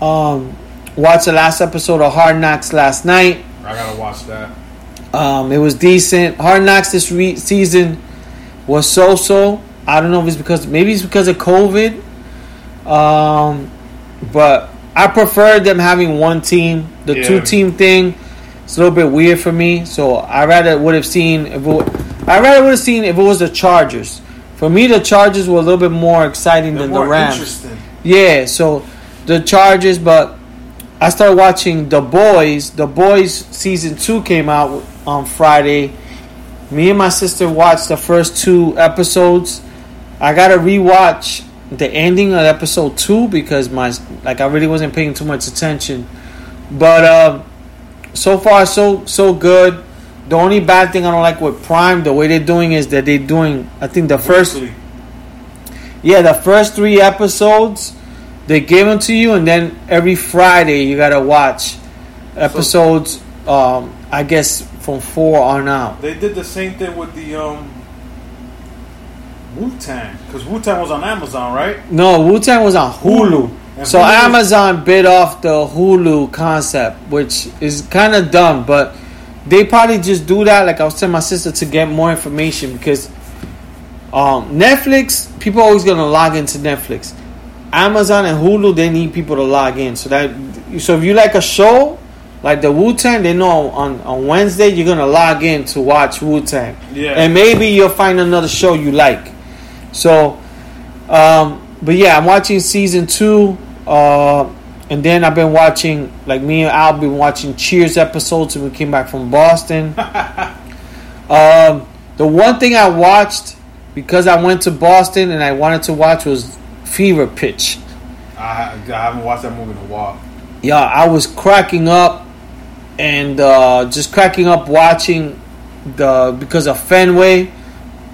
D: Um, watched the last episode of Hard Knocks last night.
C: I gotta watch that.
D: Um, it was decent. Hard Knocks this re- season was so so. I don't know if it's because maybe it's because of COVID. Um, but I prefer them having one team. The
C: Yeah.
D: two team thing, it's a little bit weird for me. So I rather would have seen if it, I rather would have seen if it was the Chargers. For me, the Chargers were a little bit more exciting
C: They're
D: than
C: more
D: the Rams.
C: interesting.
D: Yeah, so the Chargers, but I started watching The Boys. The Boys season two came out on Friday. Me and my sister watched the first two episodes. I gotta rewatch the ending of episode two because my like I really wasn't paying too much attention. But um, so far so so good. The only bad thing I don't like with Prime, the way they're doing is that they're doing. I think the first yeah, the first three episodes they give them to you, and then every Friday you gotta watch episodes. um, I guess from four on out.
C: They did the same thing with the um Wu Tang because Wu Tang was on Amazon, right?
D: No, Wu Tang was on Hulu.
C: And
D: So
C: Hulu-
D: Amazon bit off the Hulu concept, which is kind of dumb, but they probably just do that. Like I was telling my sister to get more information because um, Netflix, people always gonna log into Netflix. Amazon and Hulu, they need people to log in. So that so if you like a show like the Wu Tang, they know on on Wednesday you're gonna log in to watch Wu Tang.
C: Yeah.
D: and maybe you'll find another show you like. So, um, but yeah, I'm watching season two, uh, and then I've been watching like me and Al been watching Cheers episodes when we came back from Boston. um, the one thing I watched because I went to Boston and I wanted to watch was Fever Pitch.
C: I, I haven't watched that movie in a while.
D: Yeah, I was cracking up and uh, just cracking up watching the because of Fenway.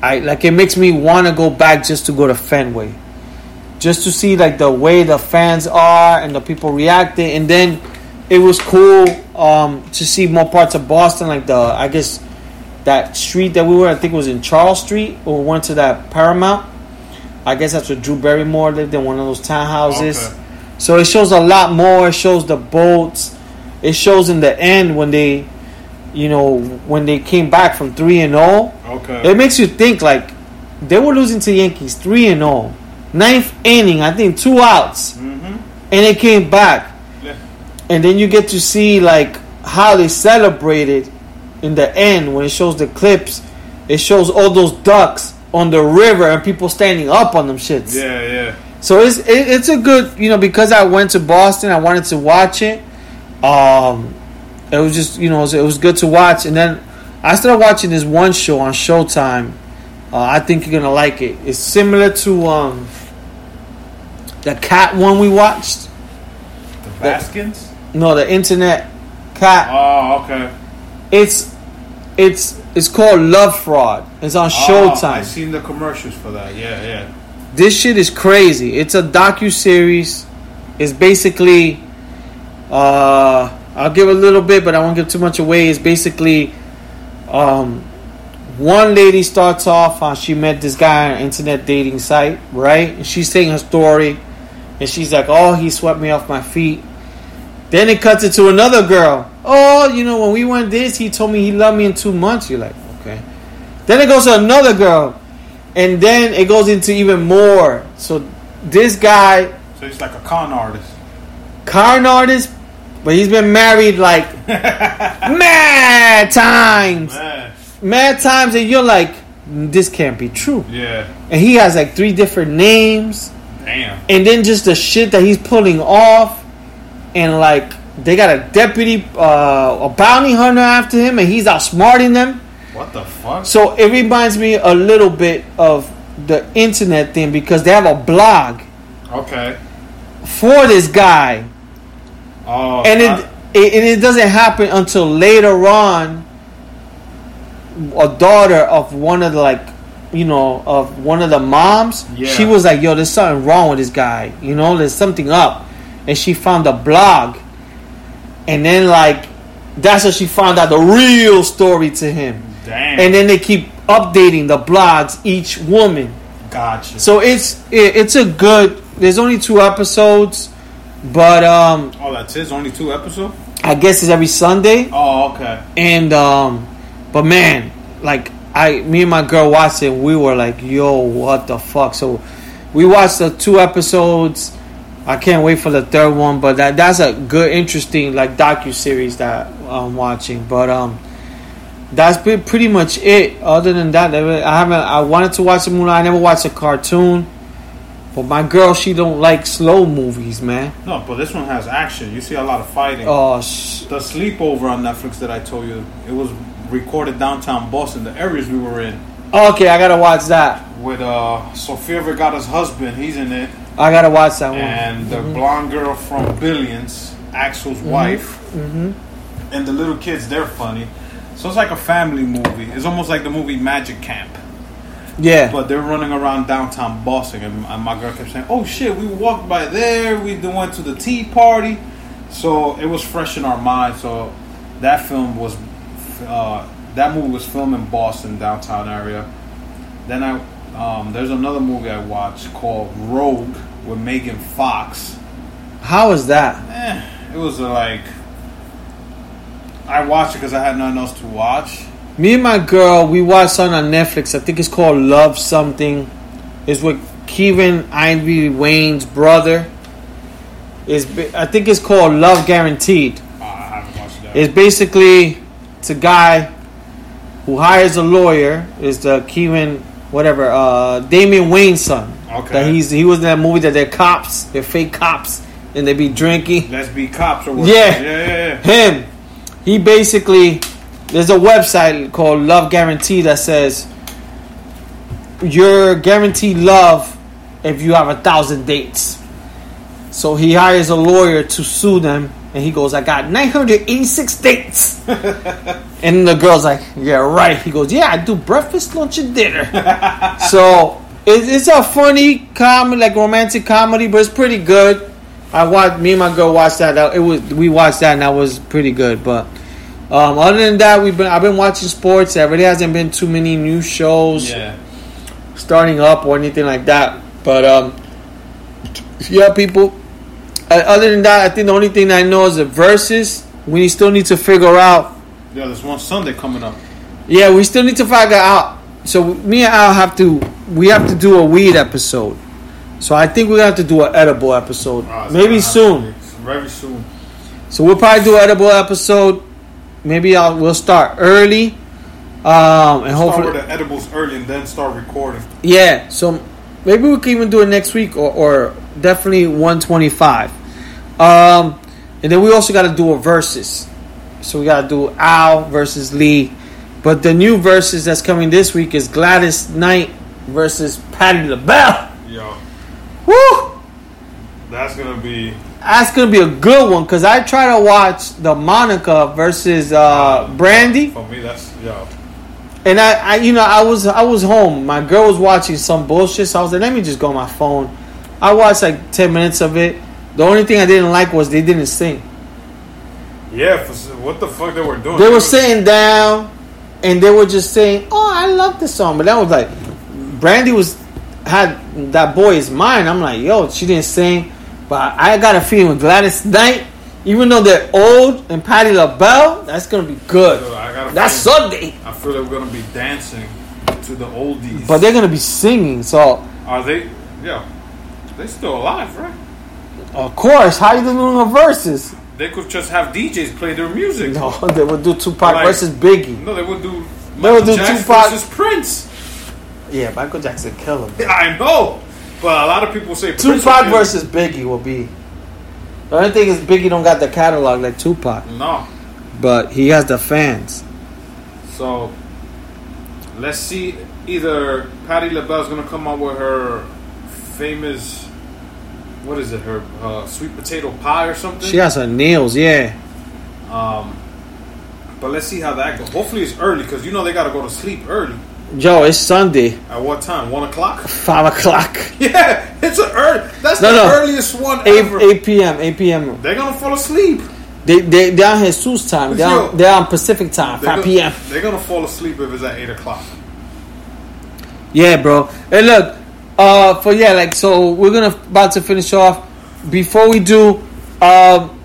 D: I like it makes me want to go back just to go to Fenway, just to see like the way the fans are and the people reacting. And then it was cool um, to see more parts of Boston, like the I guess that street that we were. I think it was in Charles Street, or we went to that Paramount. I guess that's where Drew Barrymore lived in one of those townhouses.
C: Okay.
D: So it shows a lot more. It shows the boats. It shows in the end when they, you know, when they came back from three and zero.
C: Okay.
D: It makes you think like they were losing to Yankees three and zero, ninth inning. I think two outs,
C: mm-hmm.
D: and they came back.
C: Yeah.
D: And then you get to see like how they celebrated in the end when it shows the clips. It shows all those ducks on the river and people standing up on them shits.
C: Yeah, yeah.
D: So it's it, it's a good you know because I went to Boston I wanted to watch it. Um, it was just you know it was, it was good to watch and then I started watching this one show on Showtime. Uh, I think you're gonna like it. It's similar to um, the cat one we watched.
C: The Baskins.
D: No, the internet cat.
C: Oh, okay.
D: It's it's it's called Love Fraud. It's on
C: Oh,
D: I've
C: seen the commercials for that. Yeah, yeah.
D: this shit is crazy. It's a docu series. It's basically, uh, I'll give a little bit, but I won't give too much away. It's basically, um, one lady starts off. Uh, she met this guy on an internet dating site, right? And she's saying her story, and she's like, "Oh, he swept me off my feet." Then it cuts it to another girl. Oh, you know, when we went this, he told me he loved me in two months. You're like, okay. Then it goes to another girl and then it goes into even more. So this guy,
C: So he's like a con artist.
D: con artist, but he's been married like mad times,
C: Man.
D: mad times, and you're like, this can't be true.
C: Yeah.
D: And he has like three different names,
C: Damn.
D: and then just the shit that he's pulling off, and like they got a deputy, uh, a bounty hunter after him, and he's outsmarting them.
C: What the fuck?
D: So it reminds me a little bit of the internet thing because they have a blog
C: Okay.
D: for this guy,
C: Oh.
D: and
C: I-
D: it, it and it doesn't happen until later on. A daughter of one of the like, you know, of one of the moms.
C: Yeah.
D: She was like, "Yo, there's something wrong with this guy. You know, there's something up," and she found a blog, and then like, that's how she found out the real story to him.
C: Damn.
D: And then they keep updating the blogs each woman.
C: Gotcha.
D: So it's it, it's a good. There's only two episodes, but um,
C: oh, that's it. Only two episodes.
D: I guess it's every Sunday.
C: Oh, okay.
D: And um, but man, like I, me and my girl watched it. We were like, "Yo, what the fuck?" So we watched the two episodes. I can't wait for the third one, but that that's a good, interesting like docu series that I'm watching. But um, that's been pretty much it. Other than that, I haven't. I wanted to watch the movie. I never watched a cartoon. But my girl, she don't like slow movies, man.
C: No, but this one has action. You see a lot of fighting.
D: Oh, sh-
C: the sleepover on Netflix that I told you, it was recorded downtown Boston, the areas we were in.
D: okay, I gotta watch that.
C: With uh, Sofia Vergara's husband, he's in it,
D: I gotta watch that one.
C: and the blonde girl from Billions, Axel's wife,
D: hmm
C: and the little kids. They're funny. So it's like a family movie. It's almost like the movie Magic Camp.
D: Yeah.
C: But they're running around downtown Boston, and and my girl kept saying, "Oh shit, we walked by there. We went to the tea party." So it was fresh in our mind. So that film was, uh, that movie was filmed in Boston downtown area. Then I, um, there's another movie I watched called Rogue with Megan Fox.
D: How is that?
C: Eh, it was like I watched it because I had nothing else to watch.
D: Me and my girl, we watched something on Netflix. I think it's called Love Something. It's with Kevin Ivy Wayans' brother. It's I think it's called Love Guaranteed.
C: Uh, I haven't watched that.
D: It's basically it's a guy who hires a lawyer. Is the Kevin whatever uh, Damon Wayans' son.
C: Okay.
D: That he's he was in that movie that they're cops. They're fake cops and they be drinking.
C: Let's be cops or what?
D: Yeah.
C: yeah, yeah, yeah.
D: him he basically there's a website called love guarantee that says you're guaranteed love if you have a thousand dates so he hires a lawyer to sue them and he goes i got 986 dates and the girl's like yeah right he goes yeah i do breakfast lunch and dinner so it, it's a funny comedy like romantic comedy but it's pretty good I watched me and my girl watched that. That- It was we watched that and that was pretty good. But um, other than that, we've been I've been watching sports. There really hasn't been too many new shows
C: Yeah.
D: starting up or anything like that. But um, yeah, people. Uh, other than that, I think the only thing I know is the verses. We still need to figure out.
C: Yeah, there's one Sunday coming up.
D: Yeah, we still need to figure out. So me and Al have to. We have to do a weed episode. So I think we're gonna have to do an edible episode.
C: It's
D: Maybe soon.
C: Very soon.
D: So we'll probably do an edible episode. Maybe I'll we'll start early. Um, and
C: Start
D: hopefully,
C: with the edibles early and then start recording.
D: yeah. So maybe we can even do it next week or, or definitely 125. Um, and then we also got to do a versus. So we got to do Al versus Lee. But the new Verzuz that's coming this week is Gladys Knight versus Patti LaBelle.
C: Yo,
D: Woo!
C: that's gonna be
D: That's gonna be a good one because I try to watch the Monica versus uh, Brandy.
C: for me. That's yo.
D: And I, I, you know, I was I was home. My girl was watching some bullshit, so I was like, let me just go on my phone. I watched like ten minutes of it. The only thing I didn't like was they didn't sing.
C: Yeah, for, what the fuck they were doing?
D: They were sitting down, and they were just saying, "Oh, I love this song," but that was like, Brandy was had that boy is mine. I'm like, yo, she didn't sing, but I got a feeling with Gladys Knight, even though they're old, and Patti LaBelle, that's gonna be good.
C: Yo, I got a
D: That's Sunday,
C: I feel like we're gonna be dancing to the oldies.
D: but they're gonna be singing. So
C: are they? Yeah, they still alive, right?
D: of course, how are you doing the Verzuz?
C: They could just have DJs play their music.
D: No, they would do Tupac
C: Like-
D: versus Biggie.
C: No, they would do.
D: They would do
C: Jackson
D: Tupac-
C: versus Prince.
D: Yeah, Michael Jackson kill him.
C: I know, but a lot of people say Prince
D: Tupac
C: will-
D: versus Biggie will be. The only thing is Biggie don't got the catalog like Tupac,
C: No,
D: but he has the fans.
C: so let's see. Either Patti LaBelle's gonna come up with her famous, what is it? Her uh, sweet potato pie or something.
D: She has her nails, yeah.
C: Um, but let's see how that goes. Hopefully it's early because you know they gotta go to sleep early.
D: Joe, it's Sunday,
C: At what time? One o'clock.
D: five o'clock,
C: Yeah, it's an early. That's
D: No,
C: the
D: no.
C: earliest one
D: eight
C: ever.
D: eight p.m. eight p.m.
C: They're gonna fall asleep.
D: They they they're on Jesus time. They're
C: Yo.
D: on, they're on Pacific time, five p.m.
C: They're gonna fall asleep if it's at eight o'clock.
D: Yeah, bro. Hey, look. Uh, for yeah, like so, we're gonna about to finish off. Before we do, um,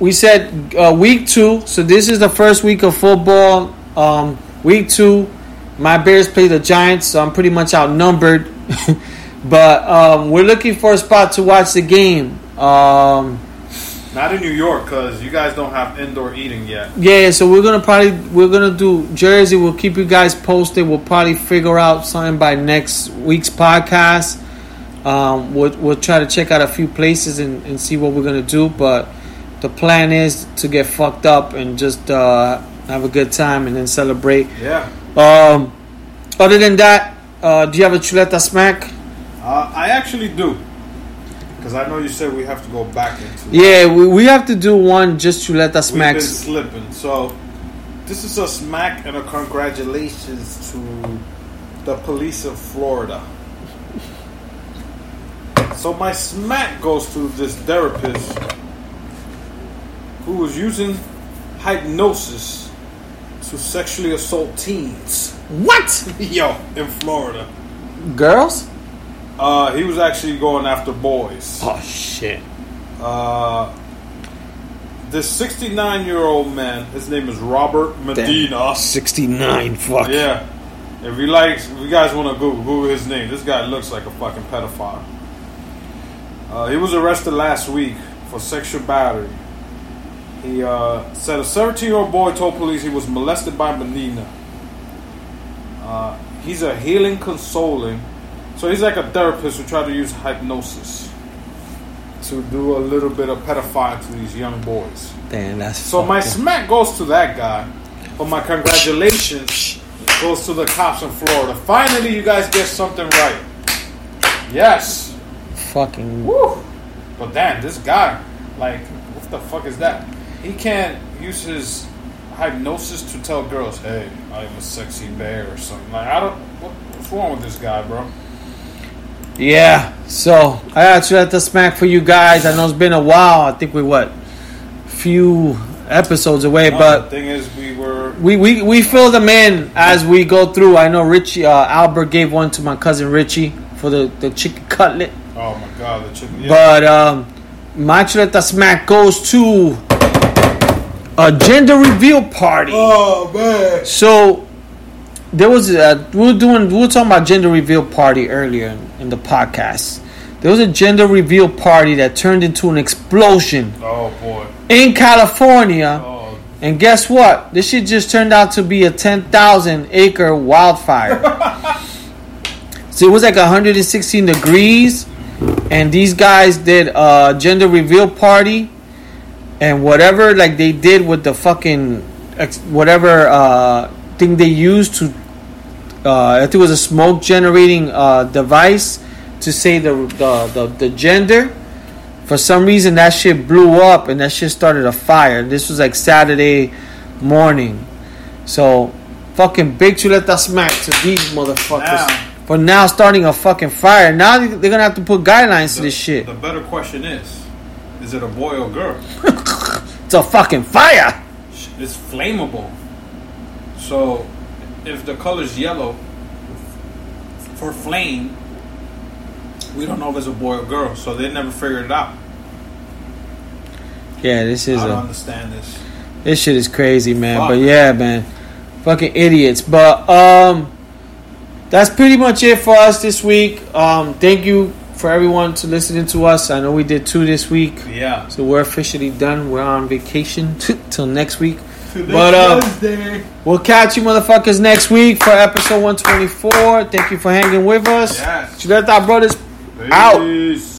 D: we said uh, week two. So this is the first week of football. Um, week two, my Bears play the Giants. So I'm pretty much outnumbered. but um, we're looking for a spot to watch the game. Um,
C: Not in New York because you guys don't have indoor eating yet.
D: Yeah, so we're gonna probably we're gonna do Jersey. We'll keep you guys posted. We'll probably figure out something by next week's podcast. Um, we'll we'll try to check out a few places and, and see what we're gonna do. But the plan is to get fucked up and just uh, have a good time and then celebrate.
C: Yeah.
D: Um, other than that, uh, do you have a chuleta smack?
C: Uh, I actually do. Because I know you said we have to go back into.
D: Yeah, we, we have to do one just chuleta
C: We've been
D: smacks.
C: slipping. So, this is a smack and a congratulations to the police of Florida. So, my smack goes to this therapist who was using hypnosis to sexually assault teens.
D: What?
C: Yo, in Florida.
D: Girls?
C: Uh, he was actually going after boys.
D: Oh shit.
C: Uh, this 69 year old man, his name is Robert Medina.
D: 69, fuck.
C: Yeah. If you like, if you guys want to Google, Google his name. This guy looks like a fucking pedophile. Uh, he was arrested last week for sexual battery. He uh, said a 17 year old boy told police he was molested by Medina. Uh, he's a healing consoling. So he's like a therapist who tried to use hypnosis to do a little bit of pedophile to these young boys.
D: Damn, that's
C: So my smack goes to that guy, but my congratulations goes to the cops in Florida. Finally, you guys get something right. Yes.
D: fucking.
C: Woo. But damn, this guy, like, what the fuck is that? He can't use his hypnosis to tell girls, "Hey, I'm a sexy bear" or something. Like, I don't. What, what's wrong with this guy, bro?
D: Yeah. So I actually at the smack for you guys. I know it's been a while. I think we what, few episodes away,
C: No,
D: but
C: the thing is, we were.
D: we, we we fill them in as we go through. I know Richie uh, Albert gave one to my cousin Richie for the the chicken cutlet,
C: Oh my god, the chicken. Yeah.
D: but um, my chuleta smack goes to a gender reveal party.
C: oh man.
D: So there was a, we were doing we were talking about gender reveal party earlier in, in the podcast. There was a gender reveal party that turned into an explosion
C: Oh boy.
D: in California.
C: Oh.
D: And guess what? This shit just turned out to be a 10,000 acre wildfire. so it was like 116 degrees. And these guys did a gender reveal party. And whatever like they did with the fucking ex- whatever uh, thing they used to uh, I think it was a smoke generating uh, device to say the, the, the, the gender. For some reason, that shit blew up and that shit started a fire. This was like Saturday morning. So, fucking big to let chuleta smack to these motherfuckers.
C: Now.
D: For now, starting a fucking fire. Now they- they're gonna have to put guidelines to this shit.
C: The better question is, is it a boy or girl?
D: It's a fucking fire.
C: It's flammable. So, if the color's yellow for flame, we don't know if it's a boy or girl. So they never figured it out.
D: Yeah, this is
C: I don't
D: a
C: understand this.
D: this shit is crazy, man.
C: Fuck.
D: But yeah, man, fucking idiots. But um, that's pretty much it for us this week. Um, thank you for everyone to listening to us. I know we did two this week.
C: Yeah.
D: So we're officially done. We're on vacation till next week. But uh, we'll catch you motherfuckers next week for episode 124. Thank you for hanging with us.
C: Yes.
D: Chuleta Brothers out.
C: Peace.